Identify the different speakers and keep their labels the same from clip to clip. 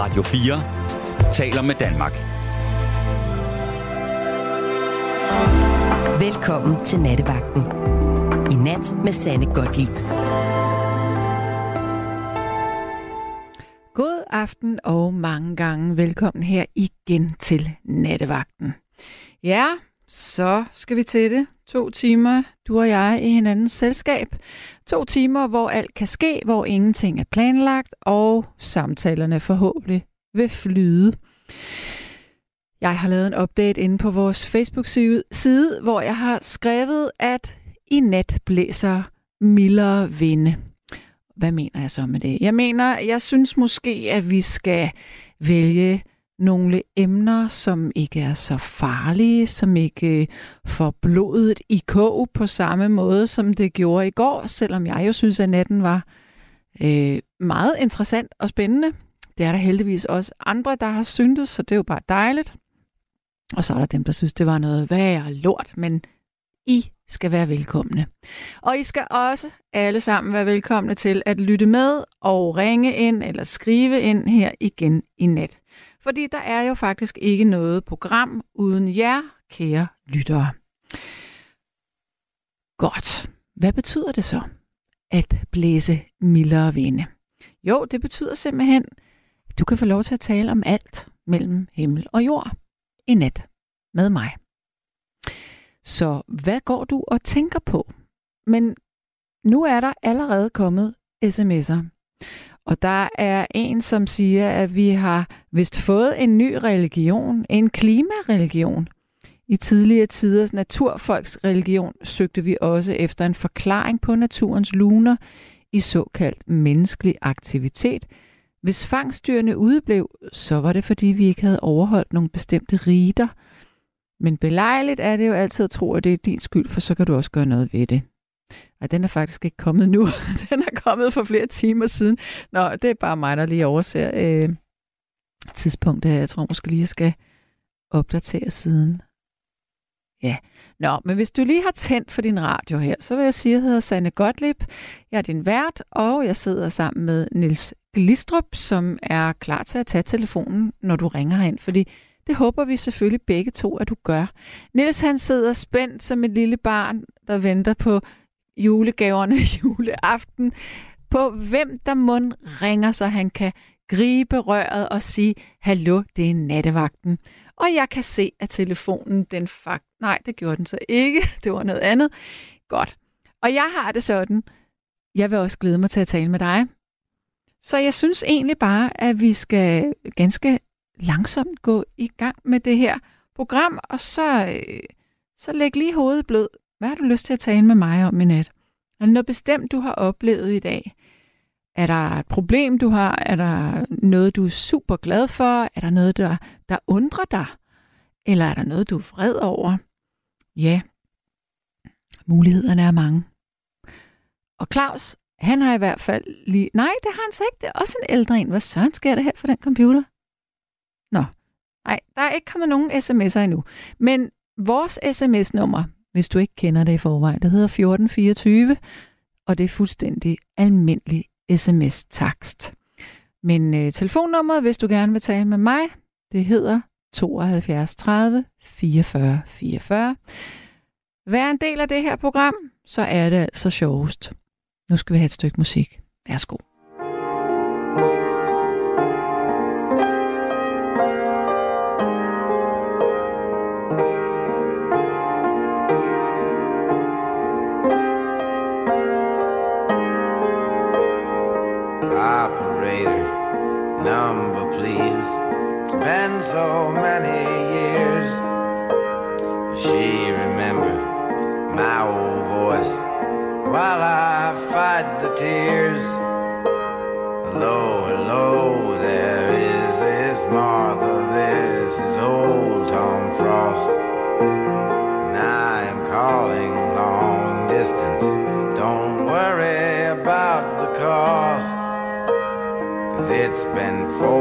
Speaker 1: Radio 4 taler med Danmark.
Speaker 2: Velkommen til Nattevagten. I nat med Sanne Godtlip.
Speaker 3: God aften og mange gange velkommen her igen til Nattevagten. Ja, så skal vi til det. To timer, du og jeg i hinandens selskab. To timer, hvor alt kan ske, hvor ingenting er planlagt, og samtalerne forhåbentlig vil flyde. Jeg har lavet en update inde på vores Facebook-side, hvor jeg har skrevet, at i nat blæser mildere vinde. Hvad mener jeg så med det? Jeg mener, jeg synes måske, at vi skal vælge nogle emner, som ikke er så farlige, som ikke øh, får blodet i kog på samme måde, som det gjorde i går, selvom jeg jo synes, at natten var øh, meget interessant og spændende. Det er der heldigvis også andre, der har syntes, så det er jo bare dejligt. Og så er der dem, der synes, det var noget værre lort, men I skal være velkomne. Og I skal også alle sammen være velkomne til at lytte med og ringe ind eller skrive ind her igen i nat. Fordi der er jo faktisk ikke noget program uden jer, kære lyttere. Godt. Hvad betyder det så, at blæse mildere vinde? Jo, det betyder simpelthen, at du kan få lov til at tale om alt mellem himmel og jord i nat med mig. Så hvad går du og tænker på? Men nu er der allerede kommet sms'er. Og der er en, som siger, at vi har vist fået en ny religion, en klimareligion. I tidligere tiders naturfolks religion søgte vi også efter en forklaring på naturens luner i såkaldt menneskelig aktivitet. Hvis fangstdyrene udeblev, så var det fordi vi ikke havde overholdt nogle bestemte riter. Men belejligt er det jo altid at tro, at det er din skyld, for så kan du også gøre noget ved det. Ej, den er faktisk ikke kommet nu. Den er kommet for flere timer siden. Nå, det er bare mig, der lige overser øh, tidspunktet. Jeg tror måske lige, jeg skal opdatere siden. Ja, nå, men hvis du lige har tændt for din radio her, så vil jeg sige, at jeg hedder Sanne Gottlieb. Jeg er din vært, og jeg sidder sammen med Nils Glistrup, som er klar til at tage telefonen, når du ringer herind, fordi det håber vi selvfølgelig begge to, at du gør. Nils han sidder spændt som et lille barn, der venter på julegaverne juleaften, på hvem der mund ringer, så han kan gribe røret og sige, hallo, det er nattevagten. Og jeg kan se, at telefonen, den fakt... Nej, det gjorde den så ikke. Det var noget andet. Godt. Og jeg har det sådan, jeg vil også glæde mig til at tale med dig. Så jeg synes egentlig bare, at vi skal ganske langsomt gå i gang med det her program, og så, øh, så læg lige hovedet blød. Hvad har du lyst til at tale med mig om i nat? Er der noget bestemt, du har oplevet i dag? Er der et problem, du har? Er der noget, du er super glad for? Er der noget, der, der undrer dig? Eller er der noget, du er vred over? Ja, mulighederne er mange. Og Claus, han har i hvert fald lige... Nej, det har han så ikke. Det er også en ældre en. Hvad søren sker der her for den computer? Nå, nej, der er ikke kommet nogen sms'er endnu. Men vores sms-nummer, hvis du ikke kender det i forvejen, det hedder 1424, og det er fuldstændig almindelig sms-takst. Men øh, telefonnummeret, hvis du gerne vil tale med mig, det hedder 72 30 44 44. Vær en del af det her program, så er det altså sjovest. Nu skal vi have et stykke musik. Værsgo.
Speaker 4: So many years. She remembered my old voice while I fight the tears. Hello, hello, there is this Martha, this is old Tom Frost. And I am calling long distance. Don't worry about the cost. Cause it's been 40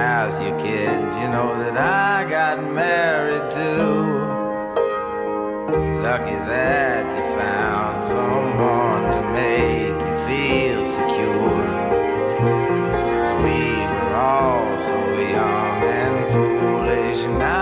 Speaker 4: How's your kids? You know that I got married too. Lucky that you found someone to make you feel secure. 'Cause we were all so young and foolish. Now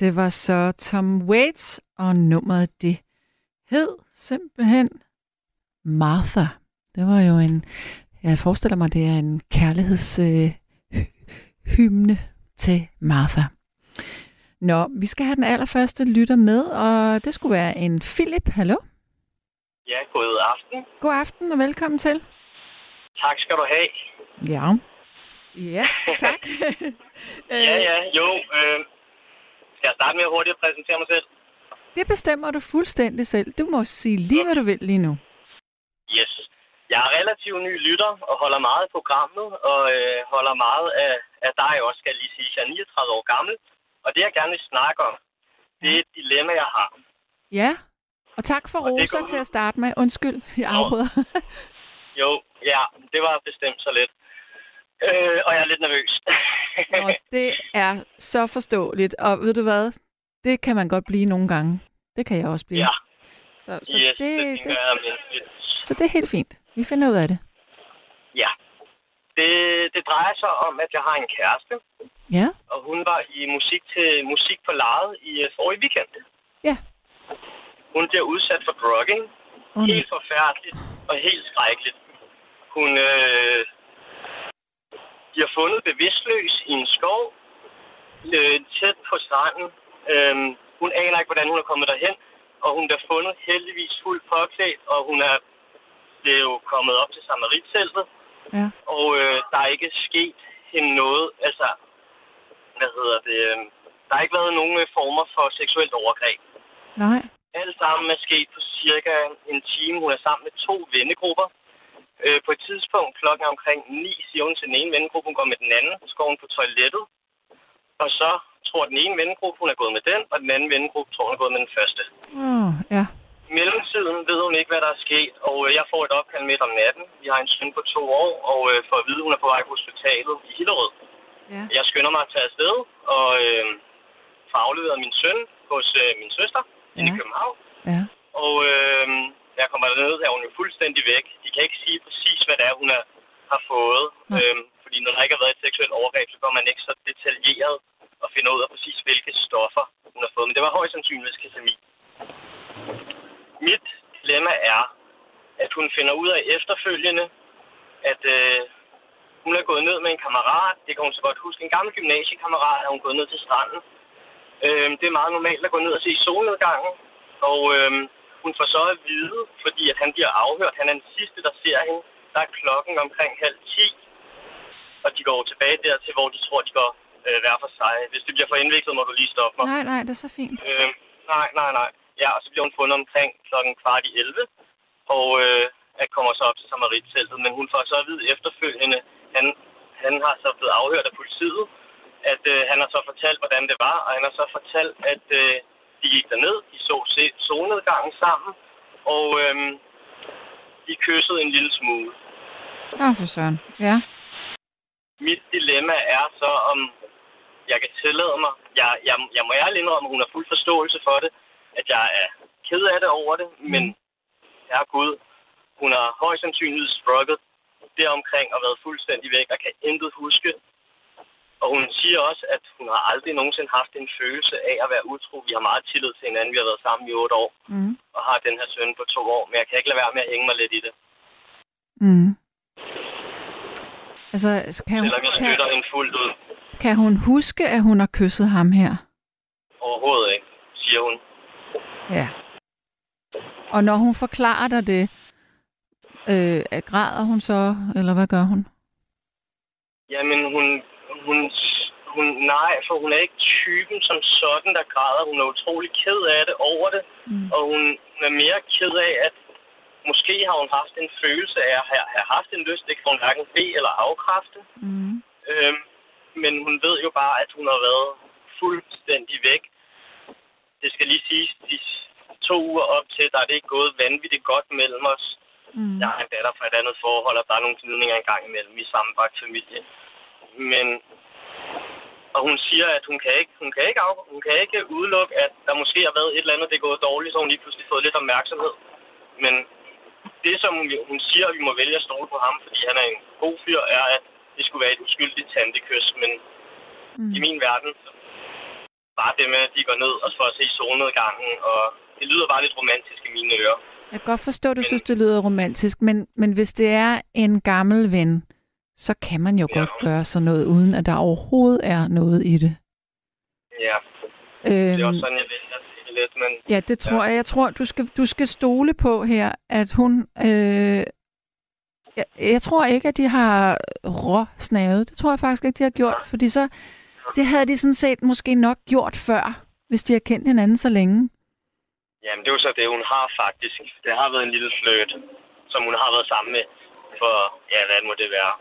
Speaker 3: det var så Tom Waits, og nummeret det hed simpelthen Martha. Det var jo en, jeg forestiller mig, det er en kærlighedshymne øh, til Martha. Nå, vi skal have den allerførste lytter med, og det skulle være en Philip. Hallo?
Speaker 5: Ja, god aften.
Speaker 3: God aften og velkommen til.
Speaker 5: Tak skal du have.
Speaker 3: Ja. Ja, tak.
Speaker 5: Ja, ja, jo. Øh, skal jeg starte med at hurtigt præsentere mig selv?
Speaker 3: Det bestemmer du fuldstændig selv. Du må sige lige, hvad du vil lige nu.
Speaker 5: Yes. Jeg er relativt ny lytter og holder meget af programmet, og øh, holder meget af, af dig også, skal jeg lige sige. Jeg er 39 år gammel, og det jeg gerne vil snakke om, det er et dilemma, jeg har.
Speaker 3: Ja, og tak for
Speaker 5: Og
Speaker 3: roser
Speaker 5: går
Speaker 3: til at starte med. Undskyld, jeg afbryder.
Speaker 5: Jo, ja, det var bestemt så lidt. Øh, og jeg er lidt nervøs.
Speaker 3: Nå, det er så forståeligt. Og ved du hvad? Det kan man godt blive nogle gange. Det kan jeg også blive.
Speaker 5: ja,
Speaker 3: Så, så,
Speaker 5: yes, det,
Speaker 3: det,
Speaker 5: det
Speaker 3: det,
Speaker 5: er
Speaker 3: så det er helt fint. Vi finder ud af det.
Speaker 5: Ja. Det, det drejer sig om, at jeg har en kæreste,
Speaker 3: Ja,
Speaker 5: og hun var i musik til musik på lejet i øh, forrige weekend.
Speaker 3: ja.
Speaker 5: Hun bliver udsat for drugging.
Speaker 3: Oh,
Speaker 5: Helt forfærdeligt og helt skrækkeligt. Hun øh, bliver fundet bevidstløs i en skov øh, tæt på stranden. Øhm, hun aner ikke, hvordan hun er kommet derhen, og hun bliver fundet heldigvis fuldt påklædt, og hun er blevet kommet op til Samaritseltet,
Speaker 3: ja.
Speaker 5: og øh, der er ikke sket hende noget, altså, hvad hedder det, øh, der har ikke været nogen øh, former for seksuelt overgreb.
Speaker 3: Nej.
Speaker 5: Alt sammen er sket på cirka en time. Hun er sammen med to vennegrupper. Øh, på et tidspunkt klokken omkring 9 siger hun til den ene vennegruppe, hun går med den anden. Så går hun på toilettet. Og så tror den ene vennegruppe, hun er gået med den, og den anden vennegruppe tror, hun er gået med den første.
Speaker 3: Oh, ja.
Speaker 5: I mellemtiden ved hun ikke, hvad der er sket, og øh, jeg får et opkald midt om natten. Vi har en søn på to år, og øh, for at vide, hun er på vej på hospitalet i Hillerød.
Speaker 3: Ja.
Speaker 5: Jeg skynder mig at tage afsted og øh, få afleveret min søn hos øh, min søster ja. i. København.
Speaker 3: Ja.
Speaker 5: Og øh, jeg kommer derned, er hun jo fuldstændig væk. De kan ikke sige præcis, hvad det er, hun er, har fået.
Speaker 3: Nej.
Speaker 5: Øhm, fordi når der ikke har været et seksuelt overgreb, så går man ikke så detaljeret og finder ud af præcis, hvilke stoffer hun har fået. Men det var højst sandsynligvis ketami. Mit dilemma er, at hun finder ud af efterfølgende, at øh, hun er gået ned med en kammerat. Det kan hun så godt huske. En gammel gymnasiekammerat er hun gået ned til stranden. Øhm, det er meget normalt at gå ned og se solnedgangen. Og øhm, hun får så at vide, fordi at han bliver afhørt. Han er den sidste, der ser hende. Der er klokken omkring halv 10. Og de går tilbage dertil, hvor de tror, de går øh, hver for sig. Hvis det bliver for indviklet, må du lige stoppe mig.
Speaker 3: Nej, nej, det er så fint.
Speaker 5: Øh, nej, nej, nej. Ja, og så bliver hun fundet omkring klokken kvart i 11. Og øh, at kommer så op til Samaritteltet. Men hun får så at vide efterfølgende, han, han har så blevet afhørt af politiet, at øh, han har så fortalt, hvordan det var, og han har så fortalt, at øh, de gik derned, de så solnedgangen sammen, og øh, de kyssede en lille smule.
Speaker 3: Åh, for søren. Ja.
Speaker 5: Mit dilemma er så, om jeg kan tillade mig, jeg, jeg, jeg må ærligt indrømme, at hun har fuld forståelse for det, at jeg er ked af det over det, men herre Gud, hun har højst sandsynligt strugget deromkring og været fuldstændig væk og kan intet huske. Og hun siger også, at hun har aldrig nogensinde haft en følelse af at være utro. Vi har meget tillid til hinanden. Vi har været sammen i otte år
Speaker 3: Mm.
Speaker 5: og har den her søn på to år. Men jeg kan ikke lade være med at hænge mig lidt i det.
Speaker 3: Mm. Altså, kan hun,
Speaker 5: Selvom jeg
Speaker 3: kan,
Speaker 5: støtter hende fuldt ud.
Speaker 3: kan hun huske, at hun har kysset ham her?
Speaker 5: Overhovedet ikke, siger hun.
Speaker 3: Ja. Og når hun forklarer dig det, øh, græder hun så, eller hvad gør hun?
Speaker 5: Jamen, hun, hun, hun, nej, for hun er ikke typen som sådan, der græder. Hun er utrolig ked af det over det.
Speaker 3: Mm.
Speaker 5: Og hun er mere ked af, at måske har hun haft en følelse af at have, have haft en lyst. Det kan hun hverken bede eller afkræfte.
Speaker 3: Mm.
Speaker 5: Øhm, men hun ved jo bare, at hun har været fuldstændig væk. Det skal lige siges, de to uger op til, der er det ikke gået vanvittigt godt mellem os.
Speaker 3: Mm.
Speaker 5: Jeg har en datter fra et andet forhold, og der er nogle gnidninger engang imellem. Vi er sammenbragt familie. Men... Og hun siger, at hun kan ikke, hun kan ikke, af, hun kan ikke udelukke, at der måske har været et eller andet, det er gået dårligt, så hun lige pludselig fået lidt opmærksomhed. Men det, som hun, hun siger, at vi må vælge at stole på ham, fordi han er en god fyr, er, at det skulle være et uskyldigt tantekys. Men
Speaker 3: Mm.
Speaker 5: i min verden, bare det med, at de går ned og får at se solnedgangen, og det lyder bare lidt romantisk i mine ører.
Speaker 3: Jeg kan godt forstå, at du synes, det lyder romantisk, men, men hvis det er en gammel ven, så kan man jo
Speaker 5: Ja.
Speaker 3: godt gøre sådan noget, uden at der overhovedet er noget i det.
Speaker 5: Ja, det er
Speaker 3: Øhm,
Speaker 5: også sådan, jeg vælger det lidt, men
Speaker 3: ja, det tror jeg. Jeg tror, du skal, du skal stole på her, at hun... Øh, jeg, jeg tror ikke, at de har råsnavet. Det tror jeg faktisk ikke, de har gjort, fordi så... Det havde de sådan set måske nok gjort før, hvis de har kendt hinanden så længe.
Speaker 5: jamen, det er jo så det, hun har faktisk. Det har været en lille fløjt, som hun har været sammen med for, ja, hvad må det være,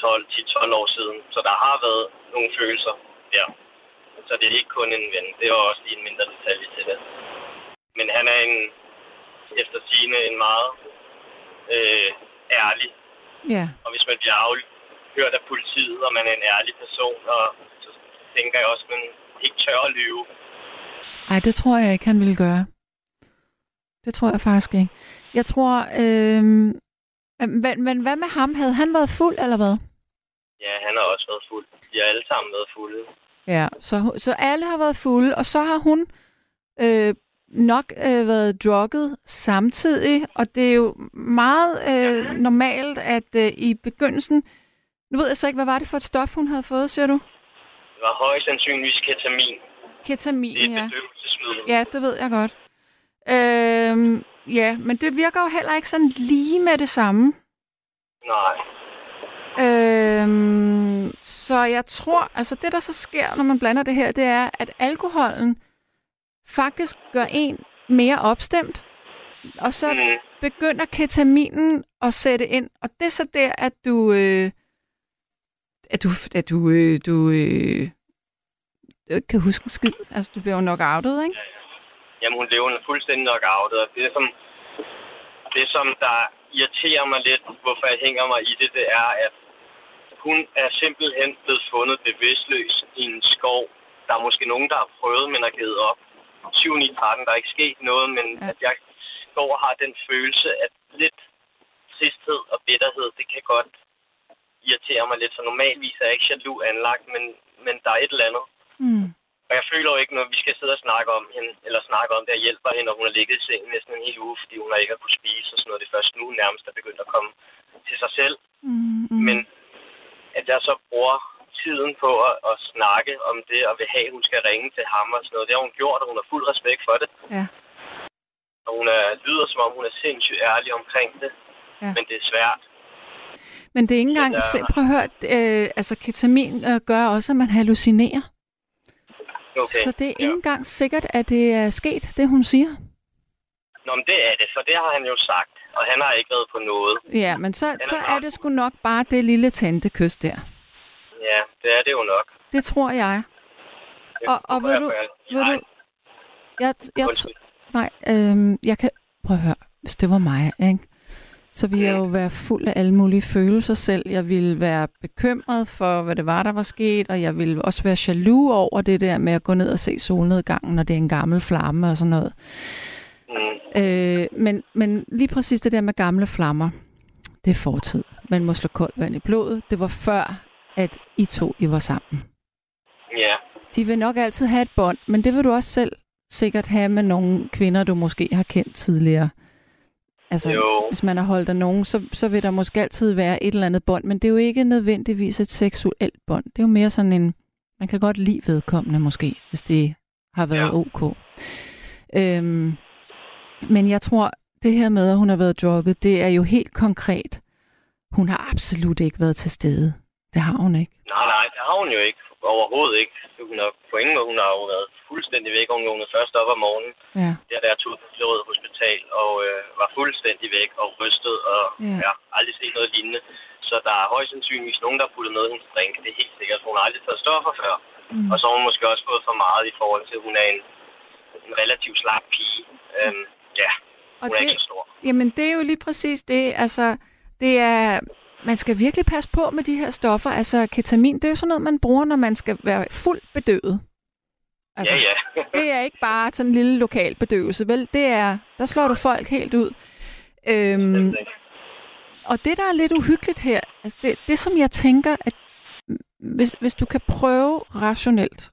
Speaker 5: 12, 10-12 år siden. Så der har været nogle følelser der. Så det er ikke kun en ven. Det er også lige en mindre detalje til det. Men han er en, efter sine en meget øh, ærlig
Speaker 3: Ja.
Speaker 5: Og hvis man bliver afhørt af politiet, og man er en ærlig person, og så tænker jeg også, at man ikke tør at lyve.
Speaker 3: Ej, det tror jeg ikke, han ville gøre. Det tror jeg faktisk ikke. Jeg tror... Øh, men, men hvad med ham? Havde han været fuld, eller hvad?
Speaker 5: Ja, han har også været fuld. De har alle sammen været fulde.
Speaker 3: Ja, så, så alle har været fulde, og så har hun øh, nok øh, været drukket samtidig, og det er jo meget øh, normalt, at øh, i begyndelsen... Nu ved jeg så ikke, hvad var det for et stof, hun havde fået, siger du?
Speaker 5: Det var højst sandsynligvis ketamin.
Speaker 3: Ketamin,
Speaker 5: Det er et
Speaker 3: ja. Ja, det ved jeg godt. Øhm, ja, men det virker jo heller ikke sådan lige med det samme.
Speaker 5: Nej.
Speaker 3: Øhm, så jeg tror, altså det der så sker, når man blander det her, det er, at alkoholen faktisk gør en mere opstemt, og så
Speaker 5: Mm.
Speaker 3: begynder ketaminen at sætte ind, og det er så der, at du, øh, at du, at du, øh, du øh, kan huske en skid. Altså, du bliver jo nok outet, ikke?
Speaker 5: Jamen, hun lever fuldstændig nok outet. Og det, som, det, som der irriterer mig lidt, hvorfor jeg hænger mig i det, det er, at hun er simpelthen blevet fundet bevidstløs i en skov. Der er måske nogen, der har prøvet, men har givet op. 7 9 13, der er ikke sket noget, men
Speaker 3: Ja.
Speaker 5: at jeg, går og har den følelse, at lidt tristhed og bitterhed, det kan godt irritere mig lidt. Så normalvis er jeg ikke jaloux anlagt, men, men der er et eller andet.
Speaker 3: Mm.
Speaker 5: Og jeg føler jo ikke, når vi skal sidde og snakke om hende, eller snakke om det, at hjælper hende, når hun har ligget i sengen næsten en hel uge, fordi hun har ikke har kunne spise og sådan noget. Det er først nu nærmest er begyndt at komme til sig selv.
Speaker 3: Mm, mm.
Speaker 5: Men at jeg så bruger tiden på at, at snakke om det, og vil have, at hun skal ringe til ham og sådan noget. Det har hun gjort, og hun har fuld respekt for det.
Speaker 3: Ja.
Speaker 5: Og hun er, lyder, som om hun er sindssygt ærlig omkring det.
Speaker 3: Ja.
Speaker 5: Men det er svært.
Speaker 3: Men det er ikke engang...
Speaker 5: Ja.
Speaker 3: Se, prøv at høre, øh, altså ketamin øh, gør også, at man hallucinerer.
Speaker 5: Okay.
Speaker 3: Så det er ikke engang sikkert, at det er sket, det hun siger.
Speaker 5: Nå, men det er det, for det har han jo sagt. Og han har ikke været på noget.
Speaker 3: Ja, men så, så er det sgu nok bare det lille tantekys der.
Speaker 5: Ja, det er det jo nok.
Speaker 3: Det tror jeg.
Speaker 5: Det
Speaker 3: Og, og
Speaker 5: jeg
Speaker 3: du,
Speaker 5: Nej,
Speaker 3: du, jeg, jeg,
Speaker 5: undskyld.
Speaker 3: nej, øhm, jeg kan, prøv at høre, hvis det var mig, ikke? så ville jeg jo være fuld af alle mulige følelser selv. Jeg ville være bekymret for, hvad det var, der var sket, og jeg ville også være jaloux over det der med at gå ned og se solnedgangen, når det er en gammel flamme og sådan noget.
Speaker 5: Mm.
Speaker 3: Øh, men, men lige præcis det der med gamle flammer, det er fortid. Man må slå koldt vand i blodet. Det var før, at I to I var sammen.
Speaker 5: Ja,
Speaker 3: De vil nok altid have et bånd, men det vil du også selv sikkert have med nogle kvinder, du måske har kendt tidligere. Altså,
Speaker 5: Jo.
Speaker 3: hvis man har holdt af nogen, så, så vil der måske altid være et eller andet bånd, men det er jo ikke nødvendigvis et seksuelt bånd. Det er jo mere sådan en, man kan godt lide vedkommende måske, hvis det har været
Speaker 5: Ja.
Speaker 3: ok. Øhm, men jeg tror, det her med, at hun har været drukket, det er jo helt konkret. Hun har absolut ikke været til stede. Det har hun ikke.
Speaker 5: nej, nej, det har hun jo ikke. Overhovedet ikke. Hun har på ingen måde, hun har jo været fuldstændig væk. Hun vågnede først op om morgenen,
Speaker 3: Ja.
Speaker 5: der der tog til Flerød Hospital, og øh, var fuldstændig væk og rystet, og
Speaker 3: Ja.
Speaker 5: ja. ja, aldrig set noget lignende. Så der er højst sandsynligvis nogen, der har puttet noget i hendes drink. Det er helt sikkert. Hun har aldrig taget stoffer før.
Speaker 3: Mm.
Speaker 5: Og så har hun måske også fået for meget i forhold til, at hun er en, en relativt slap pige. Øhm, ja,
Speaker 3: Og
Speaker 5: hun er
Speaker 3: det,
Speaker 5: ikke så stor.
Speaker 3: Jamen, det er jo lige præcis det. Altså, det er... Man skal virkelig passe på med de her stoffer. Altså, ketamin, det er jo sådan noget, man bruger, når man skal være fuldt bedøvet. Altså,
Speaker 5: ja, ja.
Speaker 3: det er ikke bare sådan en lille lokal bedøvelse, vel? Det er, der slår du folk helt ud. Øhm, og det, der er lidt uhyggeligt her, altså det, det som jeg tænker, at hvis, hvis du kan prøve rationelt,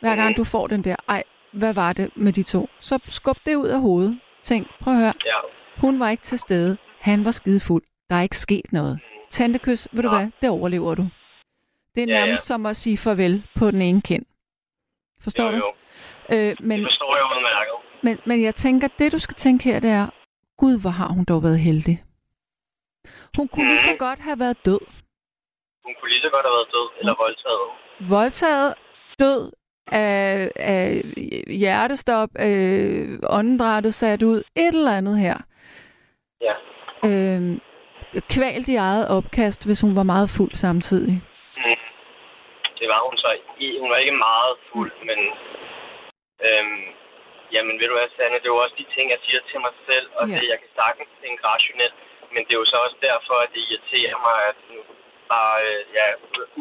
Speaker 3: hver gang
Speaker 5: Mhm.
Speaker 3: du får den der, ej, hvad var det med de to? Så skub det ud af hovedet. Tænk, prøv at høre,
Speaker 5: ja.
Speaker 3: hun var ikke til stede. Han var skidefuld. Der er ikke sket noget. Tantekys, ved du
Speaker 5: Nå.
Speaker 3: hvad? Det overlever du. Det er
Speaker 5: Ja, ja.
Speaker 3: nærmest som at sige farvel på den ene kind. Forstår
Speaker 5: jo,
Speaker 3: du?
Speaker 5: jo.
Speaker 3: Øh, men,
Speaker 5: Det forstår jeg udmærket.
Speaker 3: men, men jeg tænker, det du skal tænke her, det er, Gud, hvor har hun dog været heldig. Hun kunne lige så
Speaker 5: Mhm.
Speaker 3: godt have været død.
Speaker 5: Hun kunne lige så godt have været død eller voldtaget.
Speaker 3: Voldtaget, død af, af hjertestop, øh, åndedrættet sat ud, et eller andet her.
Speaker 5: Ja.
Speaker 3: Øh, kvalt i eget opkast, hvis hun var meget fuld samtidig.
Speaker 5: Mm. Det var hun så. i- Hun var ikke meget fuld, men... Øhm, jamen, ved du hvad, Sanne, det er jo også de ting, jeg siger til mig selv, og
Speaker 3: Ja.
Speaker 5: det, jeg kan sagtens tænke rationelt, men det er jo så også derfor, at det irriterer mig, at nu bare, øh, ja,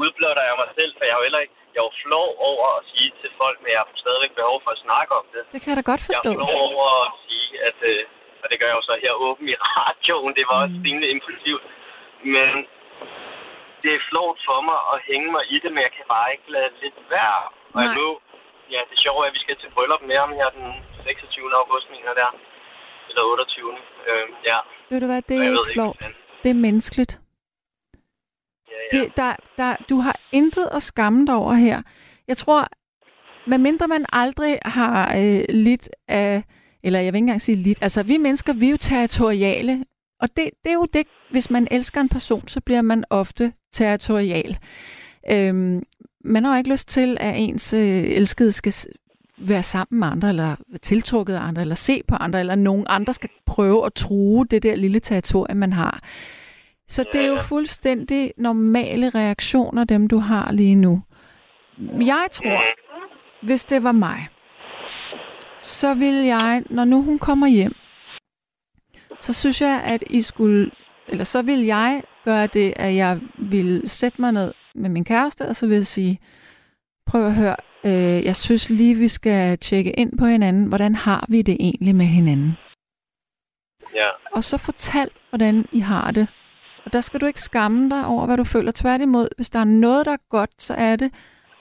Speaker 5: udblotter jeg mig selv, for jeg er jo heller ikke, jeg er jo flov over at sige til folk, men jeg har stadigvæk behov for at snakke om det.
Speaker 3: Det kan jeg da godt
Speaker 5: Jeg
Speaker 3: forstå.
Speaker 5: er flov over at sige, at, øh, og det gør jeg jo så her åben i radioen, det var også
Speaker 3: Mm.
Speaker 5: rimelig impulsivt, men det er flovt for mig at hænge mig i det, men jeg kan bare ikke lade lidt være. Og jeg nu, ja, det sjove er, at vi skal til bryllup med ham her den 26. august, mener jeg der. Eller 28. Øh, ja.
Speaker 3: Ved du hvad, det er
Speaker 5: jeg
Speaker 3: ikke
Speaker 5: hvordan.
Speaker 3: Det er menneskeligt.
Speaker 5: Ja.
Speaker 3: Det, der, der, du har intet at skamme dig over her. Jeg tror, medmindre man aldrig har øh, lidt af, eller jeg vil ikke engang sige lidt, altså vi mennesker, vi er jo territoriale, og det, det er jo det, hvis man elsker en person, så bliver man ofte territorial. Øhm, man har jo ikke lyst til, at ens øh, elskede skal være sammen med andre, eller tiltrukket af andre, eller se på andre, eller nogen andre skal prøve at true det der lille territorium, man har. Så det er jo fuldstændig normale reaktioner, dem du har lige nu. Jeg tror, hvis det var mig, så vil jeg, når nu hun kommer hjem, så synes jeg, at I skulle, eller så vil jeg gøre det, at jeg vil sætte mig ned med min kæreste, og så vil jeg sige, prøv at høre, øh, jeg synes lige, vi skal tjekke ind på hinanden. Hvordan har vi det egentlig med hinanden?
Speaker 5: Ja.
Speaker 3: og så fortalt, hvordan I har det. Og der skal du ikke skamme dig over, hvad du føler. Tværtimod, hvis der er noget, der er godt, så er det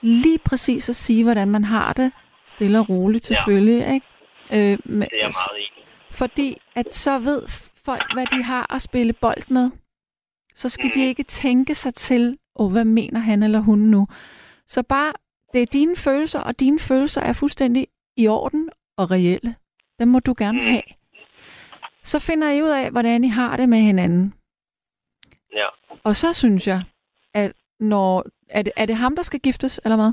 Speaker 3: lige præcis at sige, hvordan man har det. Stille og roligt
Speaker 5: Ja.
Speaker 3: selvfølgelig, ikke? Øh, med,
Speaker 5: Det er jeg meget enig.
Speaker 3: fordi at så ved folk, hvad de har at spille bold med. Så skal mm. de ikke tænke sig til, oh, hvad mener han eller hun nu? Så bare, det er dine følelser, og dine følelser er fuldstændig i orden og reelle. Dem må du gerne
Speaker 5: Mhm.
Speaker 3: have. Så finder I ud af, hvordan I har det med hinanden.
Speaker 5: Ja.
Speaker 3: Og så synes jeg, at når... Er det, er det ham, der skal giftes, eller hvad?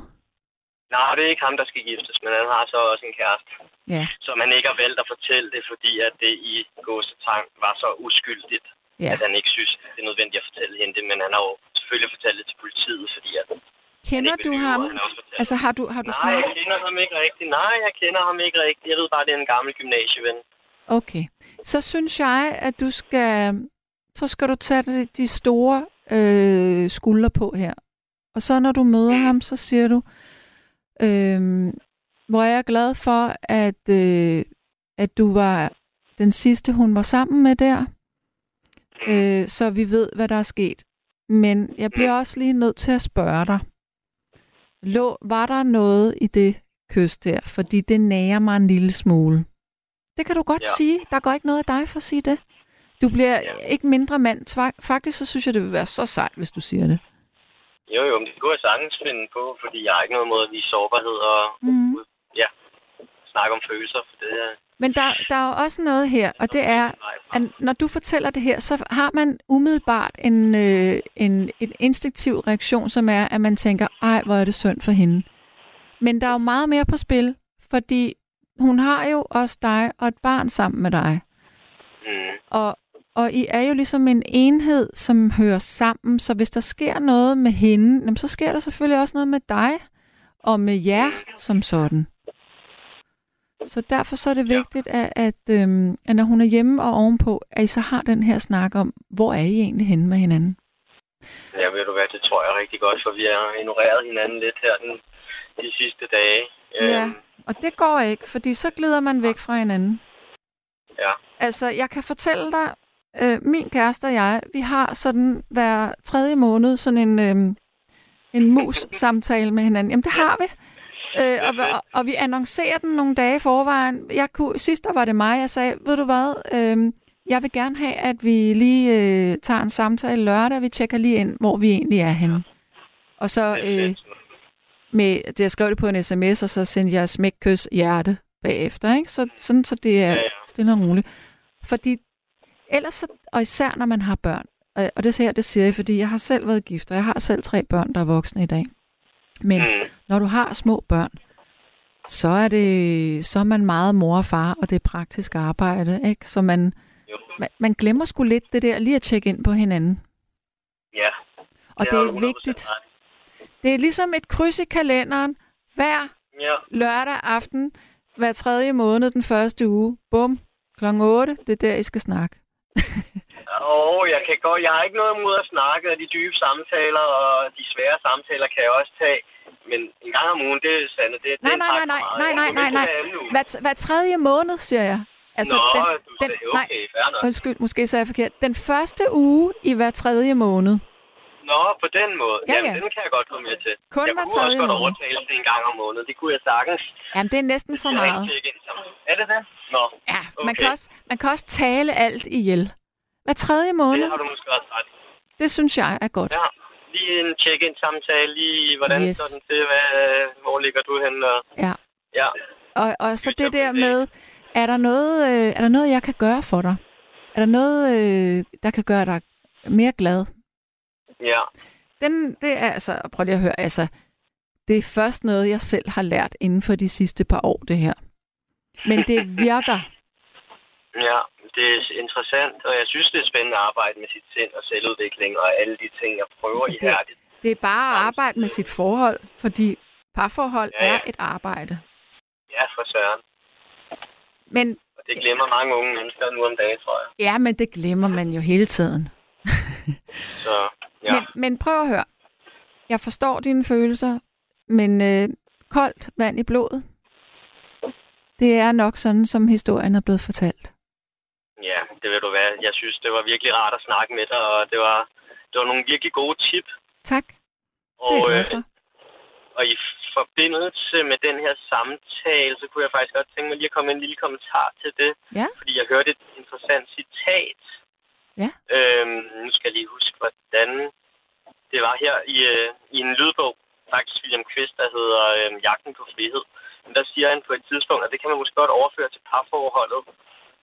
Speaker 5: Nej, det er ikke ham, der skal giftes, men han har så også en kæreste.
Speaker 3: Ja.
Speaker 5: Som han ikke har valgt at fortælle det, fordi at det i gåsetang var så uskyldigt,
Speaker 3: Ja.
Speaker 5: at han ikke synes, det er nødvendigt at fortælle hende det. Men han har jo selvfølgelig fortalt det til politiet, fordi at
Speaker 3: Kender du
Speaker 5: vil lyve,
Speaker 3: ham? Altså, har du, har du
Speaker 5: Nej,
Speaker 3: snakket?
Speaker 5: jeg kender ham ikke rigtigt. Nej, jeg kender ham ikke rigtigt. Jeg ved bare, det er en gammel gymnasieven.
Speaker 3: Okay. Så synes jeg, at du skal, så skal du tage de- store øh, skuldre på her. Og så når du møder ham, så siger du, øh, hvor er jeg glad for, at, øh, at du var den sidste, hun var sammen med der. Øh, så vi ved, hvad der er sket. Men jeg bliver også lige nødt til at spørge dig. Lå, var der noget i det kys der? Fordi det nærer mig en lille smule. Det kan du godt
Speaker 5: Ja.
Speaker 3: sige. Der går ikke noget af dig for at sige det. Du bliver
Speaker 5: Ja.
Speaker 3: ikke mindre mand. Faktisk så synes jeg, det vil være så sejt, hvis du siger det.
Speaker 5: Jo, jo, men det kunne jeg sagtens finde på, fordi jeg har ikke noget mod at vise sårbarhed og
Speaker 3: Mhm.
Speaker 5: ja, snakke om følelser, for det er...
Speaker 3: Men der, der er jo også noget her, og det er, at når du fortæller det her, så har man umiddelbart en, øh, en, en instinktiv reaktion, som er, at man tænker, ej, hvor er det synd for hende. Men der er jo meget mere på spil, fordi hun har jo også dig og et barn sammen med dig.
Speaker 5: Mm.
Speaker 3: Og, og I er jo ligesom en enhed, som hører sammen, så hvis der sker noget med hende, jamen, så sker der selvfølgelig også noget med dig og med jer som sådan. Så derfor så er det vigtigt, at, at, øhm, at når hun er hjemme og ovenpå, at I så har den her snak om, hvor er I egentlig henne med hinanden?
Speaker 5: Ja, ved du hvad, det tror jeg rigtig godt, for vi har ignoreret hinanden lidt her den, de sidste dage.
Speaker 3: Ja.
Speaker 5: Øhm,
Speaker 3: Og det går ikke, fordi så glider man væk fra hinanden.
Speaker 5: Ja.
Speaker 3: Altså, jeg kan fortælle dig, øh, min kæreste og jeg, vi har sådan hver tredje måned sådan en, øh, en mus-samtale med hinanden. Jamen, det har vi. Øh, og, og, vi annoncerer den nogle dage i forvejen. Jeg kunne, sidst der var det mig, jeg sagde, ved du hvad, øh, jeg vil gerne have, at vi lige øh, tager en samtale lørdag, vi tjekker lige ind, hvor vi egentlig er henne. Og så øh, med, det jeg skrev det på en sms, og så sendte jeg smæk, kys, hjerte bagefter, ikke? Så, sådan, så det er stille og roligt. Fordi ellers, så, og især når man har børn, og, og det, her, det siger jeg, fordi jeg har selv været gift, og jeg har selv tre børn, der er voksne i dag. Men
Speaker 5: Mm.
Speaker 3: når du har små børn, så er det så er man meget mor og far, og det er praktisk arbejde, ikke? Så man,
Speaker 5: Jo.
Speaker 3: man, man glemmer sgu lidt det der, lige at tjekke ind på hinanden.
Speaker 5: Ja.
Speaker 3: Og det er
Speaker 5: 100%
Speaker 3: vigtigt. Det er ligesom et kryds i kalenderen. Hver
Speaker 5: Ja.
Speaker 3: lørdag aften, hver tredje måned, den første uge. Bum. Klokken 8, det er der, I skal snakke.
Speaker 5: Og jeg kan godt, jeg har ikke noget imod at snakke af de dybe samtaler, og de svære samtaler kan jeg også tage. Men en gang om ugen, det er sandt. Det, det
Speaker 3: Nej,
Speaker 5: er en
Speaker 3: nej, nej, nej, nej, nej, nej, nej.
Speaker 5: uge.
Speaker 3: Hver, hver tredje måned, siger jeg. Altså,
Speaker 5: Nå,
Speaker 3: den,
Speaker 5: du
Speaker 3: den, nej,
Speaker 5: okay, nok.
Speaker 3: undskyld, måske sagde jeg forkert. Den første uge i hver tredje måned.
Speaker 5: Nå, på den måde.
Speaker 3: Ja,
Speaker 5: Jamen,
Speaker 3: ja.
Speaker 5: den kan jeg godt komme med til.
Speaker 3: Kun
Speaker 5: jeg
Speaker 3: hver
Speaker 5: kunne også
Speaker 3: tredje
Speaker 5: godt overtale det en gang om måneden. Det kunne jeg sagtens.
Speaker 3: Jamen, det er næsten for meget.
Speaker 5: Er det det? Nå,
Speaker 3: Ja, man,
Speaker 5: Okay.
Speaker 3: kan også, man kan også tale alt ihjel. Hver tredje måned,
Speaker 5: det har du måske også ret.
Speaker 3: det synes jeg er godt.
Speaker 5: Ja, lige en check-in samtale. Lige, hvordan Yes. står den til? Hvad, hvor ligger du henne? Og,
Speaker 3: Ja.
Speaker 5: ja.
Speaker 3: Og, og så det der med, er der, noget, øh, er der noget, jeg kan gøre for dig? Er der noget, øh, der kan gøre dig mere glad?
Speaker 5: Ja.
Speaker 3: Den, det er altså, prøv lige at høre, altså, det er først noget, jeg selv har lært inden for de sidste par år, det her. Men det virker.
Speaker 5: Ja, det er interessant, og jeg synes, det er spændende at arbejde med sit sind og selvudvikling og alle de ting, jeg prøver
Speaker 3: Det-
Speaker 5: ihærdigt.
Speaker 3: Det er bare at arbejde med sit forhold, fordi parforhold
Speaker 5: Ja, ja.
Speaker 3: er et arbejde.
Speaker 5: Ja, for søren.
Speaker 3: Men
Speaker 5: Og det glemmer mange unge mennesker nu om dagen, tror jeg.
Speaker 3: ja, men det glemmer man jo hele tiden.
Speaker 5: Så ja,
Speaker 3: Men, men prøv at høre. Jeg forstår dine følelser, men øh, koldt vand i blodet, det er nok sådan, som historien er blevet fortalt.
Speaker 5: ja det ved du hvad. Jeg synes, det var virkelig rart at snakke med dig, og det var, det var nogle virkelig gode tip.
Speaker 3: Tak. Det er
Speaker 5: Og,
Speaker 3: jeg
Speaker 5: øh, og i forbindelse med den her samtale, så kunne jeg faktisk godt tænke mig lige at komme en lille kommentar til det.
Speaker 3: Ja.
Speaker 5: Fordi jeg hørte et interessant citat.
Speaker 3: Ja.
Speaker 5: Øhm, nu skal jeg lige huske, hvordan det var her i, øh, i en lydbog. Faktisk William Quist, der hedder øh, Jagten på frihed. Men der siger han på et tidspunkt, at det kan man måske godt overføre til parforholdet.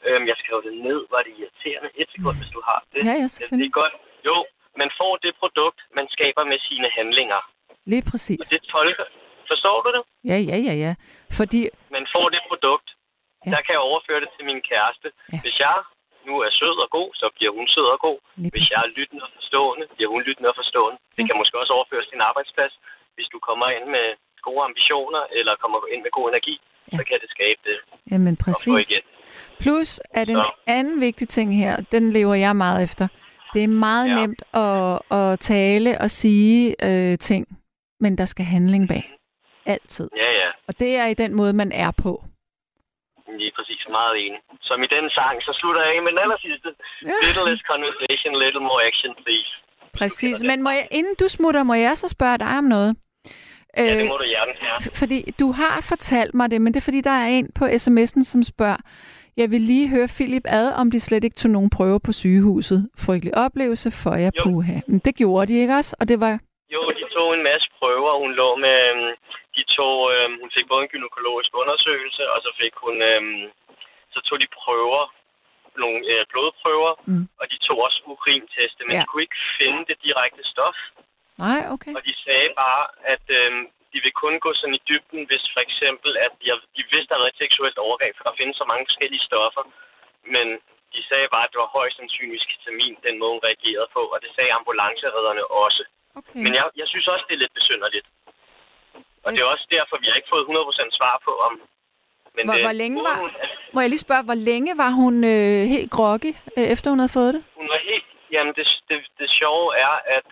Speaker 5: Øhm, jeg skrev det ned. Var det irriterende? Et sekund, hvis du har det.
Speaker 3: Ja, ja,
Speaker 5: det
Speaker 3: selvfølgelig.
Speaker 5: er godt. Jo, man får det produkt, man skaber med sine handlinger.
Speaker 3: Lige
Speaker 5: Og
Speaker 3: præcis.
Speaker 5: det tolker... Forstår du det?
Speaker 3: Ja, ja, ja, ja. Fordi,
Speaker 5: Man får det produkt.
Speaker 3: Ja.
Speaker 5: Der kan jeg overføre det til min kæreste.
Speaker 3: Ja.
Speaker 5: Hvis jeg nu er sød og god, så bliver hun sød og god.
Speaker 3: lige
Speaker 5: Hvis jeg er lyttende og forstående, bliver hun lyttende og forstående. Det
Speaker 3: Ja.
Speaker 5: kan måske også overføres til en arbejdsplads. Hvis du kommer ind med gode ambitioner, eller kommer ind med god energi,
Speaker 3: Ja.
Speaker 5: så kan det skabe det
Speaker 3: Jamen præcis.
Speaker 5: igen.
Speaker 3: Plus, at en
Speaker 5: Så.
Speaker 3: anden vigtig ting her, den lever jeg meget efter. Det er meget
Speaker 5: Ja.
Speaker 3: nemt at, at tale og sige øh, ting, men der skal handling bag. Altid.
Speaker 5: Ja, ja.
Speaker 3: Og det er i den måde, man er på.
Speaker 5: Lige præcis. Meget enig. Som i den sang, så slutter jeg af med den aller sidste.
Speaker 3: Ja.
Speaker 5: Little less conversation, little more action, please.
Speaker 3: Præcis. Men må jeg, inden du smutter, må jeg så spørge dig om noget?
Speaker 5: Ja, det
Speaker 3: Øh,
Speaker 5: må du hjertens her.
Speaker 3: f- fordi du har fortalt mig det, men det er fordi, der er en på sms'en, som spørger, jeg vil lige høre Philip ad, om de slet ikke tog nogen prøver på sygehuset. Frygtelig oplevelse for jer,
Speaker 5: Jo.
Speaker 3: puha. Men det gjorde de ikke også? Og det var...
Speaker 5: Jo, de tog en masse prøver. Hun lå med... De tog, øhm, hun fik både en gynækologisk undersøgelse, og så fik hun... Øhm, så tog de prøver, nogle øh, blodprøver,
Speaker 3: Mm.
Speaker 5: og de tog også urinteste, men
Speaker 3: Ja.
Speaker 5: de kunne ikke finde det direkte stof.
Speaker 3: Nej, okay.
Speaker 5: Og de sagde bare, at øhm, de vil kun gå sådan i dybden, hvis for eksempel, at de, har, de vidste, der havde været et seksuelt overgreb, for der findes så mange forskellige stoffer. Men de sagde bare, at det var højst sandsynligt ketamin, den måde hun reagerede på, og det sagde ambulanceredderne også.
Speaker 3: okay.
Speaker 5: Men jeg, jeg synes også, det er lidt besynderligt. Og det er også derfor, vi har ikke fået 100% svar på, om... Men
Speaker 3: Hvor-
Speaker 5: det,
Speaker 3: hvor længe var- Må jeg lige spørge, hvor længe var hun øh, helt groggy, øh, efter hun havde fået det?
Speaker 5: hun var helt... Jamen, det, det, det sjove er, at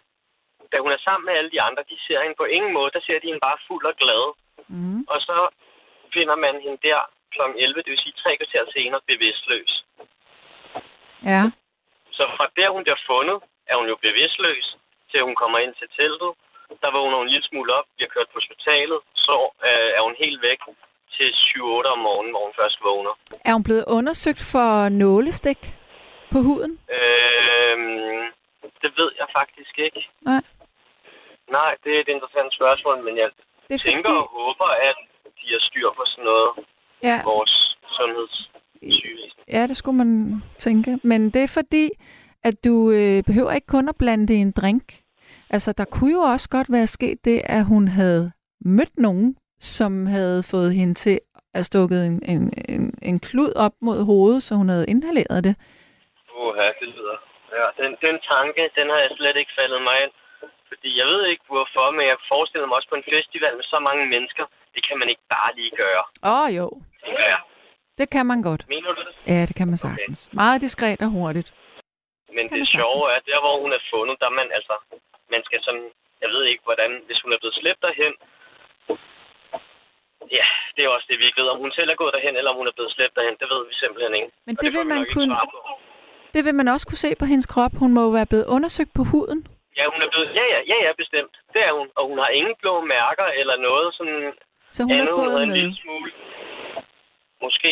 Speaker 5: da hun er sammen med alle de andre, de ser hende på ingen måde. Der ser de hende bare fuld og glad.
Speaker 3: Mm.
Speaker 5: Og så finder man hende der kl. 11, det vil sige tre kvarter senere, bevidstløs.
Speaker 3: Ja.
Speaker 5: Så fra der, hun bliver fundet, er hun jo bevidstløs, til hun kommer ind til teltet. Der vågner hun en lille smule op, bliver kørt på hospitalet, så øh, er hun helt væk til 7-8 om morgenen, hvor hun først vågner.
Speaker 3: Er hun blevet undersøgt for nålestik på huden?
Speaker 5: Øhm, det ved jeg faktisk ikke.
Speaker 3: Nej.
Speaker 5: Nej, det er et interessant spørgsmål, men jeg
Speaker 3: Det er
Speaker 5: tænker
Speaker 3: fordi...
Speaker 5: og håber, at de har styr på sådan noget
Speaker 3: Ja,
Speaker 5: vores sundhedssygevæsen.
Speaker 3: ja, det skulle man tænke. Men det er fordi, at du øh, behøver ikke kun at blande det i en drink. Altså, der kunne jo også godt være sket det, at hun havde mødt nogen, som havde fået hende til at stukket en, en, en, en klud op mod hovedet, så hun havde inhaleret det.
Speaker 5: Uha, det lyder. Ja, den, den tanke, den har jeg slet ikke faldet mig ind. Fordi jeg ved ikke hvorfor, men jeg forestiller mig også på en festival med så mange mennesker, det kan man ikke bare lige gøre.
Speaker 3: Åh oh, jo,
Speaker 5: jeg.
Speaker 3: det kan man godt.
Speaker 5: Mener du det?
Speaker 3: Ja, det kan man sagtens. Meget diskret og hurtigt.
Speaker 5: Men
Speaker 3: man
Speaker 5: det sjove er, der hvor hun er fundet, der er man altså, man skal sådan, jeg ved ikke hvordan, hvis hun er blevet slæbt derhen, ja, det er også det, vi ikke ved, om hun selv er gået derhen, eller om hun er blevet slæbt derhen, det ved vi simpelthen ikke.
Speaker 3: Men det
Speaker 5: får
Speaker 3: vil
Speaker 5: vi
Speaker 3: man kunne, det vil man også kunne se på hendes krop. Hun må jo være blevet undersøgt på huden.
Speaker 5: Ja, hun er blevet, ja, ja, ja, ja, bestemt. Det er hun. Og hun har ingen blå mærker eller noget sådan
Speaker 3: Så hun er
Speaker 5: andet. Hun
Speaker 3: gået
Speaker 5: en
Speaker 3: med.
Speaker 5: lille smule. Måske.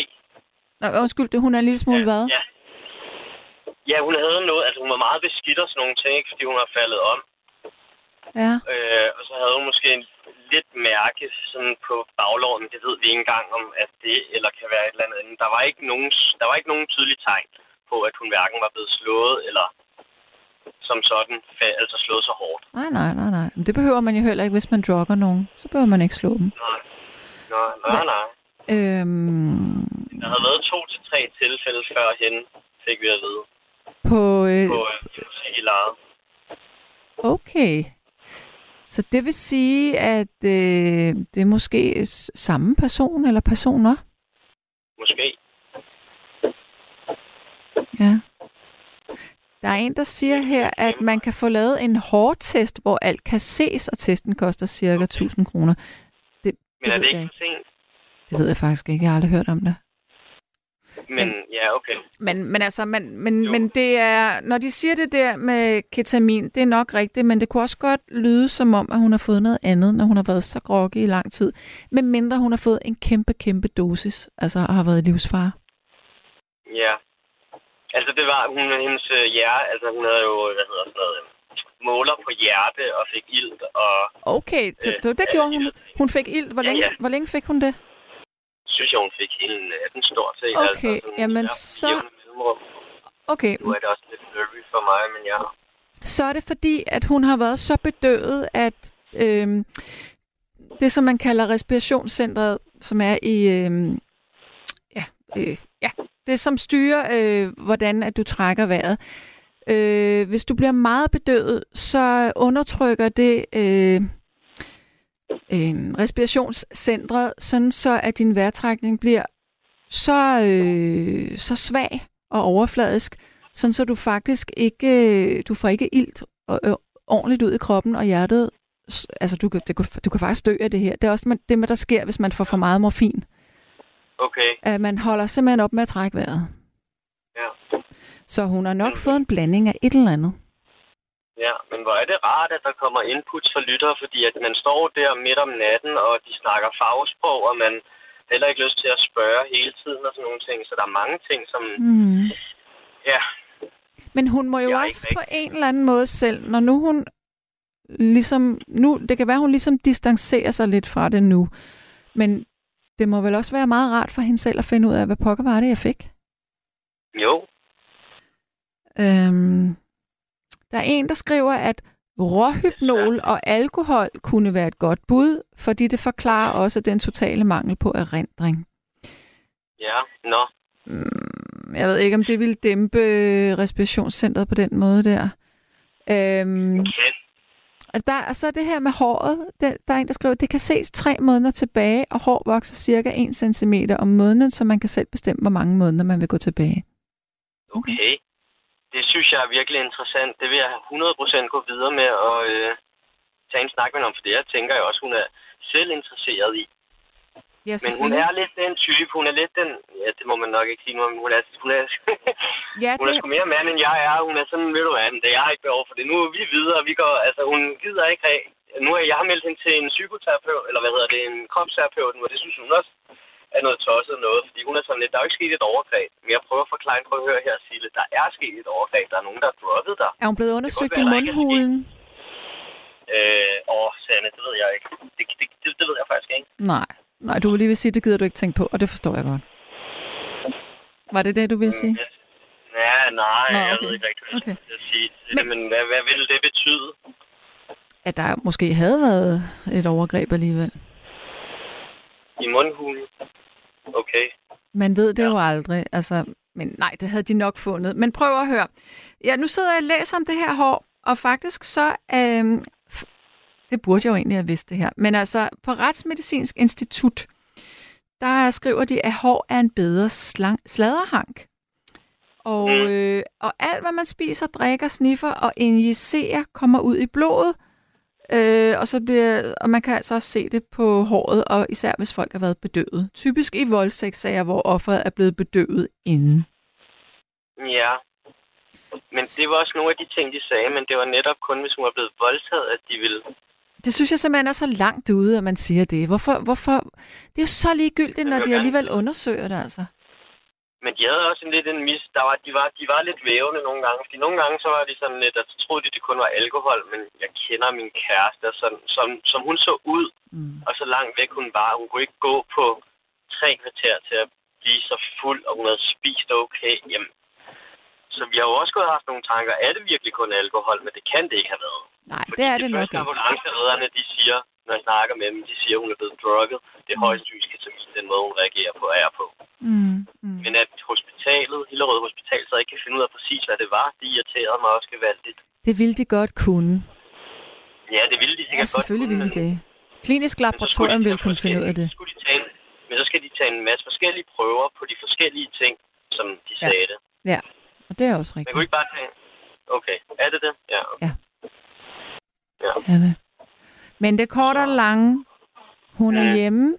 Speaker 3: Nå, undskyld, det, hun er en lille smule hvad?
Speaker 5: Ja. Ja, hun havde noget, altså hun var meget beskidt og sådan nogle ting, ikke, fordi hun har faldet om.
Speaker 3: Ja.
Speaker 5: Øh, og så havde hun måske en lidt mærke sådan på baglåren. Det ved vi ikke engang om, at det eller kan være et eller andet. Der var ikke nogen, der var ikke nogen tydelige tegn på, at hun hverken var blevet slået eller som sådan, altså slået så hårdt.
Speaker 3: Nej, nej, nej, nej. Men det behøver man jo heller ikke, hvis man drugger nogen. Så behøver man ikke slå dem.
Speaker 5: Nej, nej, nej, nej.
Speaker 3: Øhm,
Speaker 5: Der havde været to til tre tilfælde før hende, fik vi at vide,
Speaker 3: på, øh,
Speaker 5: på øh, i lejet.
Speaker 3: okay. Så det vil sige, at øh, det er måske samme person eller personer?
Speaker 5: Måske.
Speaker 3: Ja. Der er en, der siger her, at man kan få lavet en hårdtest, hvor alt kan ses, og testen koster cirka 1000 kroner. Det,
Speaker 5: Men er det
Speaker 3: jeg
Speaker 5: ikke for sent?
Speaker 3: Det ved jeg faktisk ikke. Jeg har aldrig hørt om det.
Speaker 5: Men,
Speaker 3: Men-
Speaker 5: ja, okay.
Speaker 3: Men, men altså, men, men,
Speaker 5: Jo.
Speaker 3: men det er, når de siger det der med ketamin, det er nok rigtigt, men det kunne også godt lyde som om, at hun har fået noget andet, når hun har været så groggy i lang tid. Men mindre hun har fået en kæmpe, kæmpe dosis, altså og har været i livsfare.
Speaker 5: Ja. Altså, det var hun, hendes øh, hjerte, altså hun havde jo, hvad hedder sådan noget, øh, måler på hjerte og fik ilt, og
Speaker 3: Okay, så
Speaker 5: Øh,
Speaker 3: det, det gjorde hun.
Speaker 5: ilt.
Speaker 3: Hun fik ild. Hvor
Speaker 5: Ja,
Speaker 3: længe,
Speaker 5: ja.
Speaker 3: hvor længe fik hun det?
Speaker 5: Synes jeg, hun fik hele natten stort set.
Speaker 3: Okay,
Speaker 5: altså,
Speaker 3: jamen,
Speaker 5: ja,
Speaker 3: så-. Okay,
Speaker 5: Nu er det også lidt blurry for mig, men ja.
Speaker 3: så er det fordi, at hun har været så bedøvet, at øhm, det, som man kalder respirationscentret, som er i... Øhm, ja, øh, ja, det som styrer, øh, hvordan at du trækker vejret. Øh, hvis du bliver meget bedøvet, så undertrykker det øh, øh, respirationscentret, sådan så at din vejrtrækning bliver så, øh, så svag og overfladisk, sådan så du faktisk ikke, øh, du får ikke ilt og, øh, ordentligt ud i kroppen og hjertet. Altså, du kan, det, du kan faktisk dø af det her. Det er også det, der sker, hvis man får for meget morfin.
Speaker 5: Okay,
Speaker 3: At man holder simpelthen op med at trække vejret.
Speaker 5: ja.
Speaker 3: Så hun har nok
Speaker 5: Mhm.
Speaker 3: fået en blanding af et eller andet.
Speaker 5: Ja, men hvor er det rart, at der kommer inputs fra lyttere, fordi at man står der midt om natten, og de snakker fagsprog, og man heller ikke lyst til at spørge hele tiden og sådan nogle ting. Så der er mange ting, som...
Speaker 3: Mm.
Speaker 5: Ja,
Speaker 3: Men hun må jo også på en eller anden måde selv, når nu hun ligesom, nu, det kan være, hun ligesom distancerer sig lidt fra det nu, men det må vel også være meget rart for hende selv at finde ud af, hvad pokker var det, jeg fik?
Speaker 5: jo.
Speaker 3: Øhm, der er en, der skriver, at råhypnol og alkohol kunne være et godt bud, fordi det forklarer også den totale mangel på erindring.
Speaker 5: Ja, nå.
Speaker 3: Mm, Jeg ved ikke, om det ville dæmpe respirationscentret på den måde der. Øhm, og der, og så er det her med håret. Der, der er en, der skriver, det kan ses tre måneder tilbage, og hår vokser cirka 1 cm om måneden, så man kan selv bestemme, hvor mange måneder man vil gå tilbage.
Speaker 5: Okay. Det synes jeg er virkelig interessant. Det vil jeg 100% gå videre med og øh, tage en snak med om, for det jeg tænker jeg også, hun er selv interesseret i.
Speaker 3: Ja,
Speaker 5: Men hun er lidt den type, hun er lidt den, ja, det må man nok ikke sige nu, men hun er, hun er,
Speaker 3: ja,
Speaker 5: hun er
Speaker 3: det,
Speaker 5: sgu mere mand, end jeg er. Hun er sådan, ved du hvad, det jeg har ikke behov for det. Nu er vi videre, vi går, altså hun gider ikke have, nu er jeg meldt hende til en psykoterapeut, eller hvad hedder det, en kropsterapeut, og det synes hun også er noget tosset noget, fordi hun er sådan lidt, der er jo ikke sket et overgreb. Men jeg prøver at forklare prøv at høre her, Sille, der er sket et overgreb, der er nogen, der har drukket dig.
Speaker 3: er hun blevet undersøgt i
Speaker 5: være,
Speaker 3: mundhulen?
Speaker 5: Øh, åh, Sanne, det ved jeg ikke. Det, det, det, det ved jeg faktisk ikke.
Speaker 3: Nej. Nej, du vil lige vil sige, det gider du ikke tænke på, og det forstår jeg godt. Var det det, du ville sige?
Speaker 5: Ja, nej,
Speaker 3: Nå,
Speaker 5: jeg
Speaker 3: okay.
Speaker 5: ved ikke rigtig, hvad
Speaker 3: Okay.
Speaker 5: jeg sige
Speaker 3: Men-
Speaker 5: men hvad, hvad vil det betyde?
Speaker 3: At der måske havde været et overgreb alligevel.
Speaker 5: I mundhulen? Okay.
Speaker 3: Man ved det
Speaker 5: Ja.
Speaker 3: jo aldrig. Altså, men nej, det havde de nok fundet. Men prøv at høre. Ja, nu sidder jeg og læser om det her hår, og faktisk så... F- det burde jeg jo egentlig have vidst det her. Men altså, på Retsmedicinsk Institut, der skriver de, at hår er en bedre slang, sladderhank. Og,
Speaker 5: Mm.
Speaker 3: øh, og alt, hvad man spiser, drikker, sniffer og injicerer, kommer ud i blodet. Øh, og, så bliver, og man kan altså også se det på håret, og især hvis folk har været bedøvet. Typisk i voldtægtssager, hvor offeret er blevet bedøvet inden.
Speaker 5: Ja. Men det var også nogle af de ting, de sagde, men det var netop kun, hvis hun var blevet voldtaget, at de ville...
Speaker 3: Det synes jeg simpelthen er så langt ude, at man siger det. Hvorfor? hvorfor? Det er jo så ligegyldigt, når de alligevel undersøger det, altså.
Speaker 5: Men de havde også en lidt en mis. Der var, de, var, de var lidt vævende nogle gange. Fordi nogle gange så var de sådan lidt, at så troede de, det kun var alkohol. Men jeg kender min kæreste, sådan, som, som hun så ud,
Speaker 3: Mm.
Speaker 5: og så langt væk hun var. Hun kunne ikke gå på tre kvarter til at blive så fuld, og hun havde spist okay. Jamen, så vi har jo også gået haft nogle tanker. Er det virkelig kun alkohol? Men det kan det ikke have været.
Speaker 3: Nej,
Speaker 5: Fordi
Speaker 3: det er det nok
Speaker 5: første
Speaker 3: ikke.
Speaker 5: ambulanceredderne, de siger, når jeg snakker med dem, de siger, at hun er blevet drukket. Det er højst typisk ketamin, den måde, hun reagerer på, er på.
Speaker 3: Mm. Mm.
Speaker 5: Men at hospitalet, Hillerød Hospital, så ikke kan finde ud af præcis, hvad det var, det irriterede mig også gevaldigt.
Speaker 3: Det ville de godt kunne.
Speaker 5: Ja, det ville de sikkert
Speaker 3: Ja,
Speaker 5: godt
Speaker 3: selvfølgelig
Speaker 5: kunne,
Speaker 3: ville de det. Klinisk laboratorium
Speaker 5: de
Speaker 3: ville kunne finde ud af det.
Speaker 5: skulle de tage en- Men så skal de tage en masse forskellige prøver på de forskellige ting, som de
Speaker 3: Ja.
Speaker 5: sagde det.
Speaker 3: Og det er også
Speaker 5: Man kunne
Speaker 3: rigtigt.
Speaker 5: ikke bare tage... Okay, er det det? Ja, okay.
Speaker 3: Ja, det. Men det korte og lange, hun er
Speaker 5: Mm.
Speaker 3: hjemme.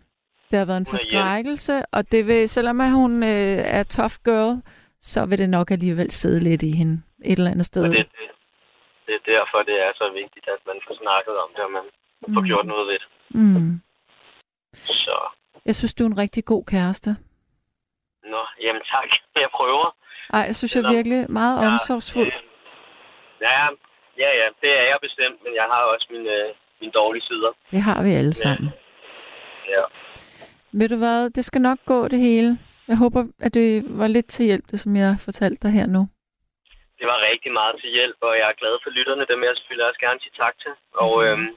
Speaker 3: Det har været en forskrækkelse, og det vil, selvom hun øh, er tough girl, så vil det nok alligevel sidde lidt i hende et eller andet sted.
Speaker 5: Og det, det, det er derfor, det er så vigtigt, at man får snakket om det, og man får
Speaker 3: Mm.
Speaker 5: gjort noget ved det.
Speaker 3: Mm.
Speaker 5: Så,
Speaker 3: Jeg synes, du er en rigtig god kæreste.
Speaker 5: nå, jamen tak. Jeg prøver.
Speaker 3: Ej, jeg synes, jeg
Speaker 5: Selvom-
Speaker 3: virkelig meget
Speaker 5: Ja,
Speaker 3: omsorgsfuld.
Speaker 5: øh, Ja, ja, ja, det er jeg bestemt, men jeg har også mine, øh, mine dårlige sider.
Speaker 3: Det har vi alle sammen.
Speaker 5: Ja.
Speaker 3: Ved du hvad, det skal nok gå det hele. Jeg håber, at det var lidt til hjælp, det som jeg fortalte dig her nu.
Speaker 5: Det var rigtig meget til hjælp, og jeg er glad for lytterne. Dem jeg selvfølgelig også gerne sige tak til. Og
Speaker 3: Okay.
Speaker 5: øhm,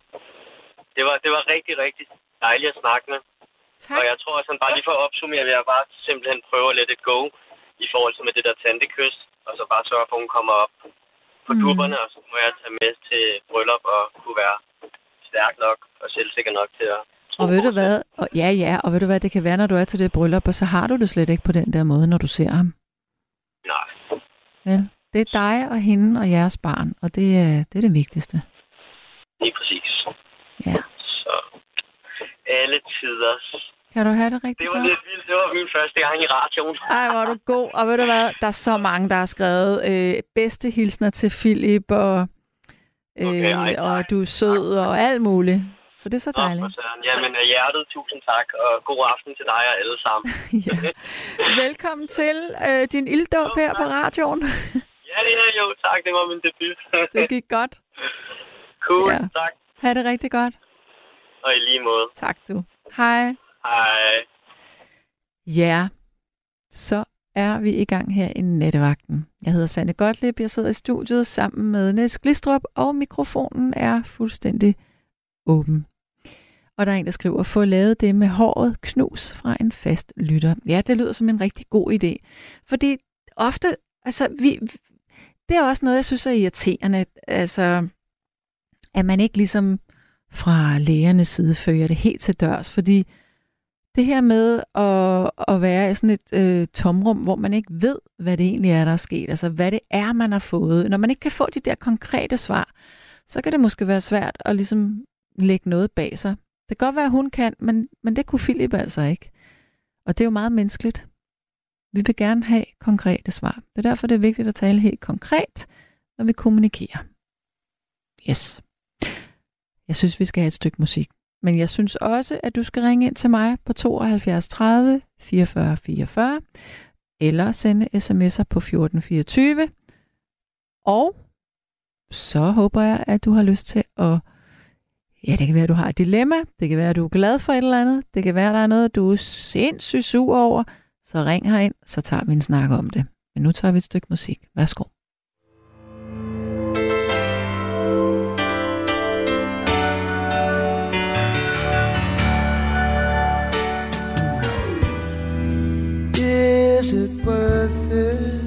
Speaker 5: det, var, det var rigtig, rigtig dejligt at snakke med.
Speaker 3: Tak.
Speaker 5: Og jeg tror sådan bare lige for at opsummere, vil jeg bare simpelthen prøve at let it go i forhold til med det der tantekys. Og så bare sørge for, at hun kommer op på
Speaker 3: Mm.
Speaker 5: dupperne, og så må jeg tage med til bryllup og kunne være stærk nok og selvsikker nok til at
Speaker 3: Og ved du hvad? Og ja, ja, og ved du hvad, det kan være, når du er til det bryllup, og så har du det slet ikke på den der måde, når du ser ham.
Speaker 5: Nej,
Speaker 3: Vel? Det er dig og hende og jeres barn, og det er det, er det vigtigste.
Speaker 5: lige præcis.
Speaker 3: Ja.
Speaker 5: Så alle tider.
Speaker 3: Kan du have det rigtig
Speaker 5: Det var
Speaker 3: godt?
Speaker 5: lidt vildt. Det var min første gang i radioen.
Speaker 3: Ej, hvor er du god. Og ved du hvad, der er så mange, der har skrevet øh, bedste hilsner til Philip, og, øh,
Speaker 5: Okay, ej,
Speaker 3: og
Speaker 5: tak.
Speaker 3: du er sød, og alt muligt. Så det er så dejligt.
Speaker 5: søren. Jamen af hjertet, tusind tak, og god aften til dig og alle sammen.
Speaker 3: ja. Velkommen til øh, din ilddåb her på radioen.
Speaker 5: Ja, ja, jo, tak. Det var min debut.
Speaker 3: Det gik godt.
Speaker 5: cool,
Speaker 3: Ja.
Speaker 5: tak.
Speaker 3: Ha' det rigtig godt.
Speaker 5: Og i lige måde.
Speaker 3: Tak du. Hej.
Speaker 5: Hej.
Speaker 3: Ja, så er vi i gang her i nattevagten. Jeg hedder Sanne Gottlieb, jeg sidder i studiet sammen med Niels Glistrup, og mikrofonen er fuldstændig åben. Og der er en, der skriver, få lavet det med håret knus fra en fast lytter. Ja, det lyder som en rigtig god idé. Fordi ofte, altså, vi, det er også noget, jeg synes er irriterende. Altså, at man ikke ligesom fra lægernes side fører det helt til dørs, fordi det her med at, at være i sådan et øh, tomrum, hvor man ikke ved, hvad det egentlig er, der er sket, altså hvad det er, man har fået. Når man ikke kan få de der konkrete svar, så kan det måske være svært at ligesom lægge noget bag sig. Det kan godt være, at hun kan, men, men det kunne Philip altså ikke. Og det er jo meget menneskeligt. Vi vil gerne have konkrete svar. Det er derfor, det er vigtigt at tale helt konkret, når vi kommunikerer. Yes. Jeg synes, vi skal have et stykke musik. Men jeg synes også, at du skal ringe ind til mig på 72 30 44 44, eller sende sms'er på 1424. Og så håber jeg, at du har lyst til at... Ja, det kan være, at du har et dilemma. Det kan være, at du er glad for et eller andet. Det kan være, at der er noget, du er sindssygt sur over. Så ring herind, så tager vi en snak om det. Men nu tager vi et stykke musik. Værsgo.
Speaker 6: Is it worth it?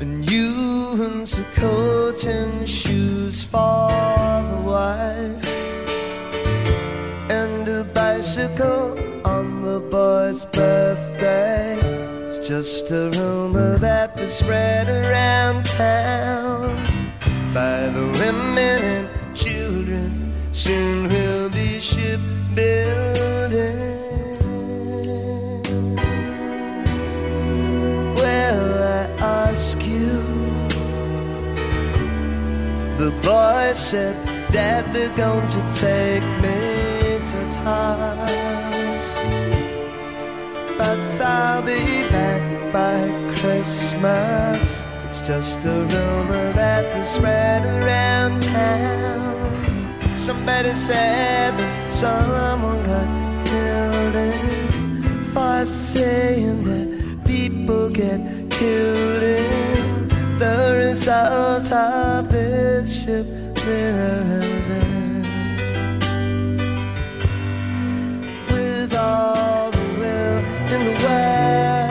Speaker 6: And you into coat and shoes for the wife, and a bicycle on the boy's birthday. It's just a rumor that was spread around town by the women and children. Soon we'll be shipbuilding. The boy said, Dad, they're going to take me to task. But I'll be back by Christmas. It's just a rumor that was spread around town. Somebody said that someone got killed in for saying that people get killed in the result of this shipbuilding. With all the will in the world,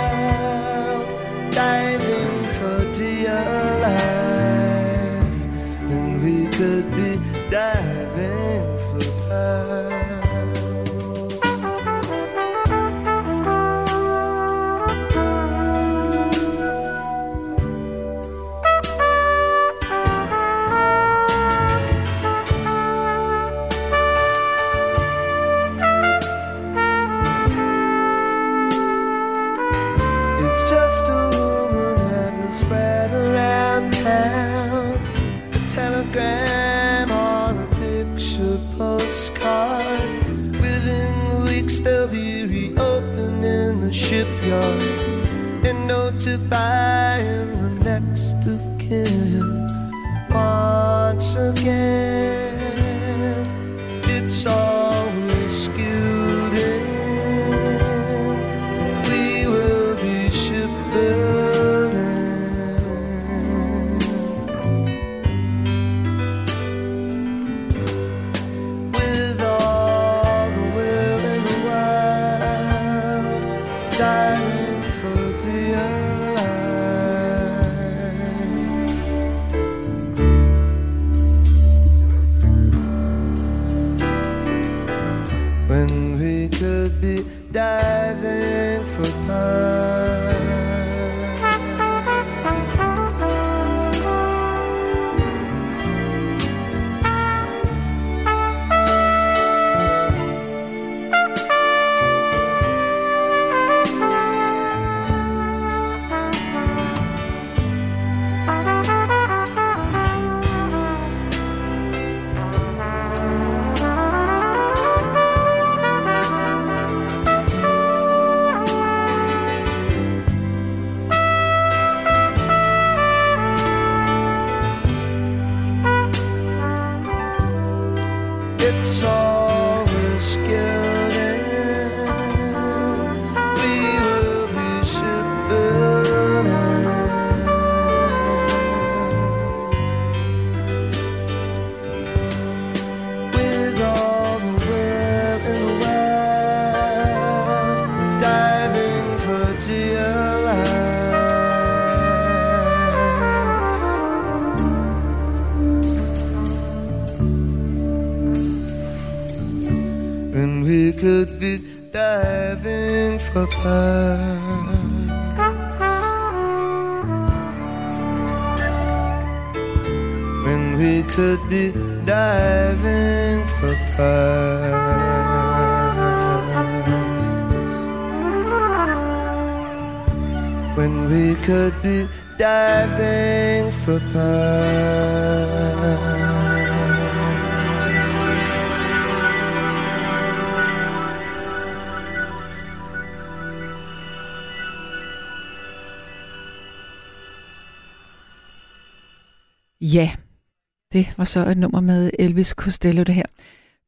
Speaker 3: det var så et nummer med Elvis Costello, det her.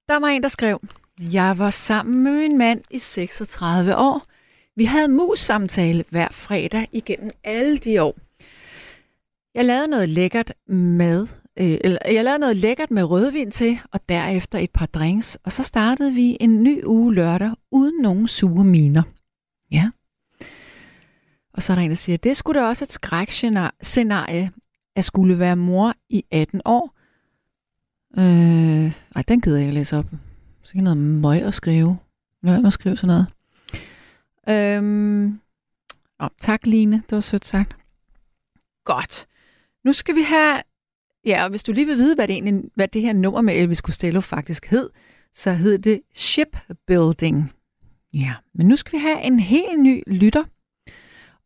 Speaker 3: Der var en, der skrev, jeg var sammen med min mand i 36 år. Vi havde mus-samtale hver fredag igennem alle de år. Jeg lavede noget lækkert mad, øh, eller jeg lavede noget lækkert med rødvin til, og derefter et par drinks, og så startede vi en ny uge lørdag uden nogen sure miner. Ja. Og så er der en, der siger, det skulle da også et skrækscenarie, at skulle være mor i 18 år. Øh, ej, den gider jeg ikke læse op. Så kan noget møg at skrive. Lad være med at skrive sådan noget. Øhm, oh, tak, Line. Det var sødt sagt. Godt. Nu skal vi have... Ja, og hvis du lige vil vide, hvad det, egentlig, hvad det her nummer med Elvis Costello faktisk hed, så hed det Shipbuilding. Ja, men nu skal vi have en helt ny lytter.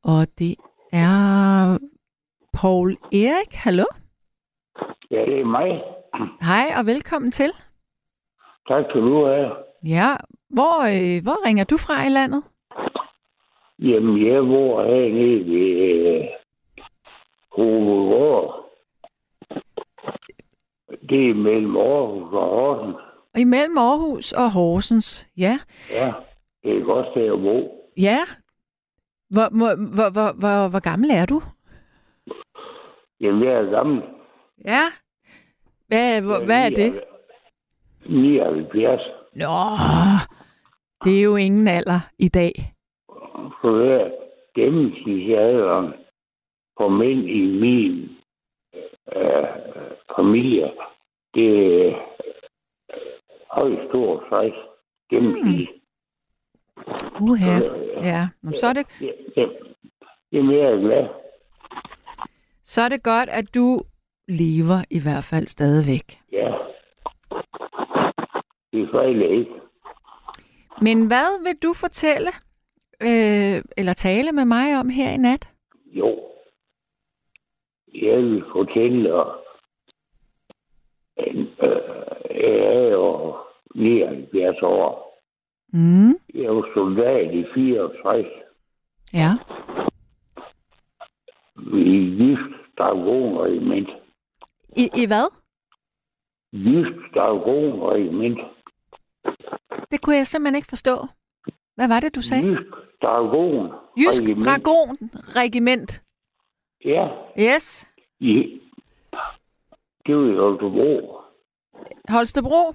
Speaker 3: Og det er Paul Erik. Hallo?
Speaker 7: Ja, det er mig.
Speaker 3: Hej og velkommen til.
Speaker 7: Tak skal du have.
Speaker 3: Ja, hvor, øh, hvor ringer du fra i landet?
Speaker 7: Jamen, jeg bor hernede ved øh, Hovedgård. Det er mellem Aarhus og Horsens.
Speaker 3: Og imellem Aarhus og Horsens. Ja,
Speaker 7: Ja, det er godt sted at bo.
Speaker 3: ja. Hvor, hvor, hvor, hvor, hvor, hvor gammel er du?
Speaker 7: Jamen, jeg er gammel.
Speaker 3: Ja. Hvad, hvor, hvad er det?
Speaker 7: 79.
Speaker 3: Nå, det er jo ingen alder i dag.
Speaker 7: Så det er gennemsnitsalderen for mænd i min øh, familie. Det er højst 62 gennemsnit.
Speaker 3: Uha. Ja, Nå, så er det,
Speaker 7: jeg er glad.
Speaker 3: så er det godt, at du lever i hvert fald stadigvæk.
Speaker 7: Ja. Det fejler ikke.
Speaker 3: Men hvad vil du fortælle øh, eller tale med mig om her i nat?
Speaker 7: Jo. Jeg vil fortælle Jeg er jo 79 år.
Speaker 3: Mm.
Speaker 7: Jeg var soldat i 64.
Speaker 3: Ja.
Speaker 7: I Jysk Dragonregiment.
Speaker 3: I, I hvad?
Speaker 7: Jysk Dragonregiment.
Speaker 3: Det kunne jeg simpelthen ikke forstå. Hvad var det, du sagde?
Speaker 7: Jysk Dragon.
Speaker 3: Jysk Dragon Regiment.
Speaker 7: Ja,
Speaker 3: Yes.
Speaker 7: i, det var i Holstebro.
Speaker 3: Holstebro.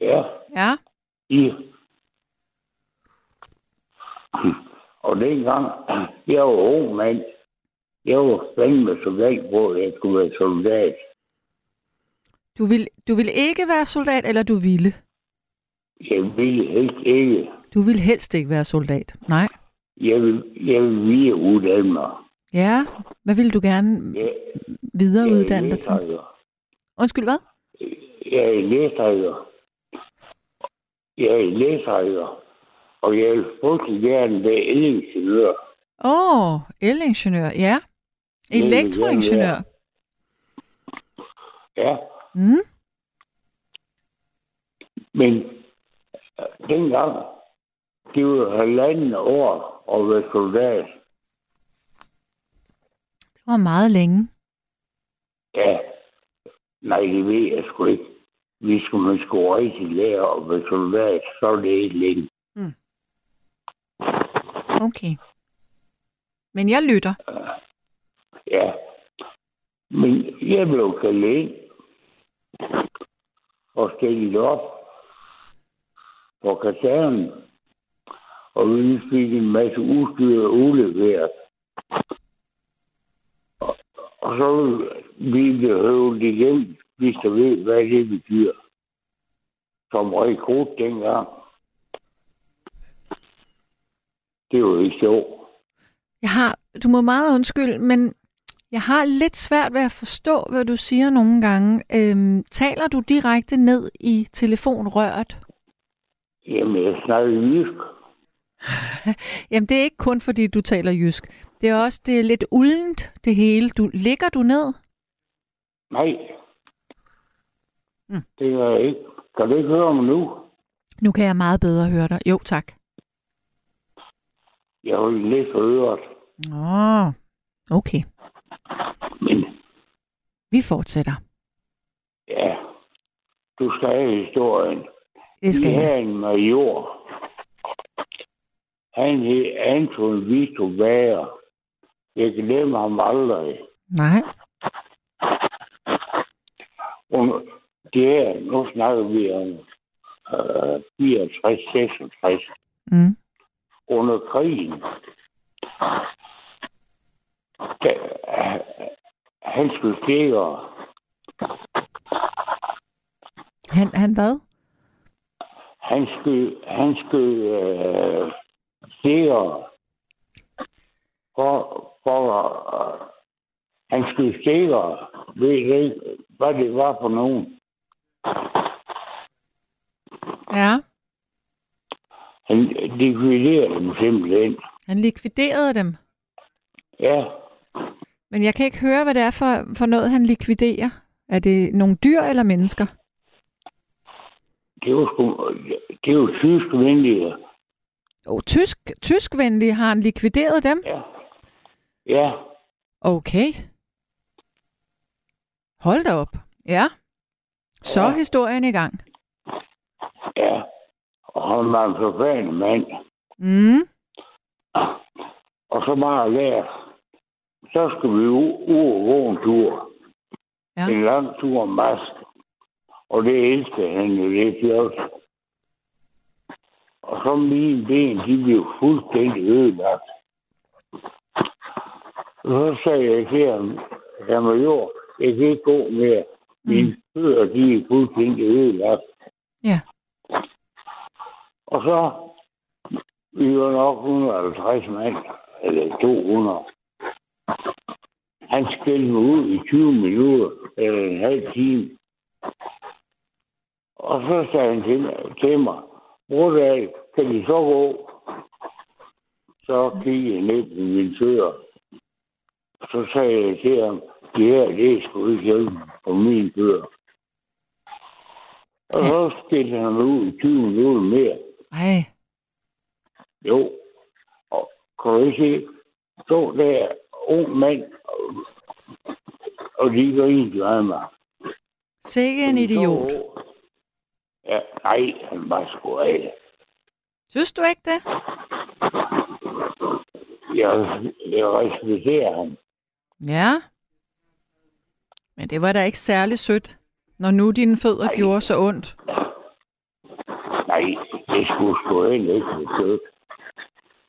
Speaker 7: Ja,
Speaker 3: Ja.
Speaker 7: i. Og dengang, jeg var ung mand, jeg var fandme soldat at jeg skulle være soldat.
Speaker 3: Du vil, du vil ikke være soldat, eller du ville?
Speaker 7: Jeg ville helst ikke.
Speaker 3: Du vil helst ikke være soldat. Nej.
Speaker 7: Jeg vil, jeg vil videreuddanne mig.
Speaker 3: Ja. Hvad vil du gerne
Speaker 7: Jeg,
Speaker 3: videreuddanne dig til? Undskyld, hvad?
Speaker 7: Jeg er læsehøjder. Jeg er læsehøjder. Og jeg vil frygtelig gerne være elingeniør.
Speaker 3: Åh, oh, elingeniør. Ja. Elektroingeniør.
Speaker 7: Ja,
Speaker 3: Mm.
Speaker 7: men øh, dengang, det var halvanden år at være soldat.
Speaker 3: Det var meget længe.
Speaker 7: Ja, nej, det ved jeg sgu ikke. Vi skulle man skulle rigtig lære at være soldat, så er det ikke længe.
Speaker 3: Okay. Men jeg lytter.
Speaker 7: Ja. Ja. Men jeg blev kaldt ind og stillet op på kasernen, og vi fik en masse udstyr udleveret. Og, og så blev det igen, hvis du ved, hvad det betyder. Som rekrut dengang. Det var ikke sjovt.
Speaker 3: Jeg har, du må meget undskylde, men jeg har lidt svært ved at forstå, hvad du siger nogle gange. Øhm, taler du direkte ned i telefonrøret?
Speaker 7: Jamen, jeg snakker jysk.
Speaker 3: Jamen, det er ikke kun fordi, du taler jysk. Det er også det er lidt uldent, det hele. Du, ligger du ned?
Speaker 7: Nej.
Speaker 3: Mm.
Speaker 7: Det gør jeg ikke. Kan du ikke høre mig nu?
Speaker 3: Nu kan jeg meget bedre høre dig. Jo, tak.
Speaker 7: Jeg har lidt for øret,
Speaker 3: Åh, okay.
Speaker 7: Men
Speaker 3: Vi fortsætter.
Speaker 7: ja, du skal have historien.
Speaker 3: Det skal
Speaker 7: Vi
Speaker 3: jeg.
Speaker 7: havde en major. Han hed Anton Vito Bager. Jeg glemmer ham aldrig.
Speaker 3: Nej.
Speaker 7: Og det her, nu snakker vi om øh, 64-66.
Speaker 3: Mm.
Speaker 7: under krigen. Da, han skulle stikke,
Speaker 3: Han, han hvad?
Speaker 7: han skulle, han skulle øh, stikke for, for øh, han skulle stikke, ved ikke, hvad det var for nogen.
Speaker 3: Ja.
Speaker 7: Han likviderede dem simpelthen.
Speaker 3: Han likviderede dem.
Speaker 7: Ja,
Speaker 3: Men jeg kan ikke høre, hvad det er for, for noget, han likviderer. Er det nogle dyr eller mennesker?
Speaker 7: det var sgu, det var tysk venlige.
Speaker 3: Oh, tysk, tyskvenlige har han likvideret dem?
Speaker 7: Ja. Ja,
Speaker 3: Okay. Hold da op. Ja. Så er
Speaker 7: Ja.
Speaker 3: historien i gang.
Speaker 7: ja. Og han var en forfærdelig mand.
Speaker 3: Mm.
Speaker 7: Og så bare lære. Så skal vi ud en tur.
Speaker 3: Ja.
Speaker 7: En lang tur om mask. Og det elskede han jo lidt også. Og så mine ben, de blev fuldstændig ødelagt. Og så sagde jeg til ham, herr major, jeg kan ikke gå mere. Mine fødder, de er fuldstændig ødelagt.
Speaker 3: Ja.
Speaker 7: Og så, vi var nok 150 mand, eller 200. Han skældte mig ud i 20 minutter, eller en halv time. Og så sagde han til, til mig, Brudal, kan vi så gå? Så kiggede jeg ned på min fødder. Så sagde jeg til ham, det her, det er sgu ikke hjælpe på mine fødder. Og så skilte han ud i 20 minutter mere.
Speaker 3: Ej,
Speaker 7: Jo. Og kan du ikke se, så der ung mand, og, de grinte af mig.
Speaker 3: sikke en idiot.
Speaker 7: Ja, nej, han var sgu af.
Speaker 3: Synes du ikke det?
Speaker 7: Jeg, jeg respekterer ham.
Speaker 3: Ja. Men det var da ikke særlig sødt, når nu dine fødder
Speaker 7: Ej.
Speaker 3: gjorde så ondt.
Speaker 7: Nej, det skulle sgu ikke være sødt.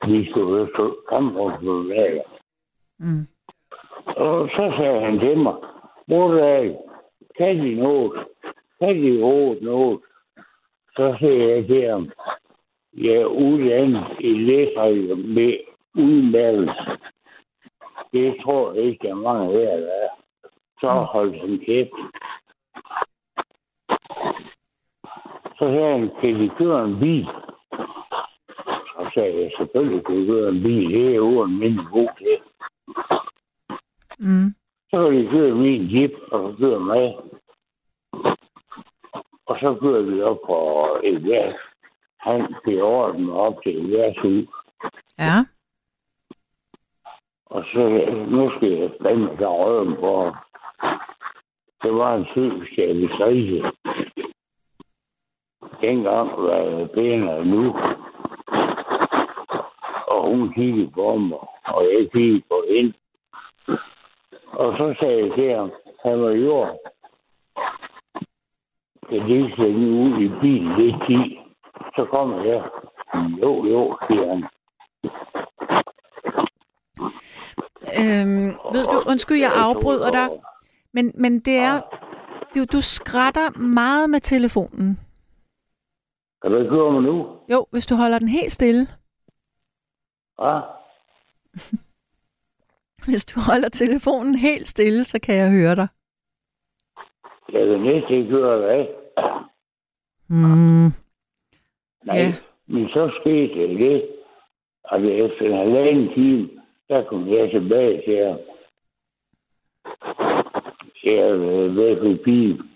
Speaker 7: Vi skulle være så kamprådsbevæger.
Speaker 3: Mm.
Speaker 7: Og så sagde han til mig, det? Kan de noget? Kan de hovedet noget? Så sagde jeg til ham, jeg er uddannet elektriker med udmærkelse. Det tror jeg ikke, er mange her, er. Så holdt han kæft. Så sagde han, kan de køre en bil? Så sagde jeg, selvfølgelig kan de køre en bil. Det er jeg ualmindelig god til.
Speaker 3: Mm.
Speaker 7: Så kan de køre min jeep, og så køre mig. Og så kører vi op på et værk. Han beordrer mig op til et værtshus.
Speaker 3: Ja.
Speaker 7: Og så nu skal jeg fandme tage røven på ham. Det var en sygeskab krise. Dengang var jeg pænere nu. Og hun kiggede på mig, og jeg kiggede på hende. Og så sagde jeg til ham, han var jord. Kan de ikke mig ud i bilen lidt tid? Så kommer jeg. Jo, jo, siger han.
Speaker 3: Øhm, ved du, undskyld, jeg afbryder dig, men, men det er, du, du skrætter meget med telefonen.
Speaker 7: Kan du ikke høre mig nu?
Speaker 3: Jo, hvis du holder den helt stille.
Speaker 7: Ja?
Speaker 3: Hvis du holder telefonen helt stille, så kan jeg høre dig.
Speaker 7: Jeg kan næsten ikke høre dig af.
Speaker 3: Mm.
Speaker 7: Nej,
Speaker 3: Ja.
Speaker 7: men så skete det det, at efter en halvanden time, der kom jeg tilbage til ham. Jeg havde været på pigen.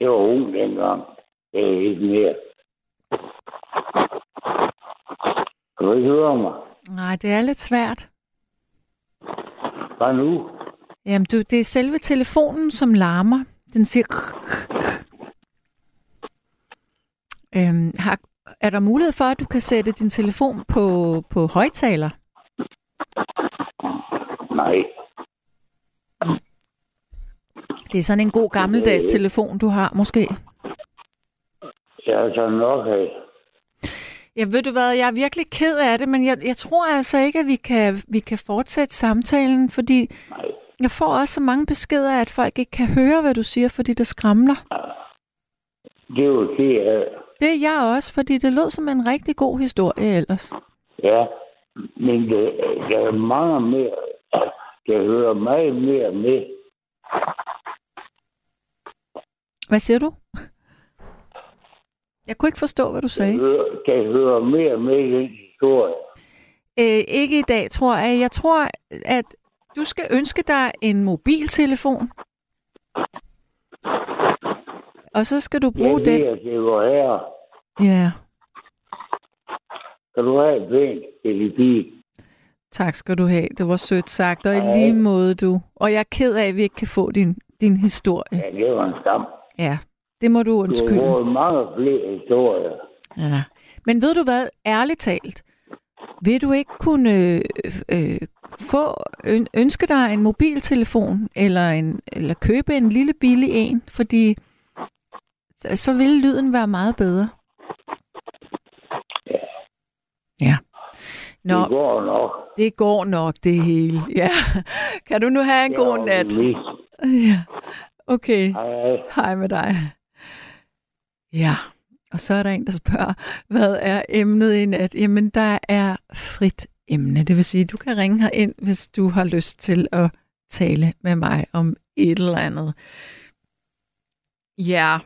Speaker 7: Jeg var ung dengang. Jeg er ikke mere. Kan du ikke høre mig?
Speaker 3: Nej, det er lidt svært.
Speaker 7: Hvad nu?
Speaker 3: Jamen, du, det er selve telefonen, som larmer. Den siger... Øhm, har, er der mulighed for, at du kan sætte din telefon på, på højtaler?
Speaker 7: Nej.
Speaker 3: Det er sådan en god gammeldags telefon, du har, måske.
Speaker 7: Er så nok af.
Speaker 3: Ja, ved du hvad, jeg er virkelig ked af det, men jeg, jeg tror altså ikke, at vi kan, vi kan fortsætte samtalen, fordi
Speaker 7: Nej.
Speaker 3: jeg får også så mange beskeder af, at folk ikke kan høre, hvad du siger, fordi det skramler.
Speaker 7: Det er jo det, at
Speaker 3: Det er jeg også, fordi det lød som en rigtig god historie ellers.
Speaker 7: Ja, men det, der er mange mere, der hører meget mere med.
Speaker 3: Hvad siger du? Jeg kunne ikke forstå, hvad du sagde.
Speaker 7: hører, der hører mere med i den historie.
Speaker 3: Øh, ikke i dag, tror jeg. Jeg tror, at du skal ønske dig en mobiltelefon. Og så skal du bruge
Speaker 7: Jeg
Speaker 3: den.
Speaker 7: at det var her.
Speaker 3: Ja,
Speaker 7: Kan du have et Filipin?
Speaker 3: tak skal du have. Det var sødt sagt, og i lige måde du. Og jeg er ked af, at vi ikke kan få din, din historie.
Speaker 7: Ja, det var en skam.
Speaker 3: Ja, det må du undskylde.
Speaker 7: fået mange flere historier.
Speaker 3: Ja. Men ved du hvad, ærligt talt, vil du ikke kunne øh, øh, få øn, ønske dig en mobiltelefon eller en eller købe en lille billig en, fordi så, så vil lyden være meget bedre.
Speaker 7: Ja.
Speaker 3: Ja. Nå,
Speaker 7: Det går nok.
Speaker 3: det går nok det hele. Ja. Kan du nu have en
Speaker 7: Jeg
Speaker 3: god
Speaker 7: er
Speaker 3: nat? Ja. Okay.
Speaker 7: Hej. Hej
Speaker 3: med dig. Ja, og så er der en, der spørger, hvad er emnet i nat? Jamen, der er frit emne. Det vil sige, du kan ringe her ind, hvis du har lyst til at tale med mig om et eller andet. Ja,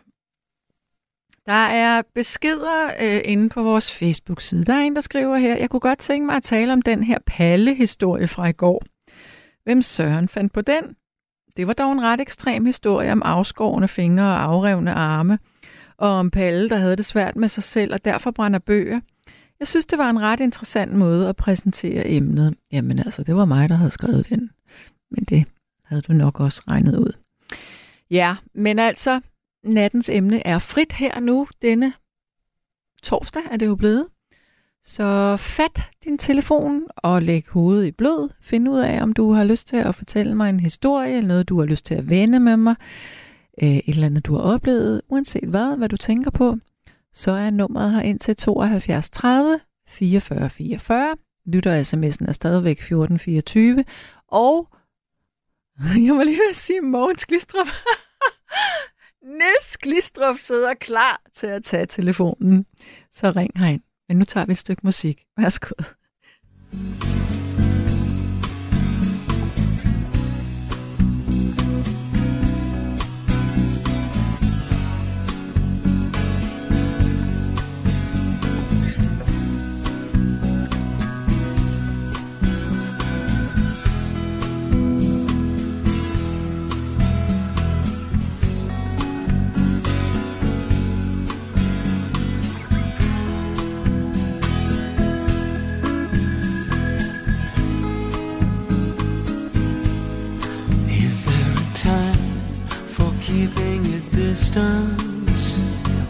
Speaker 3: der er beskeder øh, inde på vores Facebook-side. Der er en, der skriver her, jeg kunne godt tænke mig at tale om den her Palle-historie fra i går. Hvem søren fandt på den? Det var dog en ret ekstrem historie om afskårne fingre og afrevne arme og om Palle, der havde det svært med sig selv og derfor brænder bøger. Jeg synes, det var en ret interessant måde at præsentere emnet. Jamen altså, det var mig, der havde skrevet den. Men det havde du nok også regnet ud. Ja, men altså, nattens emne er frit her nu. Denne torsdag er det jo blevet. Så fat din telefon og læg hovedet i blød. Find ud af, om du har lyst til at fortælle mig en historie, eller noget, du har lyst til at vende med mig. Øh, et eller andet, du har oplevet, uanset hvad, hvad du tænker på. Så er nummeret her ind til 72 30 44 44. Lytter sms'en er stadigvæk 1424. Og jeg må lige sige Mogens Glistrup. Niels Glistrup sidder klar til at tage telefonen. Så ring herind. Men nu tager vi et stykke musik. Værsgo.
Speaker 8: Is keeping a distance?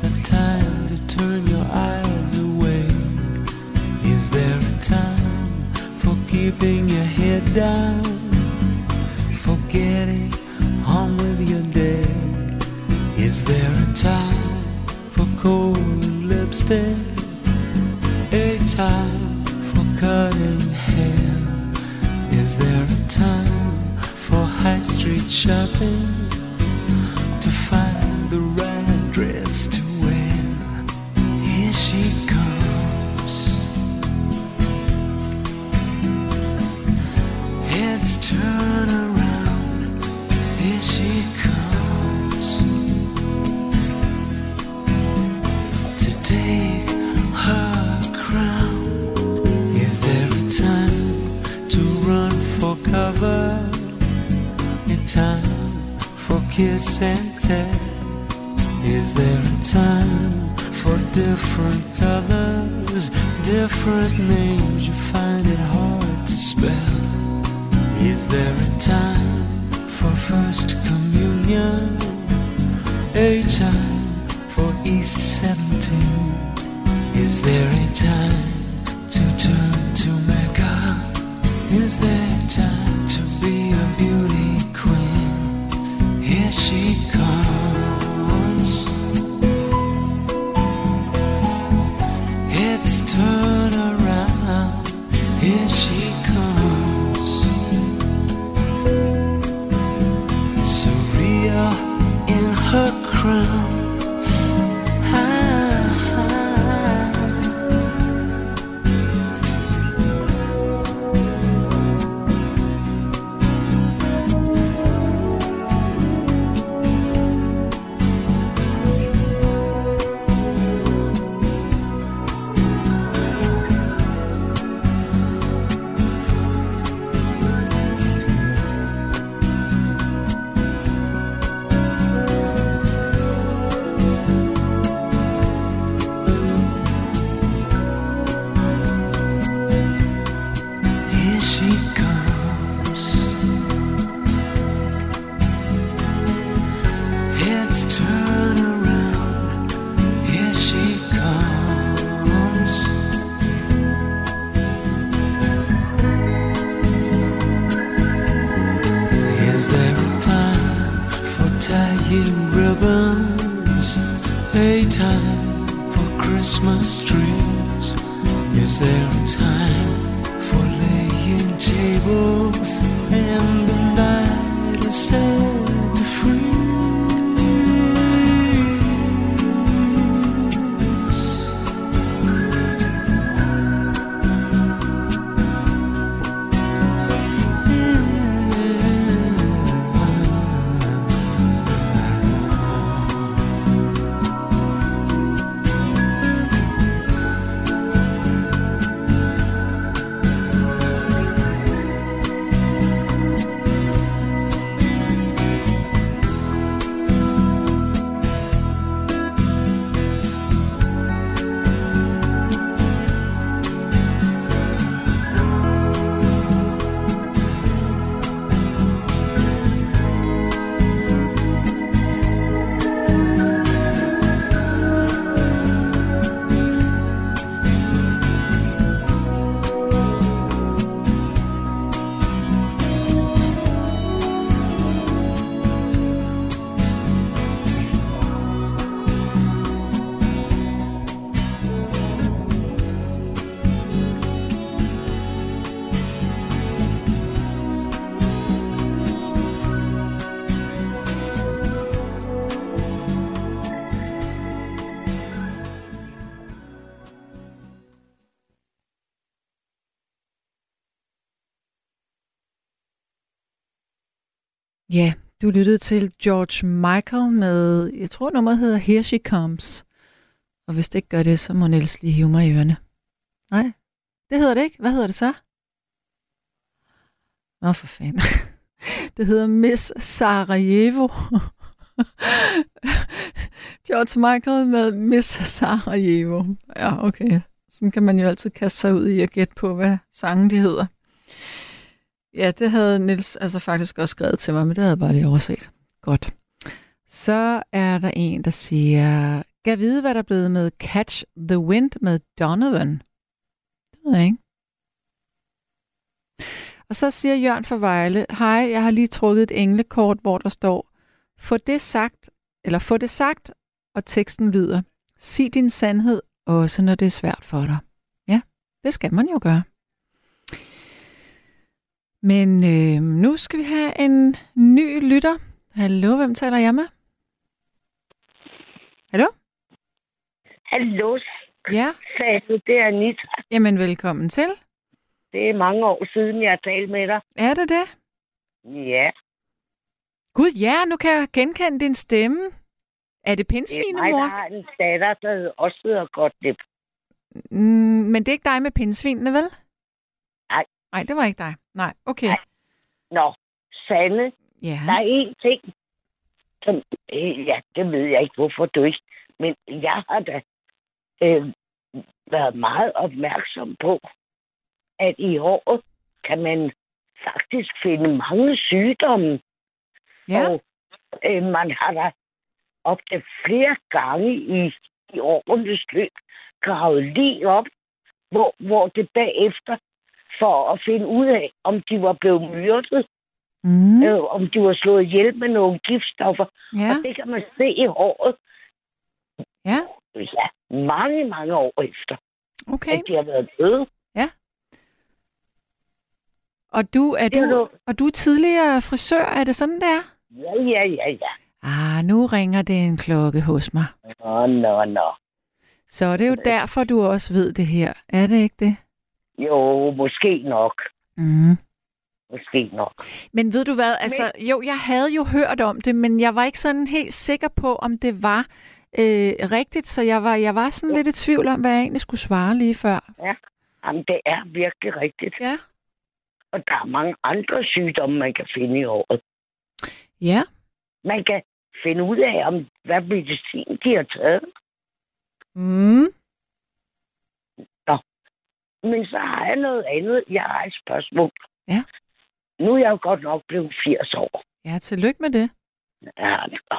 Speaker 8: A time to turn your eyes away? Is there a time for keeping your head down? For getting on with your day? Is there a time for cold lipstick? A time for cutting hair? Is there a time for high street shopping to find kiss and tell? Is there a time for different colors, different names? You find it hard to spell. Is there a time for first communion? A time for East 17? Is there a time to turn to Mecca? Is there time to be a beauty she comes. It's turn there time for laying tables and the night is set to
Speaker 3: du lyttede til George Michael med, jeg tror nummeret hedder Here She Comes. Og hvis det ikke gør det, så må Niels lige hive mig i ørene. Nej, det hedder det ikke. Hvad hedder det så? Nå, for fanden. Det hedder Miss Sarajevo. George Michael med Miss Sarajevo. Ja, okay. Sådan kan man jo altid kaste sig ud i at gætte på, hvad sangen de hedder. Ja, det havde Nils altså faktisk også skrevet til mig, men det havde jeg bare lige overset. Godt. Så er der en, der siger, Gav vide, hvad der er blevet med Catch the Wind med Donovan. Det ved jeg ikke. Og så siger Jørgen for Vejle, hej, jeg har lige trukket et englekort, hvor der står, få det sagt, eller få det sagt, og teksten lyder, sig din sandhed, også når det er svært for dig. Ja, det skal man jo gøre. Men øh, nu skal vi have en ny lytter. Hallo, hvem taler jeg med? Hallo?
Speaker 9: Hallo,
Speaker 3: Ja,
Speaker 9: sagde du, det er Anita.
Speaker 3: jamen velkommen til.
Speaker 9: Det er mange år siden, jeg har talt med dig.
Speaker 3: Er det det?
Speaker 9: Ja,
Speaker 3: Gud, ja, nu kan jeg genkende din stemme. Er det
Speaker 9: det er mig,
Speaker 3: pindsvinemor?
Speaker 9: der har en datter, der også hedder Gottlieb.
Speaker 3: Mm, men det er ikke dig med pindsvinene, vel?
Speaker 9: Nej.
Speaker 3: Nej, det var ikke dig. Nej, okay.
Speaker 9: Nej. Nå, Sanne,
Speaker 3: Ja.
Speaker 9: der er én ting, som, øh, ja, det ved jeg ikke, hvorfor du ikke, men jeg har da øh, været meget opmærksom på, at i år kan man faktisk finde mange sygdomme,
Speaker 3: Ja.
Speaker 9: Og øh, man har da op til flere gange i, i årenes løb gravet lige op, hvor, hvor det bagefter, for at finde ud af, om de var blevet myrdet,
Speaker 3: Mm.
Speaker 9: øh, om de var slået ihjel med nogle giftstoffer.
Speaker 3: Ja.
Speaker 9: Og det kan man se i håret,
Speaker 3: Ja.
Speaker 9: ja, mange, mange år efter,
Speaker 3: Okay.
Speaker 9: at de har været døde.
Speaker 3: Og du er
Speaker 9: Det
Speaker 3: du,
Speaker 9: nu-
Speaker 3: og du er tidligere frisør, er det sådan der?
Speaker 9: Ja, ja, ja, ja.
Speaker 3: Ah, nu ringer det en klokke hos mig.
Speaker 9: Nå, nå, nå.
Speaker 3: Så er det jo derfor, du også ved det her. Er det ikke det?
Speaker 9: Jo, måske nok.
Speaker 3: Mm.
Speaker 9: Måske nok.
Speaker 3: Men ved du hvad, altså, jo, jeg havde jo hørt om det, men jeg var ikke sådan helt sikker på, om det var øh, rigtigt, så jeg var, jeg var sådan lidt i tvivl om, hvad jeg egentlig skulle svare lige før.
Speaker 9: Jamen, det er virkelig rigtigt.
Speaker 3: Ja.
Speaker 9: Og der er mange andre sygdomme, man kan finde i året.
Speaker 3: Ja.
Speaker 9: Man kan finde ud af, om hvad medicin de har taget.
Speaker 3: Mm.
Speaker 9: Men så har jeg noget andet. Jeg har et spørgsmål.
Speaker 3: Ja.
Speaker 9: Nu er jeg jo godt nok blevet 80 år.
Speaker 3: Ja, tillykke med det.
Speaker 9: Ja,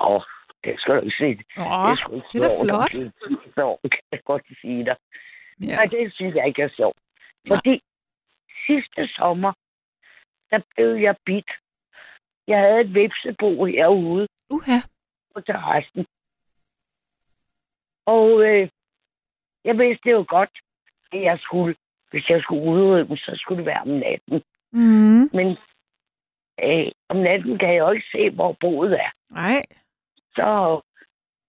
Speaker 9: åh, det skal du ikke sige.
Speaker 3: Åh,
Speaker 9: det, ikke
Speaker 3: det er da flot.
Speaker 9: at blive 80 år, kan jeg godt sige dig.
Speaker 3: Ja.
Speaker 9: Nej, det synes jeg ikke er sjovt. Fordi sidste sommer, der blev jeg bidt. Jeg havde et vipsebo herude
Speaker 3: Uha.
Speaker 9: på terrassen. Og øh, jeg vidste jo godt, at jeg skulle, hvis jeg skulle udrydde så skulle det være om natten.
Speaker 3: Mm.
Speaker 9: Men øh, om natten kan jeg jo ikke se, hvor boet er.
Speaker 3: Nej.
Speaker 9: Så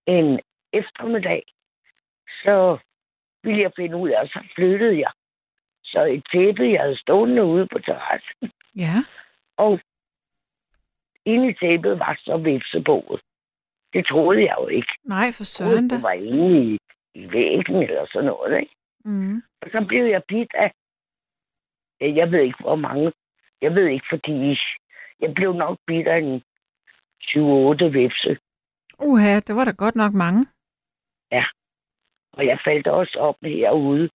Speaker 9: en eftermiddag, så ville jeg finde ud af, og så flyttede jeg. Så et tæppe, jeg havde stående ude på terrassen,
Speaker 3: Ja.
Speaker 9: og inde i tæppet var så vipseboet. Det troede jeg jo ikke.
Speaker 3: Nej, for søren da.
Speaker 9: det var inde i, i væggen eller sådan noget. Ikke?
Speaker 3: Mm.
Speaker 9: Og så blev jeg bidt af, ja, jeg ved ikke hvor mange, jeg ved ikke fordi, jeg blev nok bidt af en 7-8 vipse.
Speaker 3: Uha, det var da godt nok mange.
Speaker 9: Og jeg faldt også op herude,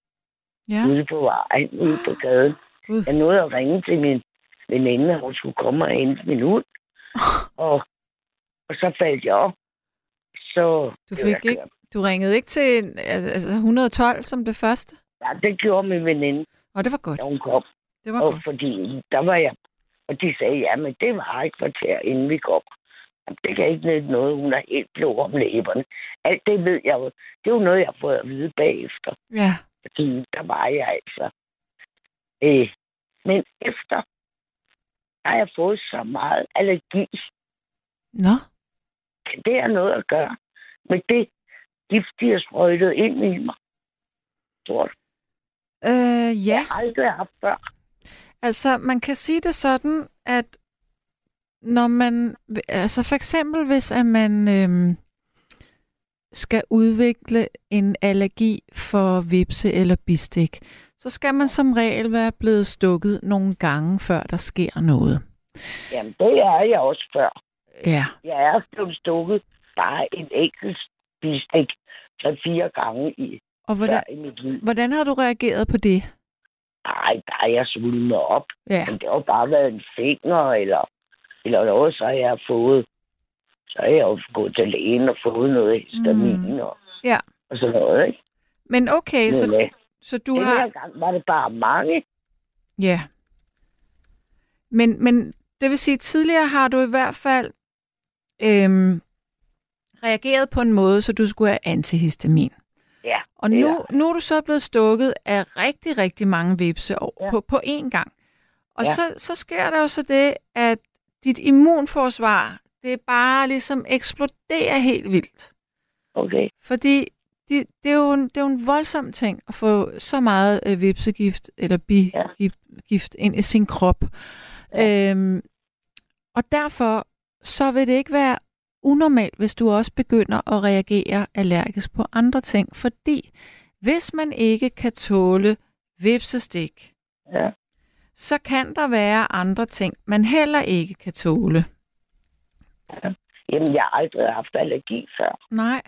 Speaker 3: Ja.
Speaker 9: ude på vejen, ude på gaden.
Speaker 3: Gud.
Speaker 9: Jeg nåede at ringe til min veninde, at hun skulle komme og hente min hund. Og, og så faldt jeg op. Så
Speaker 3: Du fik
Speaker 9: jeg
Speaker 3: ikke-. Du ringede ikke til altså 112 som det første?
Speaker 9: Ja, det gjorde min veninde,
Speaker 3: Og det var godt.
Speaker 9: da hun kom.
Speaker 3: Det var
Speaker 9: Og
Speaker 3: godt.
Speaker 9: fordi der var jeg... Og de sagde, ja, men det var et kvarter, inden vi kom. Jamen, det kan ikke nytte noget. Hun er helt blå om læberne. Alt det ved jeg jo. Det er jo noget, jeg har fået at vide bagefter.
Speaker 3: Ja.
Speaker 9: Fordi der var jeg altså. Øh, men efter har jeg fået så meget allergi.
Speaker 3: Nå.
Speaker 9: Kan det have noget at gøre med det gift, de har sprøjtet ind i mig? Du?
Speaker 3: Øh, ja.
Speaker 9: Jeg har aldrig haft før.
Speaker 3: Altså, man kan sige det sådan, at når man, altså for eksempel hvis at man øhm, skal udvikle en allergi for vipse eller bistik, så skal man som regel være blevet stukket nogle gange, før der sker noget.
Speaker 9: Jamen, det er jeg også før.
Speaker 3: Ja,
Speaker 9: Jeg er blevet stukket bare en enkelt bistik tre-fire gange i,
Speaker 3: og hvordan,
Speaker 9: i mit liv.
Speaker 3: hvordan har du reageret på det?
Speaker 9: Nej, der er jeg svulmet op.
Speaker 3: Ja,
Speaker 9: Men det har bare været en finger, eller, eller noget, så har jeg fået... Så har jeg jo gået til lægen og fået noget histamin mm. og,
Speaker 3: Ja.
Speaker 9: og sådan noget, ikke?
Speaker 3: men okay, så,
Speaker 9: Men, øh,
Speaker 3: så du
Speaker 9: den
Speaker 3: har...
Speaker 9: her gang var det bare mange.
Speaker 3: Ja. Men, men det vil sige, at tidligere har du i hvert fald øhm, reageret på en måde, så du skulle have antihistamin.
Speaker 9: Ja,
Speaker 3: Og
Speaker 9: det
Speaker 3: nu,
Speaker 9: er-
Speaker 3: nu er du så blevet stukket af rigtig, rigtig mange vipse over, ja.
Speaker 9: Ja.
Speaker 3: på, på én gang. Og
Speaker 9: Ja.
Speaker 3: så, så sker der jo så det, at dit immunforsvar, det bare ligesom eksploderer helt vildt.
Speaker 9: Okay.
Speaker 3: Fordi de, det, er jo en, det er jo en voldsom ting at få så meget øh, vipsegift eller bigift ind i sin krop. Ja. Øhm, og derfor så vil det ikke være unormalt, hvis du også begynder at reagere allergisk på andre ting. Fordi hvis man ikke kan tåle vipsestik,
Speaker 9: Ja.
Speaker 3: så kan der være andre ting, man heller ikke kan tåle.
Speaker 9: Jamen, jeg har aldrig haft allergi før.
Speaker 3: Nej.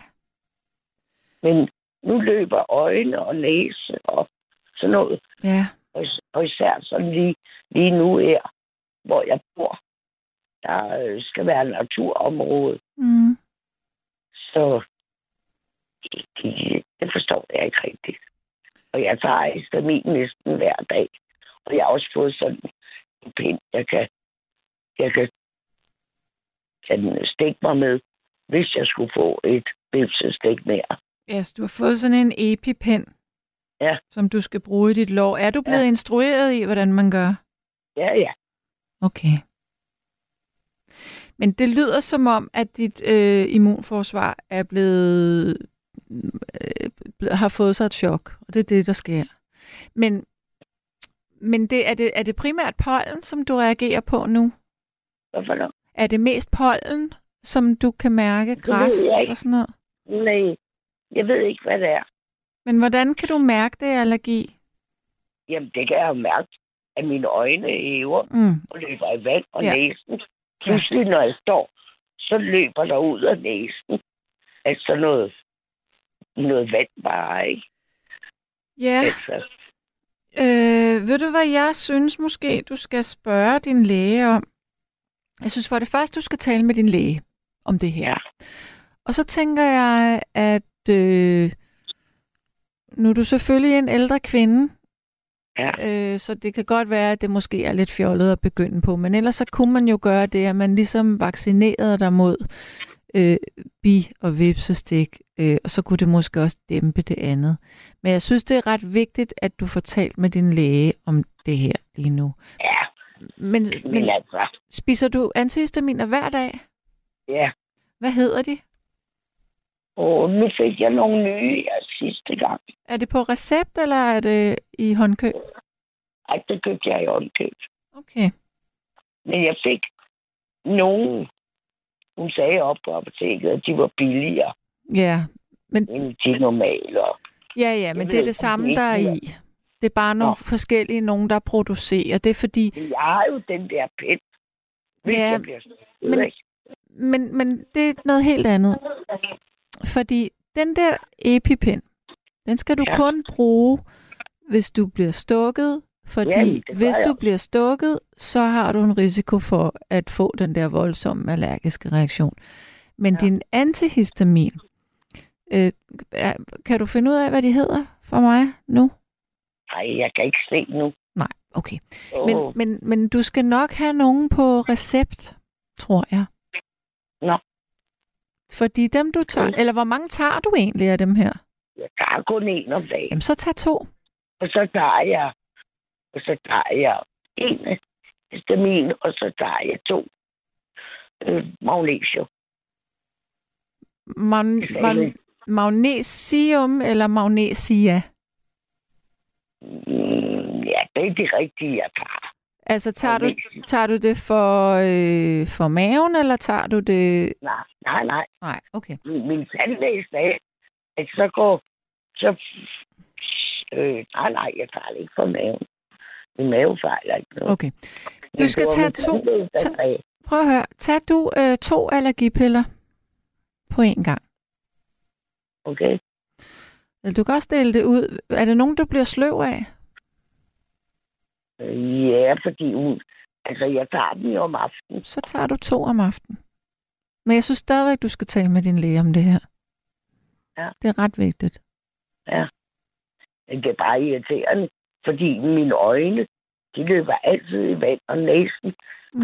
Speaker 9: Men nu løber øjne og næse og sådan noget.
Speaker 3: Ja.
Speaker 9: Og, og især sådan lige, lige nu her, hvor jeg bor. Der øh, skal være naturområde.
Speaker 3: Mm.
Speaker 9: Så det, det forstår jeg ikke rigtigt. Og jeg tager histamin næsten hver dag. Og jeg har også fået sådan en pind, jeg kan, jeg kan, kan stikke mig med, hvis jeg skulle få et bipsestik mere.
Speaker 3: Yes, du har fået sådan en EpiPen,
Speaker 9: Ja.
Speaker 3: som du skal bruge i dit lår. Er du blevet ja.
Speaker 9: Ja.
Speaker 3: instrueret i, hvordan man gør?
Speaker 9: Ja, ja.
Speaker 3: Okay. Men det lyder som om, at dit øh, immunforsvar er blevet øh, ble- har fået sig et chok, og det er det, der sker. Men, men det, er, det, er det primært pollen, som du reagerer på nu?
Speaker 9: Hvorfor?
Speaker 3: Er det mest pollen, som du kan mærke, græs og sådan noget?
Speaker 9: Nej, jeg ved ikke, hvad det er.
Speaker 3: Men hvordan kan du mærke det, allergi?
Speaker 9: Jamen, det kan jeg mærke, at mine øjne hæver
Speaker 3: Mm.
Speaker 9: og løber i vand, og
Speaker 3: ja.
Speaker 9: næsen. Pludselig, når jeg står, så løber der ud af næsen. Altså noget, noget vand bare, ikke?
Speaker 3: Ja,
Speaker 9: Altså,
Speaker 3: øh, ved du hvad jeg synes måske, du skal spørge din læge om? Jeg synes for det første, du skal tale med din læge om det her.
Speaker 9: Ja.
Speaker 3: Og så tænker jeg, at øh, nu er du selvfølgelig en ældre kvinde,
Speaker 9: Ja.
Speaker 3: øh, så det kan godt være, at det måske er lidt fjollet at begynde på, men ellers så kunne man jo gøre det, at man ligesom vaccinerede dig mod øh, bi- og vipsestik, øh, og så kunne det måske også dæmpe det andet. Men jeg synes, det er ret vigtigt, at du får talt med din læge om det her lige nu.
Speaker 9: ja,
Speaker 3: Men,
Speaker 9: men
Speaker 3: spiser du antihistaminer hver dag?
Speaker 9: ja.
Speaker 3: Hvad hedder de?
Speaker 9: Og nu fik jeg nogle nye her sidste gang.
Speaker 3: Er det på recept, eller er det i håndkøb?
Speaker 9: Ej, det købte jeg i håndkøb.
Speaker 3: Okay.
Speaker 9: Men jeg fik nogen. Hun sagde op på apoteket, at de var billigere
Speaker 3: Ja, men,
Speaker 9: end de normale.
Speaker 3: ja, ja, men det er det samme, der er i. Det er bare nogle
Speaker 9: Nå.
Speaker 3: forskellige, nogen der producerer. Det er fordi,
Speaker 9: jeg har jo den der pind.
Speaker 3: Ja,
Speaker 9: jeg bliver
Speaker 3: men-
Speaker 9: men,
Speaker 3: men det er noget helt andet. Fordi den der EpiPen, den skal du ja.
Speaker 9: Ja.
Speaker 3: kun bruge, hvis du bliver stukket. Fordi
Speaker 9: gør
Speaker 3: hvis
Speaker 9: jeg.
Speaker 3: du bliver stukket, så har du en risiko for at få den der voldsomme allergiske reaktion. Men ja.
Speaker 9: Ja.
Speaker 3: din antihistamin, øh, er, kan du finde ud af, hvad de hedder for mig nu?
Speaker 9: Nej, jeg kan ikke se nu.
Speaker 3: Nej, okay.
Speaker 9: Åh,
Speaker 3: Men, men, men du skal nok have nogen på recept, tror jeg.
Speaker 9: Nå.
Speaker 3: Fordi dem du tager, eller hvor mange tager du egentlig af dem her?
Speaker 9: jeg tager kun en om dagen.
Speaker 3: Jamen så tag to.
Speaker 9: Og så tager jeg, og så tager jeg en histamin, og så tager jeg to øh, magnesium.
Speaker 3: Man, man, magnesium eller magnesia?
Speaker 9: Mm, ja, det er det rigtige, jeg tager.
Speaker 3: Altså, tager du, tager du det for, øh, for maven, eller tager du det...
Speaker 9: Nej, nej, nej.
Speaker 3: Nej, okay.
Speaker 9: Min, min tandlæge sagde, at så går... Så, øh, nej, nej, jeg tager det ikke for maven. Min mave fejler ikke noget.
Speaker 3: Okay. Du skal tage to...
Speaker 9: tandlæge,
Speaker 3: Prøv at høre. Tag du øh, to allergipiller på én gang.
Speaker 9: Okay,
Speaker 3: Du kan også dele det ud. Er det nogen, du bliver sløv af?
Speaker 9: Øh, ja, fordi hun... Altså, jeg tager den jo om aftenen.
Speaker 3: Så tager du to om aftenen. Men jeg synes stadigvæk, du skal tale med din læge om det her.
Speaker 9: Ja.
Speaker 3: Det er ret vigtigt.
Speaker 9: Men det er bare irriterende, fordi mine øjne, de løber altid i vand, og næsen,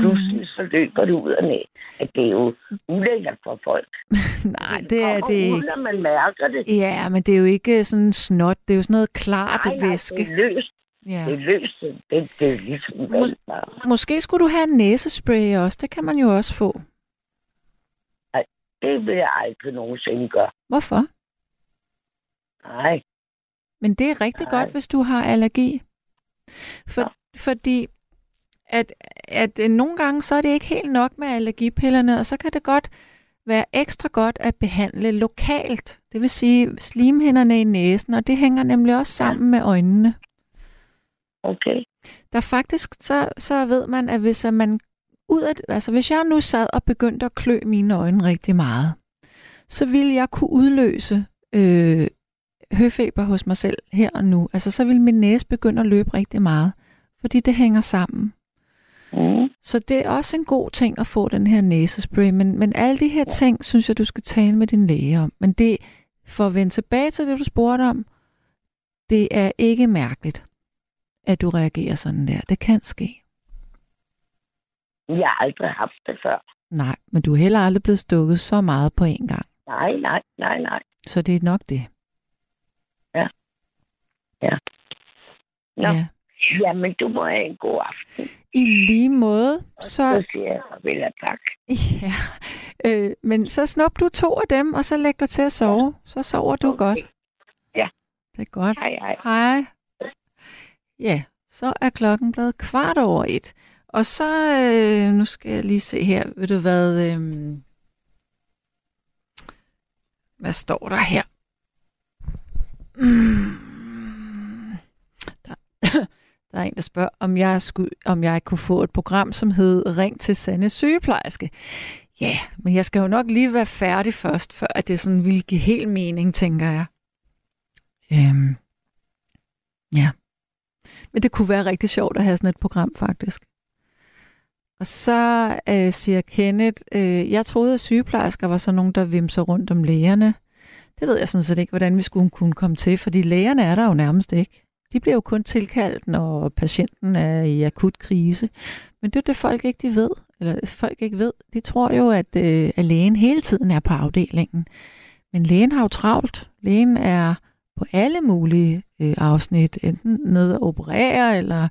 Speaker 9: pludselig så løber det ud af næ. At det er jo ulækkert for folk.
Speaker 3: Nej, det er det ikke.
Speaker 9: At man mærker det.
Speaker 3: Ja, men det er jo ikke sådan snot. Det er jo sådan noget klart
Speaker 9: Nej, nej,
Speaker 3: væske.
Speaker 9: det er løst.
Speaker 3: Ja.
Speaker 9: Det er løst. Det, det er ligesom bare.
Speaker 3: Måske skulle du have en næsespray også. Det kan man jo også få.
Speaker 9: Det vil jeg aldrig nogensinde gøre.
Speaker 3: Hvorfor?
Speaker 9: Nej,
Speaker 3: Men det er rigtig
Speaker 9: Nej.
Speaker 3: godt, hvis du har allergi. For,
Speaker 9: Ja.
Speaker 3: Fordi at, at øh, nogle gange, så er det ikke helt nok med allergipillerne, og så kan det godt være ekstra godt at behandle lokalt. Det vil sige slimhinderne i næsen, og det hænger nemlig også sammen med øjnene.
Speaker 9: Okay.
Speaker 3: Der faktisk, så, så ved man, at hvis man ud af, altså hvis jeg nu sad og begyndte at klø mine øjne rigtig meget, så ville jeg kunne udløse øh, høfeber hos mig selv her og nu. Altså så ville min næse begynde at løbe rigtig meget, fordi det hænger sammen.
Speaker 9: Mm.
Speaker 3: Så det er også en god ting at få den her næsespray, men, men alle de her ting, synes jeg, du skal tale med din læge om. Men det, for at vende tilbage til det, du spurgte om, det er ikke mærkeligt, at du reagerer sådan der. Det kan ske.
Speaker 9: Jeg har aldrig haft det før.
Speaker 3: Nej, men du er heller aldrig blevet stukket så meget på én gang.
Speaker 9: Nej, nej, nej, nej.
Speaker 3: Så det er nok det.
Speaker 9: Nå.
Speaker 3: Ja.
Speaker 9: Jamen, du må have en god aften.
Speaker 3: I lige måde, så...
Speaker 9: Så siger jeg farvel og tak.
Speaker 3: Ja. Øh, men så snup du to af dem, og så læg dig til at sove. Så sover du
Speaker 9: Okay.
Speaker 3: godt.
Speaker 9: Ja.
Speaker 3: Det er godt.
Speaker 9: Hej, hej.
Speaker 3: Hej. Ja, så er klokken blevet kvart over et. Og så, øh, nu skal jeg lige se her, ved du hvad, øh, hvad står der her? Mm. Der, der er en, der spørger, om jeg, skulle, om jeg kunne få et program, som hed Ring til Sande Sygeplejerske. Ja, men jeg skal jo nok lige være færdig først, før at det sådan ville give helt mening, tænker jeg. Øhm, ja. Men det kunne være rigtig sjovt at have sådan et program, faktisk. Og så øh, siger Kenneth, øh, jeg troede, at sygeplejersker var sådan nogen, der vimser rundt om lægerne. Det ved jeg sådan set ikke, hvordan vi skulle kunne komme til, fordi lægerne er der jo nærmest ikke. De bliver jo kun tilkaldt, når patienten er i akut krise. Men det er det, folk ikke de ved. Eller folk ikke ved. De tror jo, at, øh, at lægen hele tiden er på afdelingen. Men lægen har jo travlt. Lægen er på alle mulige øh, afsnit, enten nede og operere, eller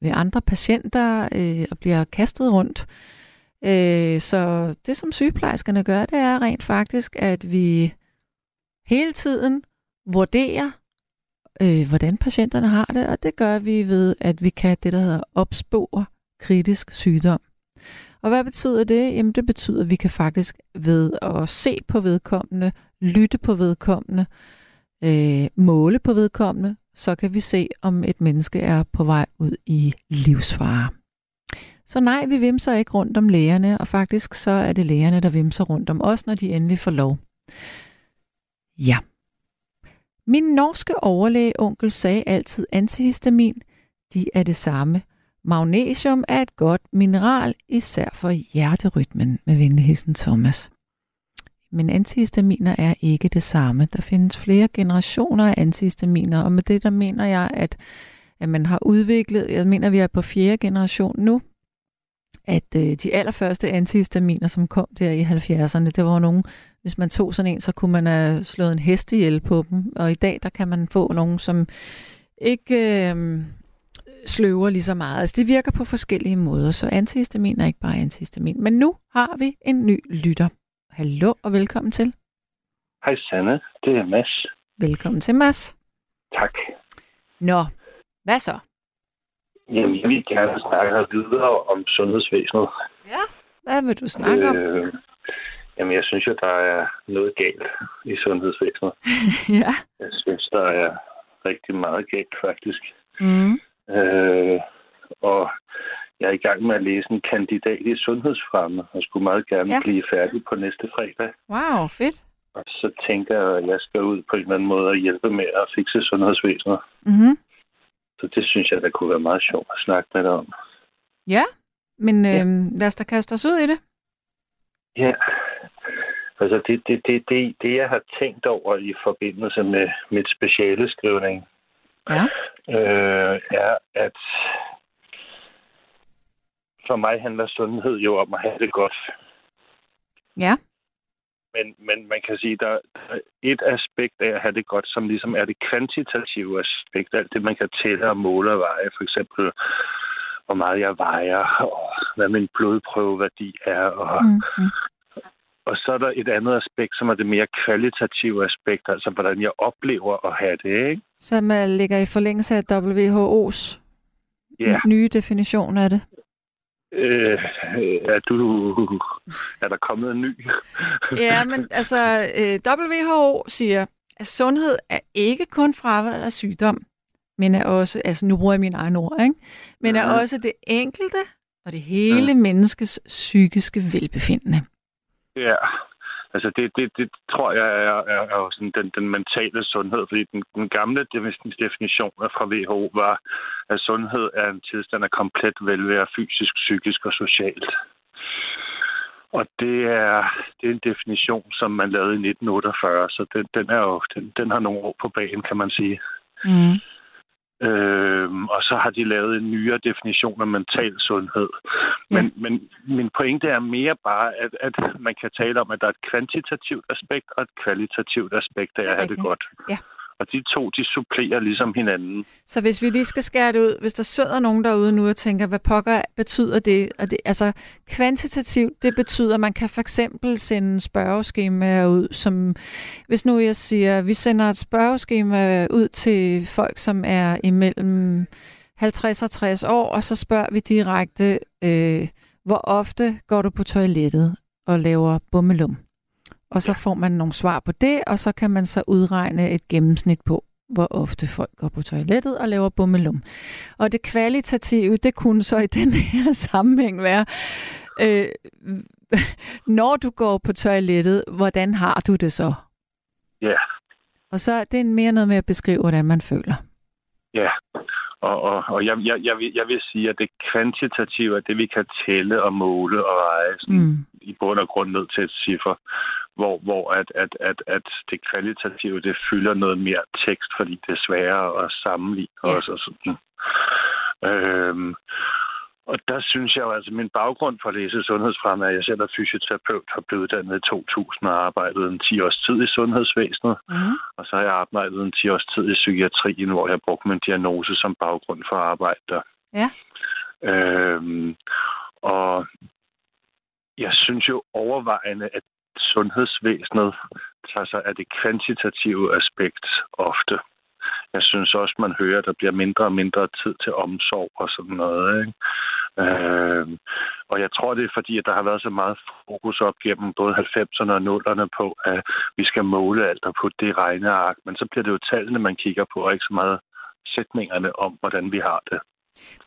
Speaker 3: ved andre patienter, øh, og bliver kastet rundt. Øh, så det, som sygeplejerskerne gør, det er rent faktisk, at vi hele tiden vurderer, øh, hvordan patienterne har det, og det gør vi ved, at vi kan det, der hedder opspore kritisk sygdom. Og hvad betyder det? Jamen det betyder, at vi kan faktisk ved at se på vedkommende, lytte på vedkommende, øh, Øh, måle på vedkommende, så kan vi se, om et menneske er på vej ud i livsfare. Så nej, vi vimser ikke rundt om lægerne, og faktisk så er det lægerne, der vimser rundt om os, når de endelig får lov. Ja. Min norske overlægeonkel sagde altid antihistamin, de er det samme. Magnesium er et godt mineral, især for hjerterytmen, med venligheden Thomas. Men antihistaminer er ikke det samme. Der findes flere generationer af antihistaminer, og med det der mener jeg, at, at man har udviklet, jeg mener, vi er på fjerde generation nu, at øh, de allerførste antihistaminer, som kom der i 70'erne, det var nogen, hvis man tog sådan en, så kunne man have slået en hest ihjel på dem, og i dag, der kan man få nogen, som ikke øh, sløver lige så meget. Altså, det virker på forskellige måder, så antihistamin er ikke bare antihistamin. Men nu har vi en ny lytter. Hallo og velkommen til.
Speaker 10: Hej Sanne, det er Mads.
Speaker 3: Velkommen til, Mads.
Speaker 10: Tak.
Speaker 3: Nå, hvad så?
Speaker 10: Jamen, jeg vil gerne snakke videre om sundhedsvæsenet.
Speaker 3: Ja. Hvad vil du snakke om?
Speaker 10: Øh, jamen, jeg synes jo, der er noget galt i sundhedsvæsenet.
Speaker 3: ja.
Speaker 10: Jeg synes, der er rigtig meget galt, faktisk.
Speaker 3: Mm.
Speaker 10: Øh, og jeg er i gang med at læse en kandidat i sundhedsfremme, og skulle meget gerne
Speaker 3: Ja.
Speaker 10: ja. blive færdig på næste fredag.
Speaker 3: Wow, fedt.
Speaker 10: Og så tænker jeg, at jeg skal ud på en eller anden måde og hjælpe med at fikse sundhedsvæsenet.
Speaker 3: Mm-hmm.
Speaker 10: Så det synes jeg, der kunne være meget sjovt at snakke med dig om.
Speaker 3: Ja, men øh, lad os da kaste os ud i det.
Speaker 10: Ja, altså det, det, det, det, det jeg har tænkt over i forbindelse med mit speciale skrivning,
Speaker 3: Ja.
Speaker 10: øh, er, at for mig handler sundhed jo om at have det godt.
Speaker 3: Ja.
Speaker 10: Men, men man kan sige, der der er et aspekt af at have det godt, som ligesom er det kvantitative aspekt. Alt det, man kan tælle og måle og veje. For eksempel, hvor meget jeg vejer, og hvad min blodprøveværdi er. Og,
Speaker 3: Mm-hmm.
Speaker 10: og så er der et andet aspekt, som er det mere kvalitative aspekt. Altså, hvordan jeg oplever at have det, ikke?
Speaker 3: Som uh, ligger i forlængelse af WHO's
Speaker 10: Ja.
Speaker 3: nye definition af det.
Speaker 10: Øh, er, du, er der kommet en ny?
Speaker 3: Ja, men altså, øh, WHO siger, at sundhed er ikke kun fraværet af sygdom, men er også, altså nu bruger jeg mine egne ord, ikke? men er
Speaker 10: Mhm.
Speaker 3: også det enkelte og det hele menneskes psykiske velbefindende.
Speaker 10: Ja, altså det, det, det tror jeg er, er, er sådan den, den mentale sundhed, fordi den, den gamle definition fra WHO var, at sundhed er en tilstand af komplet velvære, fysisk, psykisk og socialt. Og det er, det er en definition, som man lavede i 1948, så den, den, er jo, den, den har nogle år på banen, kan man sige.
Speaker 3: Mm.
Speaker 10: Øhm, og så har de lavet en nyere definition af mental sundhed. Men, ja. men min pointe er mere bare, at, at man kan tale om, at der er et kvantitativt aspekt og et kvalitativt aspekt af at have det godt.
Speaker 3: Ja.
Speaker 10: Og de to, de supplerer ligesom hinanden.
Speaker 3: Så hvis vi lige skal skære det ud, hvis der sidder nogen derude nu og tænker, hvad pokker betyder det? Og det altså, kvantitativt, det betyder, at man kan for eksempel sende spørgeskemaer ud, som hvis nu jeg siger, vi sender et spørgeskema ud til folk, som er imellem 50 og 60 år, og så spørger vi direkte, øh, hvor ofte går du på toilettet og laver bummelum? Og så får man nogle svar på det, og så kan man så udregne et gennemsnit på, hvor ofte folk går på toilettet og laver bummelum. Og det kvalitative, det kunne så i den her sammenhæng være, øh, når du går på toilettet, hvordan har du det så?
Speaker 10: Ja,
Speaker 3: Og så er det mere noget med at beskrive, hvordan man føler.
Speaker 10: ja. Og, og, og jeg, jeg, jeg, vil, jeg vil sige, at det kvantitative er det, vi kan tælle og måle og sådan,
Speaker 3: Mm.
Speaker 10: i bund og grund ned til et ciffer, hvor, hvor at, at, at, at det kvalitative, det fylder noget mere tekst, fordi det er sværere at sammenligne
Speaker 3: Ja.
Speaker 10: også. Og sådan. Øhm, og der synes jeg jo, altså min baggrund for at læse sundhedsfremme er, at jeg selv er fysioterapeut, har blevet uddannet i 2000 og arbejdet en 10 års tid i sundhedsvæsenet.
Speaker 3: Mm.
Speaker 10: Og så har jeg arbejdet en 10 års tid i psykiatrien, hvor jeg har brugt min diagnose som baggrund for at arbejde der.
Speaker 3: Ja.
Speaker 10: Øhm, og jeg synes jo overvejende, at sundhedsvæsenet tager sig af det kvantitative aspekt ofte. Jeg synes også, man hører, at der bliver mindre og mindre tid til omsorg og sådan noget. Ikke? Øh, og jeg tror, det er fordi, at der har været så meget fokus op gennem både 90'erne og 0'erne på, at vi skal måle alt og putte det i regneark. Men så bliver det jo tallene, man kigger på, og ikke så meget sætningerne om, hvordan vi har det.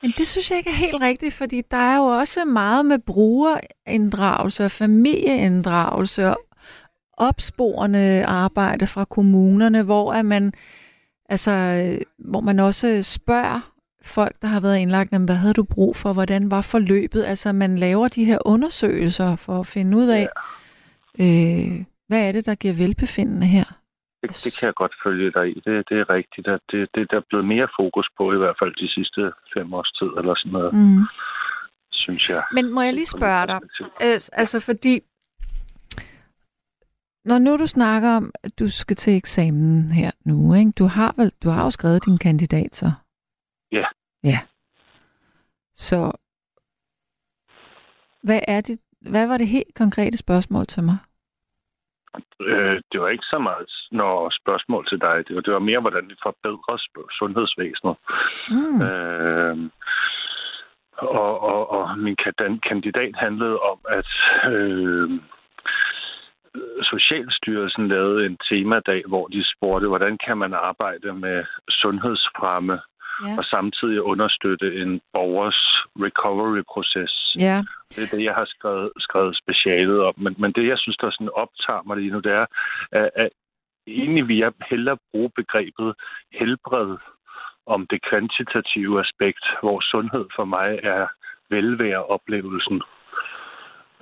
Speaker 3: Men det synes jeg ikke er helt rigtigt, fordi der er jo også meget med brugerinddragelse og familieinddragelse og opsporende arbejde fra kommunerne, hvor er man altså hvor man også spørger folk, der har været indlagt, hvad havde du brug for, hvordan var forløbet? Altså man laver de her undersøgelser for at finde ud af, øh, hvad er det, der giver velbefindende her?
Speaker 10: Det, det kan jeg godt følge dig i. Det, det er rigtigt. at Det, det der er blevet mere fokus på, i hvert fald de sidste fem års tid, eller sådan noget,
Speaker 3: Mm.
Speaker 10: synes jeg.
Speaker 3: Men må jeg lige spørge dig, Altså, altså fordi, når nu du snakker om, at du skal til eksamen her nu, ikke? Du har vel, du har jo skrevet din kandidat så?
Speaker 10: Ja.
Speaker 3: Ja. Så, hvad er det, hvad var det helt konkrete spørgsmål til mig?
Speaker 10: Øh, det var ikke så meget når spørgsmål til dig. Det var, det var mere, hvordan vi forbedrer sundhedsvæsenet.
Speaker 3: Mm.
Speaker 10: Øh, Og, og, og min kan- kandidat handlede om, at øh, Socialstyrelsen lavede en temadag, hvor de spurgte, hvordan kan man arbejde med sundhedsfremme
Speaker 3: Ja.
Speaker 10: og samtidig understøtte en borgers recovery-proces.
Speaker 3: Ja.
Speaker 10: Det er det, jeg har skrevet, skrevet specialet om. Men, men det, jeg synes, der sådan optager mig lige nu, det er, at, at egentlig vil jeg hellere bruge begrebet helbred om det kvantitative aspekt, hvor sundhed for mig er velværeoplevelsen.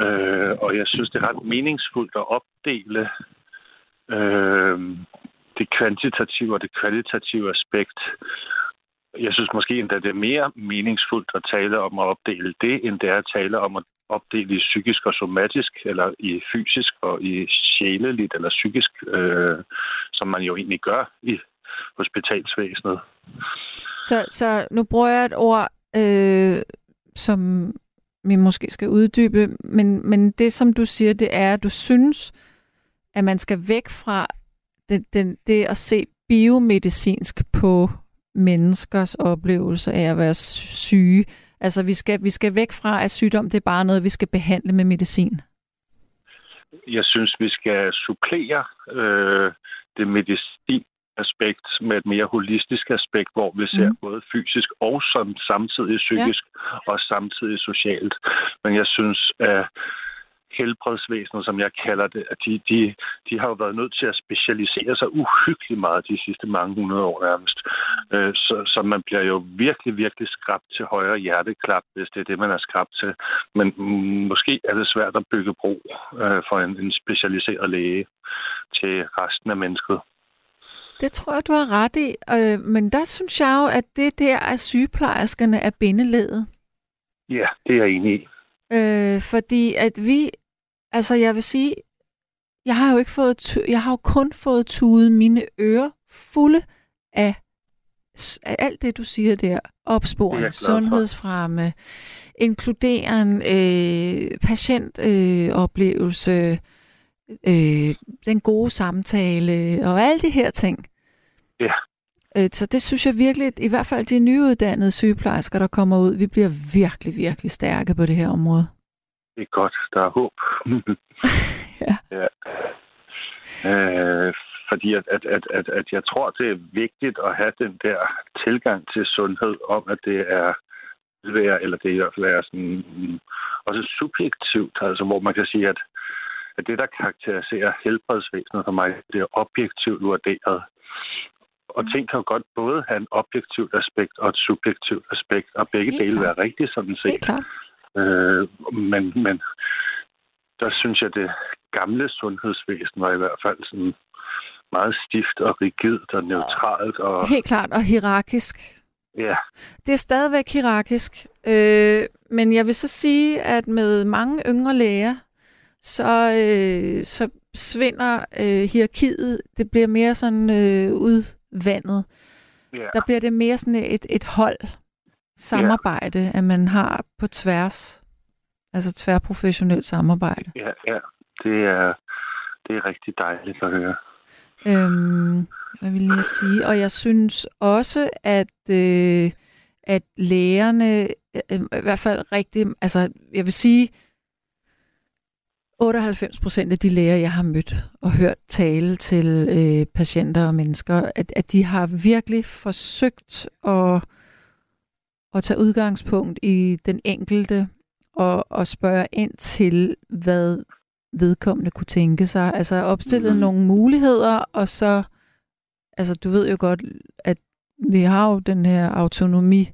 Speaker 10: Øh, og jeg synes, det er ret meningsfuldt at opdele øh, det kvantitative og det kvalitative aspekt. Jeg synes måske endda, det er mere meningsfuldt at tale om at opdele det, end det er at tale om at opdele i psykisk og somatisk, eller i fysisk og i sjæleligt eller psykisk, øh, som man jo egentlig gør i hospitalsvæsenet.
Speaker 3: Så, så nu bruger jeg et ord, øh, som vi måske skal uddybe, men, men det, som du siger, det er, at du synes, at man skal væk fra det, det, det at se biomedicinsk på menneskers oplevelse af at være syge. Altså, vi skal, vi skal væk fra, at sygdom det er bare noget, vi skal behandle med medicin.
Speaker 10: Jeg synes, vi skal supplere øh, det medicin aspekt med et mere holistisk aspekt, hvor vi ser mm. både fysisk og som samtidig psykisk ja. og samtidig socialt. Men jeg synes, at helbredsvæsenet, som jeg kalder det, at de, de, de har jo været nødt til at specialisere sig uhyggeligt meget de sidste mange hundrede år nærmest. Øh, så, så man bliver jo virkelig, virkelig skrabt til højre hjerteklap, hvis det er det, man er skrabt til. Men mm, måske er det svært at bygge bro øh, for en, en specialiseret læge til resten af mennesket.
Speaker 3: Det tror jeg, du har ret i. Øh, men der synes jeg jo, at det der, at sygeplejerskerne er bindeledet.
Speaker 10: Ja, det er jeg enig i.
Speaker 3: Øh, fordi at vi, altså jeg vil sige, jeg har jo ikke fået, jeg har jo kun fået tudet mine ører fulde af, af alt det, du siger der. Opsporing, sundhedsfremme, inkludering, øh, patientoplevelse, øh, øh, den gode samtale og alle de her ting.
Speaker 10: Ja.
Speaker 3: Øh, så det synes jeg virkelig, i hvert fald de nyuddannede sygeplejersker, der kommer ud, vi bliver virkelig, virkelig stærke på det her område.
Speaker 10: Det er godt, der er håb.
Speaker 3: ja.
Speaker 10: ja. Øh, fordi at, at, at, at, at jeg tror, det er vigtigt at have den der tilgang til sundhed om, at det er velvære, eller det i hvert fald er sådan, også subjektivt, altså hvor man kan sige, at, at det, der karakteriserer helbredsvæsenet for mig, det er objektivt vurderet. Og mm. ting kan jo godt både have en objektivt aspekt og et subjektivt aspekt, og begge Helt dele klar. være rigtige sådan set. Øh, men, men der synes jeg, det gamle sundhedsvæsen var i hvert fald sådan meget stift og rigidt og neutralt. Og...
Speaker 3: Helt klart, og hierarkisk.
Speaker 10: Ja.
Speaker 3: Det er stadigvæk hierarkisk. Øh, men jeg vil så sige, at med mange yngre læger, så, øh, så svinder øh, hierarkiet. Det bliver mere sådan øh, udvandet.
Speaker 10: Yeah.
Speaker 3: Der bliver det mere sådan et, et hold samarbejde, yeah. at man har på tværs. Altså tværprofessionelt samarbejde.
Speaker 10: Ja, ja. Det er, det er rigtig dejligt at høre.
Speaker 3: Øhm, hvad vil jeg sige? Og jeg synes også, at, øh, at lægerne, øh, i hvert fald rigtig, altså jeg vil sige, 98 procent af de læger, jeg har mødt og hørt tale til øh, patienter og mennesker, at, at de har virkelig forsøgt at, at tage udgangspunkt i den enkelte og, og spørge ind til, hvad vedkommende kunne tænke sig. Altså opstillet mm. nogle muligheder, og så, altså du ved jo godt, at vi har jo den her autonomi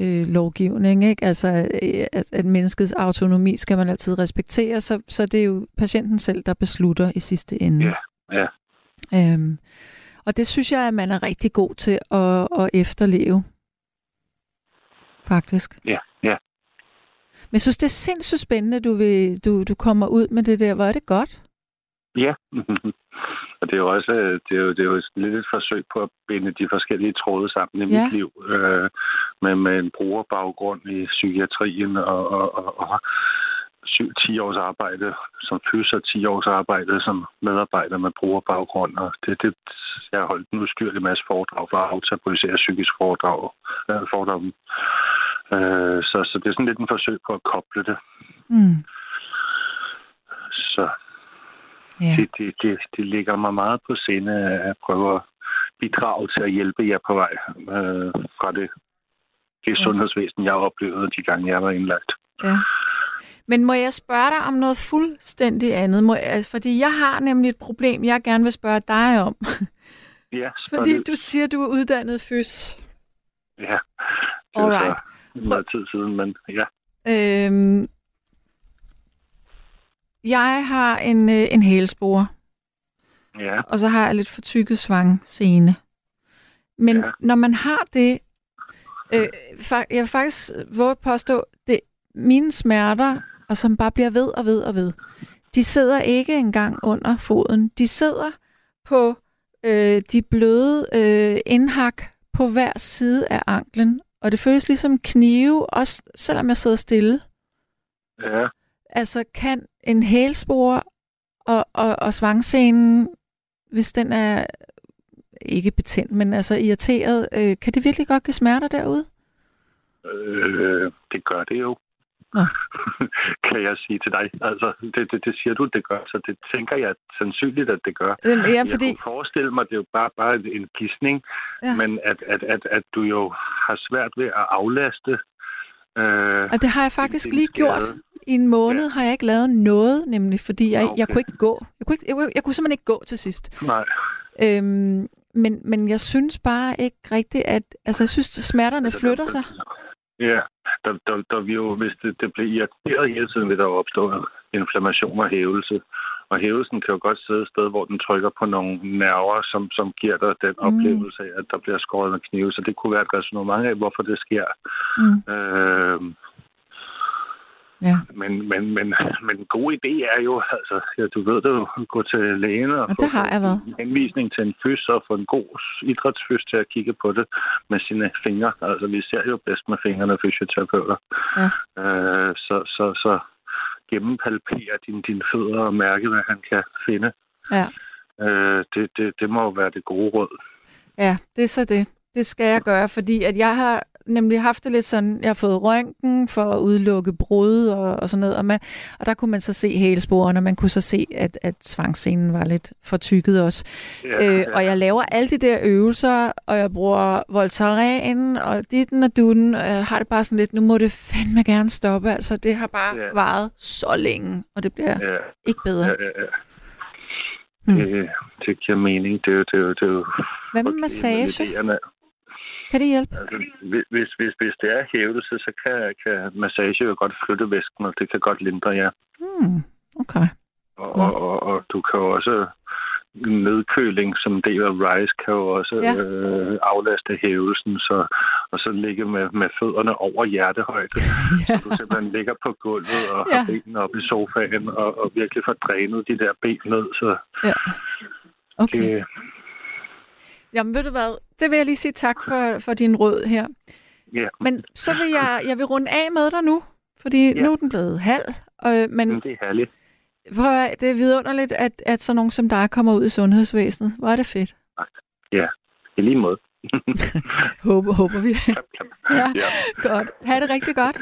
Speaker 3: øh, lovgivning, ikke? Altså, øh, at, at menneskets autonomi skal man altid respektere, så, så det er jo patienten selv, der beslutter i sidste ende.
Speaker 10: Ja, ja.
Speaker 3: Øhm, og det synes jeg, at man er rigtig god til at, at efterleve. Faktisk.
Speaker 10: Ja, ja.
Speaker 3: Men jeg synes, det er sindssygt spændende, du, vil, du, du kommer ud med det der. Hvor er det godt?
Speaker 10: Ja, og det er jo også det er jo, det er jo lidt et forsøg på at binde de forskellige tråde sammen i ja. mit liv øh, med, med en brugerbaggrund i psykiatrien og, og, og, og 7-10 års arbejde som fys og 10 års arbejde som medarbejder med brugerbaggrund. Og det, det, jeg har holdt en ustyrlig masse foredrag for at aftabuisere psykisk foredrag, øh, foredrag Øh, så, så det er sådan lidt en forsøg på at koble det.
Speaker 3: Mm.
Speaker 10: Så
Speaker 3: Ja.
Speaker 10: det, det, det, det ligger mig meget på sinde at prøve at bidrage til at hjælpe jer på vej øh, fra det, det
Speaker 3: Ja.
Speaker 10: sundhedsvæsen, jeg oplevede de gange, jeg var indlagt.
Speaker 3: Ja. Men må jeg spørge dig om noget fuldstændig andet? Må, altså, fordi jeg har nemlig et problem, jeg gerne vil spørge dig om.
Speaker 10: Ja,
Speaker 3: Fordi
Speaker 10: løs.
Speaker 3: du siger, du er uddannet fys.
Speaker 10: Ja, det
Speaker 3: Alright.
Speaker 10: så noget tid siden, men ja.
Speaker 3: Øhm, jeg har en, øh, en hælspore,
Speaker 10: Ja,
Speaker 3: og så har jeg lidt fortykket svangscene. Men
Speaker 10: Ja.
Speaker 3: når man har det, øh, fa- jeg vil faktisk våge at påstå, det mine smerter, og som bare bliver ved og ved og ved, de sidder ikke engang under foden. De sidder på øh, de bløde øh, indhak på hver side af anklen, og det føles ligesom knive, også selvom jeg sidder stille.
Speaker 10: ja.
Speaker 3: Altså, kan en hælspore og, og, og svangscenen, hvis den er ikke betændt, men altså irriteret, øh, kan det virkelig godt give smerter derude?
Speaker 10: Øh, det gør det jo.
Speaker 3: Nå.
Speaker 10: kan jeg sige til dig. Altså, det, det, det siger du, det gør. Så det tænker jeg sandsynligt, at det gør.
Speaker 3: Øh, ja,
Speaker 10: Jeg
Speaker 3: fordi...
Speaker 10: kunne forestille mig, det er jo bare, bare en gissning,
Speaker 3: Ja.
Speaker 10: ja. men at, at, at, at du jo har svært ved at aflaste. Øh,
Speaker 3: Og det har jeg faktisk lige gjort. I en måned har jeg ikke lavet noget, nemlig fordi jeg,
Speaker 10: Okay.
Speaker 3: jeg kunne ikke gå. Jeg kunne, ikke, jeg, jeg kunne simpelthen ikke gå til sidst.
Speaker 10: Nej.
Speaker 3: Øhm, men, men jeg synes bare ikke rigtigt, at... Altså, jeg synes, at smerterne
Speaker 10: Altså,
Speaker 3: flytter
Speaker 10: der-
Speaker 3: sig.
Speaker 10: Ja, der, der, der vi jo, hvis det, det bliver irriteret hele tiden, vil der jo opstå inflammation og hævelse. Og hævelsen kan jo godt sidde et sted, hvor den trykker på nogle nerver, som, som giver dig den
Speaker 3: Mm.
Speaker 10: oplevelse af, at der bliver skåret med knive. Så det kunne være et resonemang af, hvorfor det sker.
Speaker 3: Mm.
Speaker 10: Øh,
Speaker 3: Ja.
Speaker 10: men, men, men, men en god idé er jo, altså, ja, du ved det jo, gå til lægen og,
Speaker 3: Og det har jeg været.
Speaker 10: en henvisning til en fys og få en god idrætsfys til at kigge på det med sine fingre. Altså, vi ser jo bedst med fingrene fysioterapeuter.
Speaker 3: Ja.
Speaker 10: Øh, så, så, så gennempalpere dine din fødder og mærke, hvad han kan finde.
Speaker 3: Ja.
Speaker 10: Øh, det, det, det må jo være det gode råd.
Speaker 3: Ja, det er så det. Det skal jeg gøre, fordi at jeg har nemlig haft det lidt sådan, jeg har fået røntgen for at udelukke brud og, og sådan noget, og, man, og der kunne man så se hælsporene, og man kunne så se, at, at svangscenen var lidt fortykket også.
Speaker 10: Ja,
Speaker 3: øh,
Speaker 10: ja.
Speaker 3: Og jeg laver alle de der øvelser, og jeg bruger Voltaren og ditten og dutten, og jeg har det bare sådan lidt, nu må det fandme gerne stoppe, altså det har bare
Speaker 10: Ja.
Speaker 3: varet så længe, og det bliver
Speaker 10: Ja,
Speaker 3: ikke bedre.
Speaker 10: ja, ja, ja.
Speaker 3: Hmm.
Speaker 10: Det, det giver mening. Det er jo, det er jo, det er jo
Speaker 3: Hvad med massage? Kan det hjælpe?
Speaker 10: Altså, hvis, hvis, hvis, det er hævelse, så kan, kan massage jo godt flytte væsken, og det kan godt lindre jer.
Speaker 3: Hmm, okay.
Speaker 10: Og,
Speaker 3: Ja.
Speaker 10: og, og, og du kan jo også nedkøling som del af RISE kan jo også
Speaker 3: Ja.
Speaker 10: ja. øh, aflaste hævelsen, så, og så ligge med, med fødderne over hjertehøjde.
Speaker 3: Ja.
Speaker 10: Så du simpelthen ligger på gulvet og
Speaker 3: Ja.
Speaker 10: har benene op i sofaen og, og virkelig får drænet de der ben ned. Så
Speaker 3: Ja. Okay.
Speaker 10: det,
Speaker 3: Jamen ved du hvad, det vil jeg lige sige tak for, for din råd her.
Speaker 10: ja,
Speaker 3: Men så vil jeg, jeg vil runde af med dig nu, fordi. Ja. nu er den blevet halv. Øh, men
Speaker 10: det er herligt.
Speaker 3: høre, det er vidunderligt, at, at sådan nogen som dig kommer ud i sundhedsvæsenet. Hvor er det fedt.
Speaker 10: Ja, i lige måde.
Speaker 3: Håber, håber vi. Ja.
Speaker 10: ja.
Speaker 3: godt. Ha' det rigtig godt.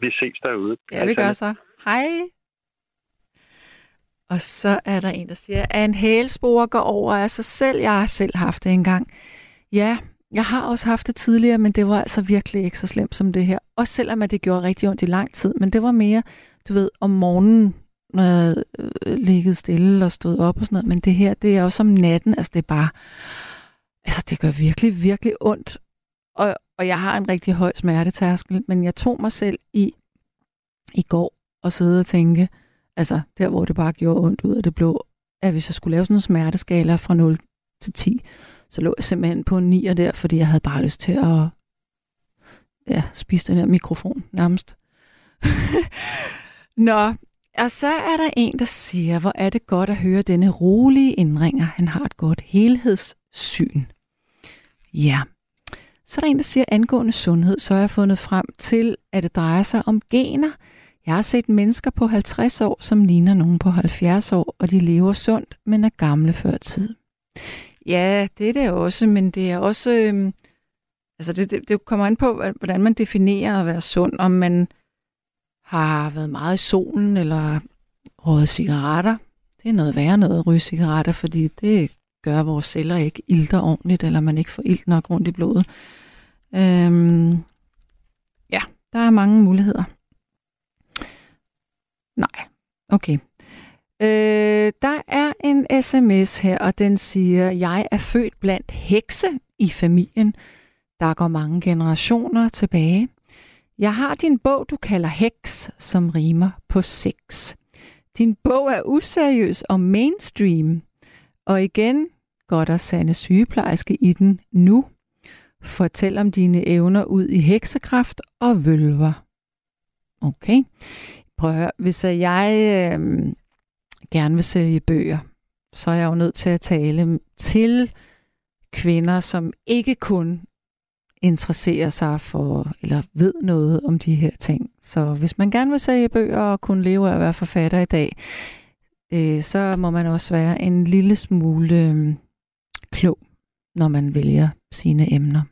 Speaker 10: Vi ses derude.
Speaker 3: Ja, vi gør så. Hej. Og så er der en, der siger, at en hælspore går over af sig selv. Jeg har selv haft det engang. Ja, jeg har også haft det tidligere, men det var altså virkelig ikke så slemt som det her. Også selvom at det gjorde rigtig ondt i lang tid. Men det var mere, du ved, om morgenen, når jeg øh, liggede stille og stod op og sådan noget. Men det her, det er også om natten. Altså det er bare, altså det gør virkelig, virkelig ondt. Og, og jeg har en rigtig høj smertetærskel, men jeg tog mig selv i i går og sidde og tænke, altså der, hvor det bare gjorde ondt ud af det blå, at hvis jeg skulle lave sådan en smerteskala fra 0 til 10, så lå jeg simpelthen på en 9'er der, fordi jeg havde bare lyst til at ja, spise den her mikrofon nærmest. Nå, og så er der en, der siger, hvor er det godt at høre denne rolige indringer. Han har et godt helhedssyn. Ja. Så er der en, der siger, angående sundhed, så har jeg fundet frem til, at det drejer sig om gener. Jeg har set mennesker på 50 år, som ligner nogen på 70 år, og de lever sundt, men er gamle før tid. Ja, det er det også, men det er også... Øh, Altså det, det, det kommer an på, hvordan man definerer at være sund. Om man har været meget i solen, eller røget cigaretter. Det er noget værre noget at ryge cigaretter, fordi det gør, at vores celler ikke ilter ordentligt, eller man ikke får ilt nok rundt i blodet. Øhm, ja, der er mange muligheder. Nej, okay. Øh, der er en sms her, og den siger, jeg er født blandt hekse i familien. Der går mange generationer tilbage. Jeg har din bog, du kalder Heks, som rimer på sex. Din bog er useriøs og mainstream. Og igen går der sande sygeplejerske i den nu. Fortæl om dine evner ud i heksekraft og vølver. Okay. Prøv at høre. Hvis jeg øh, gerne vil sælge bøger, så er jeg jo nødt til at tale til kvinder, som ikke kun interesserer sig for, eller ved noget om de her ting. Så hvis man gerne vil sælge bøger og kunne leve af at være forfatter i dag, øh, så må man også være en lille smule øh, klog, når man vælger sine emner.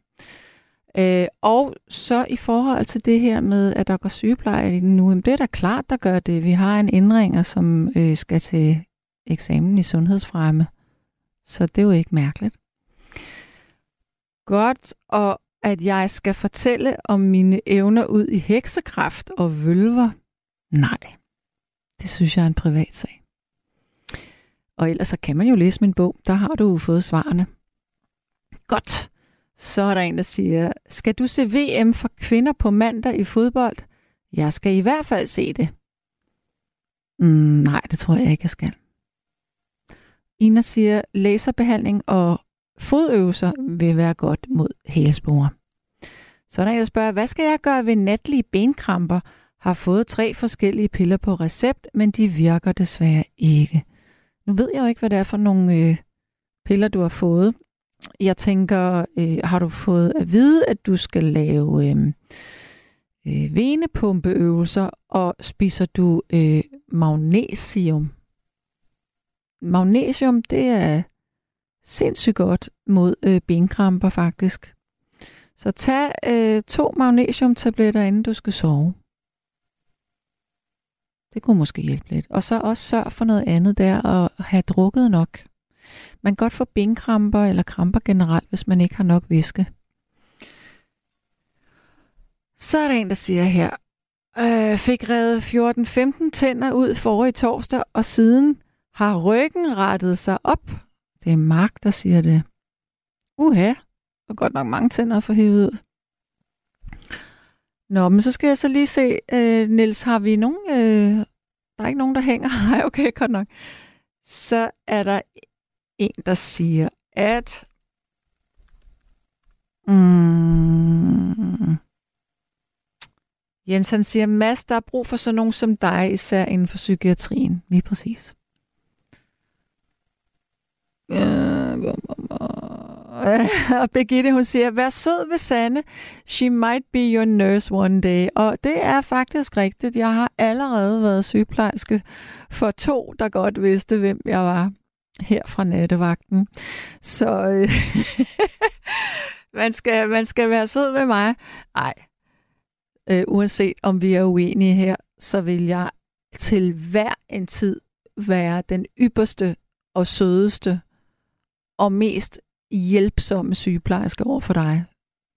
Speaker 3: Øh, og så i forhold til det her med, at der går sygepleje i den nu, det er da klart, der gør det. Vi har en indringer, som øh, skal til eksamen i sundhedsfremme. Så det er jo ikke mærkeligt. Godt, og at jeg skal fortælle om mine evner ud i heksekraft og vølver? Nej, det synes jeg er en privat sag. Og ellers så kan man jo læse min bog. Der har du fået svarene. Godt. Så er der en, der siger, skal du se VM for kvinder på mandag i fodbold? Jeg skal i hvert fald se det. Mm, nej, det tror jeg ikke, jeg skal. Ina siger, laserbehandling og fodøvelser vil være godt mod hælsporer. Så er der en, der spørger, hvad skal jeg gøre ved natlige benkramper? Har fået tre forskellige piller på recept, men de virker desværre ikke. Nu ved jeg jo ikke, hvad det er for nogle øh, piller, du har fået. Jeg tænker, øh, har du fået at vide, at du skal lave øh, øh, venepumpeøvelser, og spiser du øh, magnesium? Magnesium, det er sindssygt godt mod øh, benkramper faktisk. Så tag øh, to magnesiumtabletter, inden du skal sove. Det kunne måske hjælpe lidt. Og så også sørg for noget andet der, og have drukket nok. Man kan godt få benkramper eller kramper generelt, hvis man ikke har nok væske. Så er der en, der siger her, øh, fik revet 14-15 tænder ud for i torsdag, og siden har ryggen rettet sig op. Det er Mark, der siger det. Uha, og godt nok mange tænder for hævet ud. Nå, men så skal jeg så lige se, øh, Nils, har vi nogen... Øh, der er ikke nogen, der hænger. Nej, okay, godt nok. Så er der en, der siger, at... Mm, Jens han siger, Mads, der er brug for sådan nogen som dig, især inden for psykiatrien. Lige præcis. Og øh, Birgitte, hun siger, vær sød ved Sanne. She might be your nurse one day. Og det er faktisk rigtigt. Jeg har allerede været sygeplejerske for to, der godt vidste, hvem jeg var her fra nattevagten. Så øh, man, skal, man skal være sød med mig. Nej, øh, uanset om vi er uenige her, så vil jeg til hver en tid være den ypperste og sødeste og mest hjælpsomme sygeplejerske over for dig.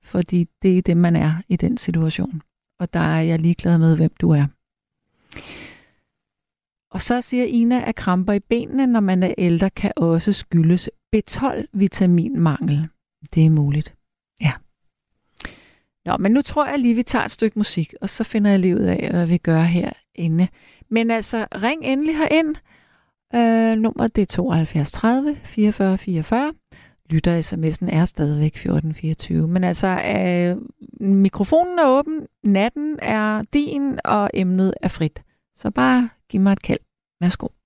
Speaker 3: Fordi det er det, man er i den situation. Og der er jeg ligeglad med, hvem du er. Og så siger Ina, at kramper i benene, når man er ældre, kan også skyldes B12-vitaminmangel. Det er muligt. Ja. Nå, men nu tror jeg lige, vi tager et stykke musik, og så finder jeg lige ud af, hvad vi gør herinde. Men altså, ring endelig herind. Øh, nummeret det er 72 30 44 44. Lytter sms'en er stadigvæk 1424. Men altså, øh, mikrofonen er åben, natten er din, og emnet er frit. Så bare giv mig et kald. Værsgo.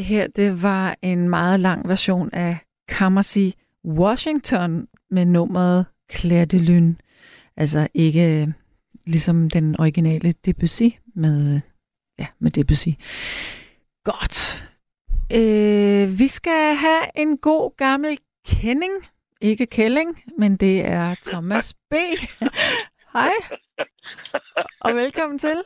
Speaker 3: Det her, det var en meget lang version af Kammersi Washington med nummeret Claire de Lune. Altså ikke øh, ligesom den originale Debussy med, øh, ja, med Debussy. Godt. Øh, vi skal have en god gammel kending. Ikke kælling, men det er Thomas B. Hej. Og velkommen til.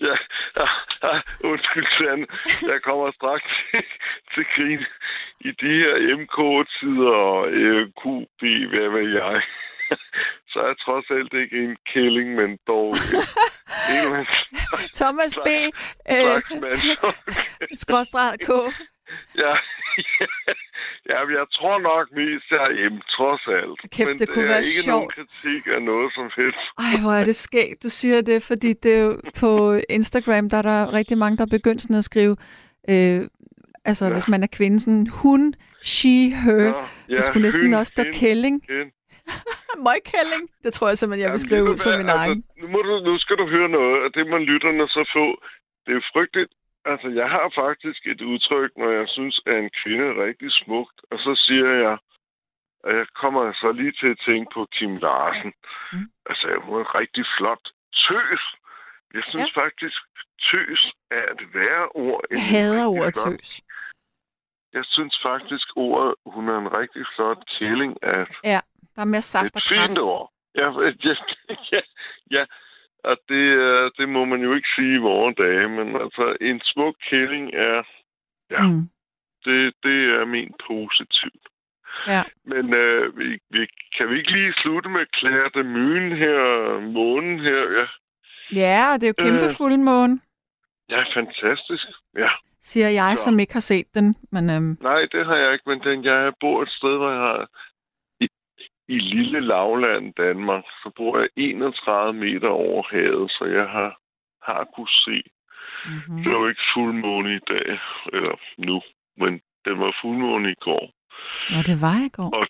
Speaker 11: ja, ja, ja, undskyld, Sand. Jeg kommer straks til, til grin i de her MK-tider og øh, QB, hvad ved jeg. Så er jeg trods alt ikke en kælling, men dog en, en
Speaker 3: Thomas B. Øh,
Speaker 11: mand.
Speaker 3: skråstreg K.
Speaker 11: Ja, ja, jeg tror nok mest, jeg er M, trods alt.
Speaker 3: Kæft,
Speaker 11: men
Speaker 3: det kunne
Speaker 11: er
Speaker 3: være
Speaker 11: ikke
Speaker 3: sjovt.
Speaker 11: nogen kritik af noget som helst.
Speaker 3: Ej, hvor er det skægt, du siger det, fordi det er jo på Instagram, der er der rigtig mange, der er begyndt sådan at skrive, øh, altså ja. hvis man er kvinde, sådan hun, she, her.
Speaker 11: Ja,
Speaker 3: Ja, det skulle næsten
Speaker 11: hende,
Speaker 3: også stå
Speaker 11: hende,
Speaker 3: kælling.
Speaker 11: hende.
Speaker 3: Møgkælling. Det tror jeg simpelthen, jeg vil skrive ud for min
Speaker 11: altså,
Speaker 3: egen.
Speaker 11: Nu, må du, nu skal du høre noget, og det må lytterne så få. Det er frygteligt. Altså, jeg har faktisk et udtryk, når jeg synes, at en kvinde er rigtig smukt, og så siger jeg, og jeg kommer så lige til at tænke på Kim Larsen.
Speaker 3: Mm.
Speaker 11: Altså, hun er rigtig flot tøs. Jeg synes ja. faktisk, tøs er et værre ord. end
Speaker 3: Jeg hader ordet
Speaker 11: flot-
Speaker 3: tøs.
Speaker 11: Jeg synes faktisk, ordet, hun er en rigtig flot kælling, at
Speaker 3: Ja, der er mere saft og
Speaker 11: et fint ord. Ja, ja, ja, ja. Og det, øh, det må man jo ikke sige i vore dage, men altså, en smuk kælling er, ja,
Speaker 3: Mm.
Speaker 11: det, det er min positiv.
Speaker 3: Ja.
Speaker 11: Men øh, vi, vi, kan vi ikke lige slutte med Claire de Møn her, månen her? Ja,
Speaker 3: ja, det er jo kæmpe
Speaker 11: Øh.
Speaker 3: fuldmåne,
Speaker 11: ja fantastisk. Ja.
Speaker 3: siger jeg,
Speaker 11: Så.
Speaker 3: som ikke har set den. Men øhm,
Speaker 11: Nej, det har jeg ikke, men den, jeg bor et sted, hvor jeg har i lille lavland Danmark, så bor jeg 31 meter over havet, så jeg har, har kunne se.
Speaker 3: mm-hmm.
Speaker 11: Det var jo ikke fuldmåne i dag, eller nu, men det var fuldmåne i går.
Speaker 3: Nå, det var i går.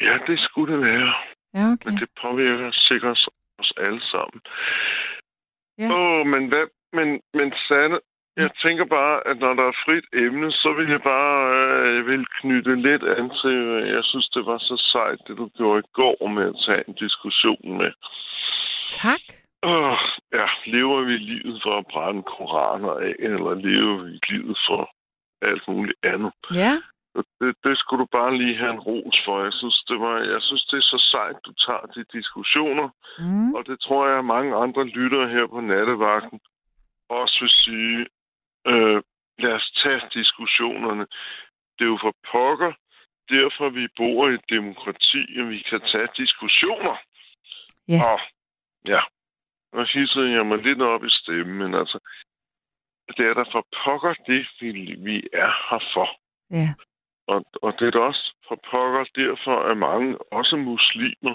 Speaker 11: Ja, det skulle det være,
Speaker 3: Ja, okay.
Speaker 11: men det påvirker sikkert os alle sammen.
Speaker 3: Ja.
Speaker 11: Åh, men hvad, men, men Sanne, jeg tænker bare, at når der er frit emne, så vil jeg bare øh, vil knytte lidt an til, øh, jeg synes, det var så sejt, det du gjorde i går med at tage en diskussion med.
Speaker 3: Tak.
Speaker 11: Åh, ja, lever vi livet for at brænde koraner af, eller lever vi livet for alt muligt andet?
Speaker 3: Ja,
Speaker 11: Det, det skulle du bare lige have en ros for. Jeg synes, det, var, jeg synes, det er så sejt, du tager de diskussioner.
Speaker 3: mm.
Speaker 11: Og det tror jeg, at mange andre lyttere her på nattevagten også vil sige, øh, lad os tage diskussionerne. Det er jo for pokker, derfor vi bor i et demokrati, og vi kan tage diskussioner.
Speaker 3: Ja.
Speaker 11: Og ja, og hissede jeg mig lidt op i stemmen, men altså, det er der for pokker det, vi, vi er her for.
Speaker 3: ja.
Speaker 11: Og, og det er da også for pokker derfor, at mange, også muslimer,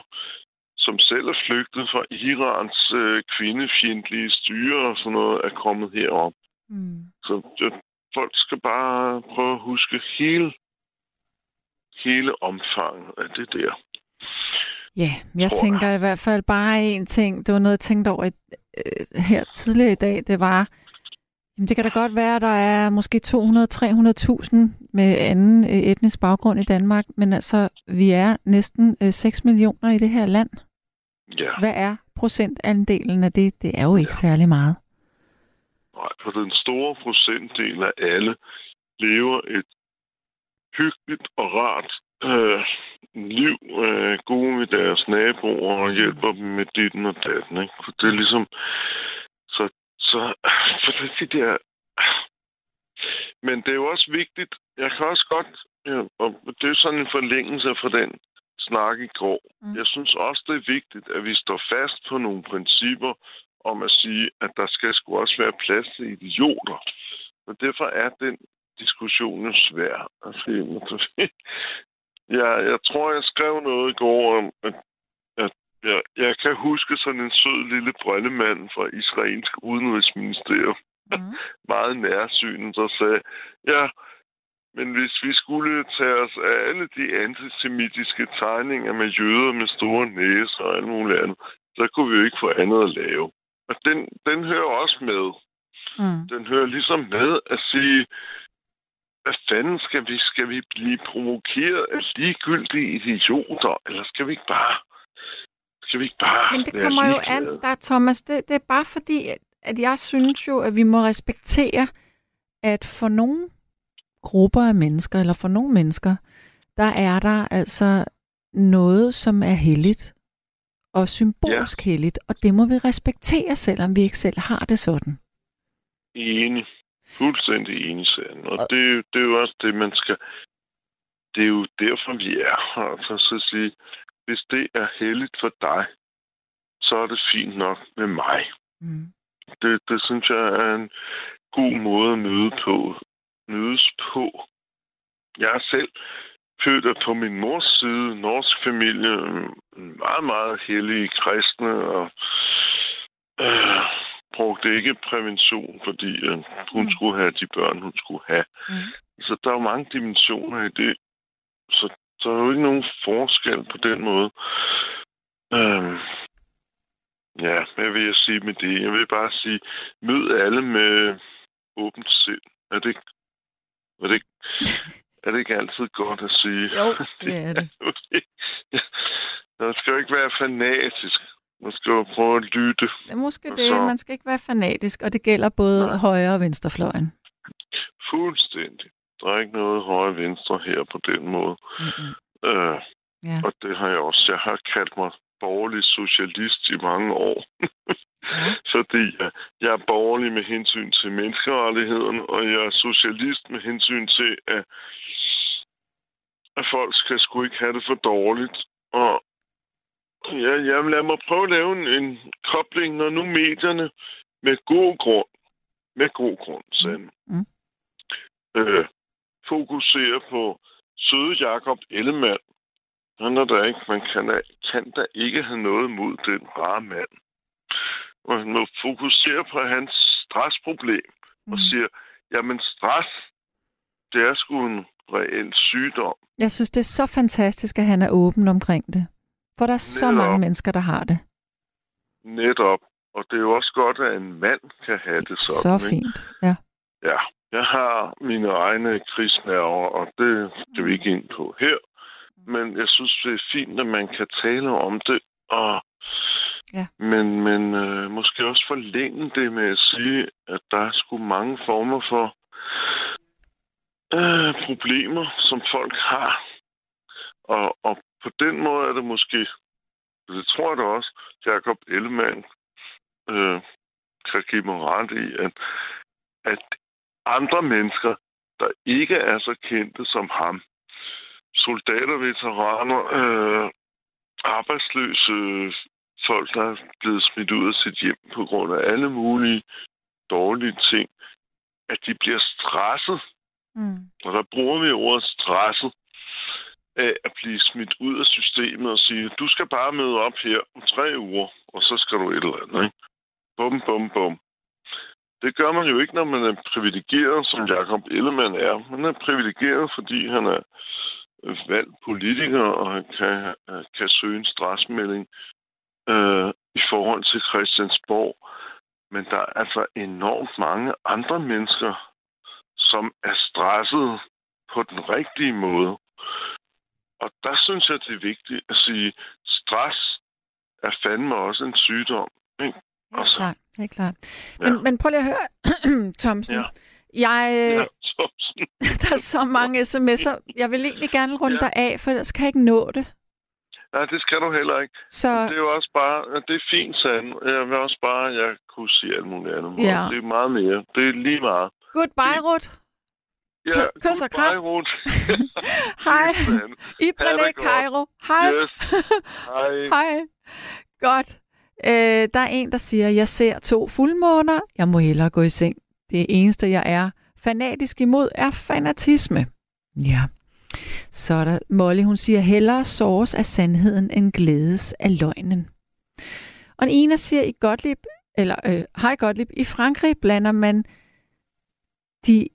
Speaker 11: som selv er flygtet fra Irans øh, kvindefjendtlige styre og sådan noget, er kommet herop.
Speaker 3: Mm.
Speaker 11: Så det, folk skal bare prøve at huske hele, hele omfanget af det der.
Speaker 3: Ja, jeg
Speaker 11: Tror
Speaker 3: tænker i hvert fald bare en ting. Det var noget, jeg tænkte over øh, her tidligere i dag. Det var, jamen det kan da godt være, at der er måske 200-300.000 med anden øh, etnisk baggrund i Danmark, men altså, vi er næsten øh, 6 millioner i det her land.
Speaker 11: Ja,
Speaker 3: Hvad er procentandelen af det? Det er jo ikke
Speaker 11: Ja.
Speaker 3: særlig meget.
Speaker 11: Nej, for den store procentdel af alle lever et hyggeligt og rart øh, liv, øh, gode med deres naboer og hjælper dem med ditten og datten. Ikke? For det er ligesom... Så, så for det, er de der... Men det er jo også vigtigt, jeg kan også godt, ja, og det er sådan en forlængelse for den snak i går.
Speaker 3: Mm.
Speaker 11: Jeg synes også, det er vigtigt, at vi står fast på nogle principper om at sige, at der skal sgu også være plads til idioter. Og derfor er den diskussion jo svær. Altså, jeg, jeg tror, jeg skrev noget i går om, at, at jeg, jeg kan huske sådan en sød lille brøllemand fra israelsk udenrigsministerium,
Speaker 3: Mm.
Speaker 11: meget nærsynet, der sagde, ja, men hvis vi skulle tage os af alle de antisemitiske tegninger med jøder med store næser og alt muligt andet, så kunne vi jo ikke få andet at lave. Og den, den hører også med.
Speaker 3: Mm.
Speaker 11: Den hører ligesom med at sige, fanden skal vi, skal vi blive provokeret af ligegyldige idioter, eller skal vi ikke bare... Skal vi ikke bare
Speaker 3: Men det kommer jo an, der Thomas, det, det er bare fordi, at- at jeg synes jo, at vi må respektere, at for nogle grupper af mennesker, eller for nogle mennesker, der er der altså noget, som er helligt og symbolsk ja. helligt, og det må vi respektere, selvom vi ikke selv har det sådan.
Speaker 11: Enig. Fuldstændig enig, Sand. Og det, er jo- det er jo også det, man skal... Det er jo derfor, vi er her. Altså, så at sige, hvis det er heldigt for dig, så er det fint nok med mig.
Speaker 3: Mm.
Speaker 11: Det, det synes jeg er en god måde at møde på. Mødes på. Jeg er selv født af på min mors side, norsk familie, meget, meget hellige kristne, og øh, brugte ikke prævention, fordi øh, hun
Speaker 3: Mm.
Speaker 11: skulle have de børn, hun skulle have.
Speaker 3: Mm.
Speaker 11: Så der er jo mange dimensioner i det. Så der er jo ikke nogen forskel på den måde. Øhm, ja, hvad vil jeg sige med det? Jeg vil bare sige, mød alle med åbent sind. Er det ikke, er det ikke, er det ikke altid godt at sige?
Speaker 3: Jo, det er det.
Speaker 11: Man skal jo ikke være fanatisk. Man skal jo prøve at lytte.
Speaker 3: Er måske det,
Speaker 11: så-
Speaker 3: man skal ikke være fanatisk, og det gælder både
Speaker 11: Nej.
Speaker 3: højre og venstrefløjen.
Speaker 11: Fuldstændig. Der er ikke noget højre venstre her på den måde.
Speaker 3: Mm-hmm.
Speaker 11: Øh,
Speaker 3: Ja.
Speaker 11: Og det har jeg også. Jeg har kaldt mig borgerlig socialist i mange år. Fordi jeg, jeg er borgerlig med hensyn til menneskerettighederne, og jeg er socialist med hensyn til, at, at folk skal sgu ikke have det for dårligt. Og ja, jeg vil lade mig prøve at lave en, en kobling, når nu medierne med god grund, med god grund, Sand,
Speaker 3: Mm.
Speaker 11: øh, fokuserer på søde Jakob Ellemann, han er der ikke. Man kan da, kan da ikke have noget mod den rare mand. Og han må fokusere på hans stressproblem og siger, jamen stress, det er sgu en reel sygdom.
Speaker 3: Jeg synes, det er så fantastisk, at han er åben omkring det. For der er så
Speaker 11: Netop.
Speaker 3: mange mennesker, der har det.
Speaker 11: Netop. Og det er jo også godt, at en mand kan have det sådan.
Speaker 3: Så
Speaker 11: ikke?
Speaker 3: fint. Ja.
Speaker 11: Ja, jeg har mine egne krigsnerver, og det skal vi ikke ind på her. Men jeg synes, det er fint, at man kan tale om det, og
Speaker 3: Ja.
Speaker 11: men, men øh, måske også forlænge det med at sige, at der er sgu mange former for øh, problemer, som folk har. Og, og på den måde er det måske, det tror jeg da også, Jacob Ellemann øh, kan give mig ret i, at, at andre mennesker, der ikke er så kendte som ham, soldater, veteraner, øh, arbejdsløse folk, der er blevet smidt ud af sit hjem på grund af alle mulige dårlige ting, at de bliver stresset.
Speaker 3: Mm.
Speaker 11: Og der bruger vi ordet stresset af at blive smidt ud af systemet og sige, du skal bare møde op her om tre uger, og så skal du et eller andet. Ikke? Bum, bum, bum. Det gør man jo ikke, når man er privilegeret, som Jacob Ellemann er. Man er privilegeret, fordi han er valgt politiker, og han kan, kan søge en stressmelding øh, i forhold til Christiansborg. Men der er altså enormt mange andre mennesker, som er stresset på den rigtige måde. Og der synes jeg, det er vigtigt at sige, stress er fandme også en sygdom. Ikke?
Speaker 3: Helt klart. Helt klart.
Speaker 11: Ja.
Speaker 3: Men, men prøv lige at høre, Thomsen.
Speaker 11: Ja.
Speaker 3: Jeg, øh,
Speaker 11: Ja, Thomsen.
Speaker 3: der er så mange sms'er. Jeg vil egentlig gerne runde
Speaker 11: Ja.
Speaker 3: dig af, for ellers kan jeg ikke nå det.
Speaker 11: Nej, det skal du heller ikke.
Speaker 3: Så
Speaker 11: Det er jo også bare, det er fint, Sand. Jeg vil også bare, jeg kunne sige alt muligt andet.
Speaker 3: Ja.
Speaker 11: Det er meget mere. Det er lige meget.
Speaker 3: goodbye, Ruth.
Speaker 11: Ja,
Speaker 3: Kys- og kram.
Speaker 11: Ruth.
Speaker 3: Hej.
Speaker 11: Sand.
Speaker 3: I
Speaker 11: Ha' det
Speaker 3: Brené
Speaker 11: godt.
Speaker 3: Cairo. Hej.
Speaker 11: Yes. Hej.
Speaker 3: Hej. Godt. Øh, der er en, der siger, jeg ser to fuldmåner. Jeg må hellere gå i seng. Det eneste, jeg er fanatisk imod, er fanatisme. Ja. Så er der Molly, hun siger, hellere såres af sandheden end glædes af løgnen. Og Ina siger i Gottlieb, eller øh, hej Gottlieb, i Frankrig blander man de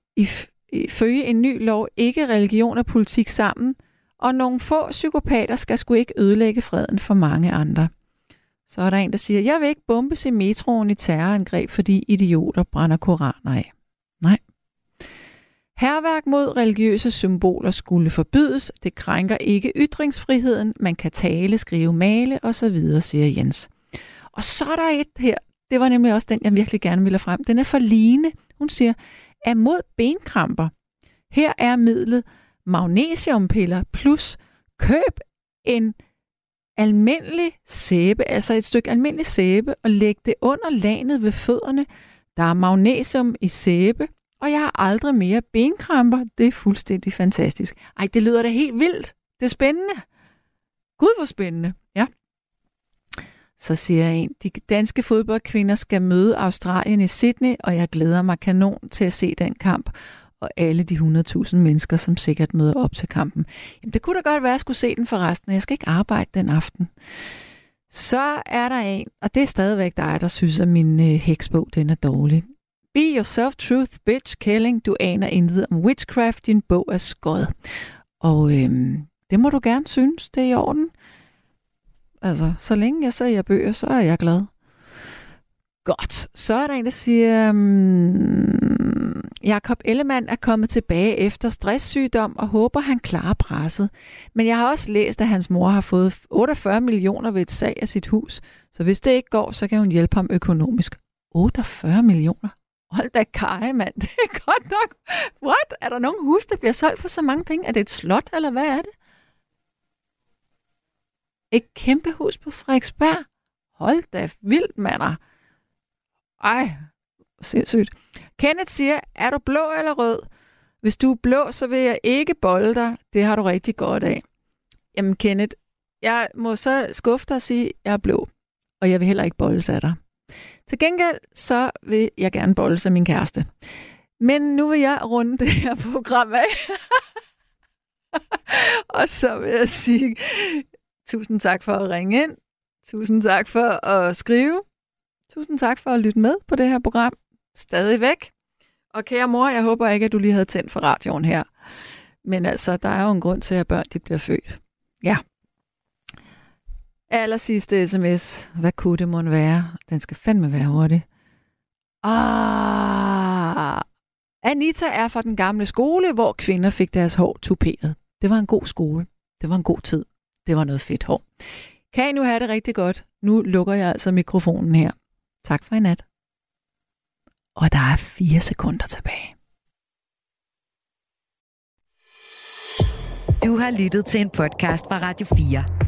Speaker 3: ifølge en ny lov ikke religion og politik sammen, og nogle få psykopater skal sgu ikke ødelægge freden for mange andre. Så er der en, der siger, jeg vil ikke bombes i metroen i terrorangreb, fordi idioter brænder koraner af. Nej. Herværk mod religiøse symboler skulle forbydes. Det krænker ikke ytringsfriheden. Man kan tale, skrive, male osv., siger Jens. Og så er der et her. Det var nemlig også den, jeg virkelig gerne ville frem. Den er for Line. Hun siger, er mod benkramper. Her er midlet magnesiumpiller plus køb en almindelig sæbe, altså et stykke almindelig sæbe, og læg det under lanet ved fødderne. Der er magnesium i sæbe, og jeg har aldrig mere benkramper. Det er fuldstændig fantastisk. Ej, det lyder da helt vildt. Det er spændende. Gud, hvor spændende. Ja. Så siger en, de danske fodboldkvinder skal møde Australien i Sydney, og jeg glæder mig kanon til at se den kamp og alle de 100.000 mennesker, som sikkert møder op til kampen. Jamen, det kunne da godt være, at jeg skulle se den forresten. Jeg skal ikke arbejde den aften. Så er der en, og det er stadigvæk dig, der synes, at min øh, heksbog den er dårlig. Be yourself, truth, bitch, killing. Du aner intet om witchcraft. Din bog er skød. Og øhm, det må du gerne synes, det er i orden. Altså, så længe jeg sælger bøger, så er jeg glad. Godt. Så er der en, der siger, um, Jakob Ellemann er kommet tilbage efter stresssygdom og håber, han klarer presset. Men jeg har også læst, at hans mor har fået 48 millioner ved et salg af sit hus. Så hvis det ikke går, så kan hun hjælpe ham økonomisk. 48 millioner? Hold da kaj, mand. Det er godt nok. What? Er der nogen hus, der bliver solgt for så mange penge? Er det et slot, eller hvad er det? Et kæmpe hus på Frederiksberg? Hold da vildt, mander. Ej, sindssygt. Kenneth siger, er du blå eller rød? Hvis du er blå, så vil jeg ikke bolde dig. Det har du rigtig godt af. Jamen Kenneth, jeg må så skuffe dig og sige, at jeg er blå. Og jeg vil heller ikke bolde af dig. Til gengæld, så vil jeg gerne bolde som min kæreste. Men nu vil jeg runde det her program af. og så vil jeg sige tusind tak for at ringe ind. Tusind tak for at skrive. Tusind tak for at lytte med på det her program. Stadigvæk. Og kære mor, jeg håber ikke, at du lige havde tændt for radioen her. Men altså, der er jo en grund til, at børn de bliver født. Ja. Aller sidste sms. Hvad kunne det måtte være? Den skal fandme være hurtig. Ah. Anita er fra den gamle skole, hvor kvinder fik deres hår tuperet. Det var en god skole. Det var en god tid. Det var noget fedt hår. Kan I nu have det rigtig godt? Nu lukker jeg altså mikrofonen her. Tak for i nat. Og der er fire sekunder tilbage.
Speaker 2: Du har lyttet til en podcast fra Radio 4.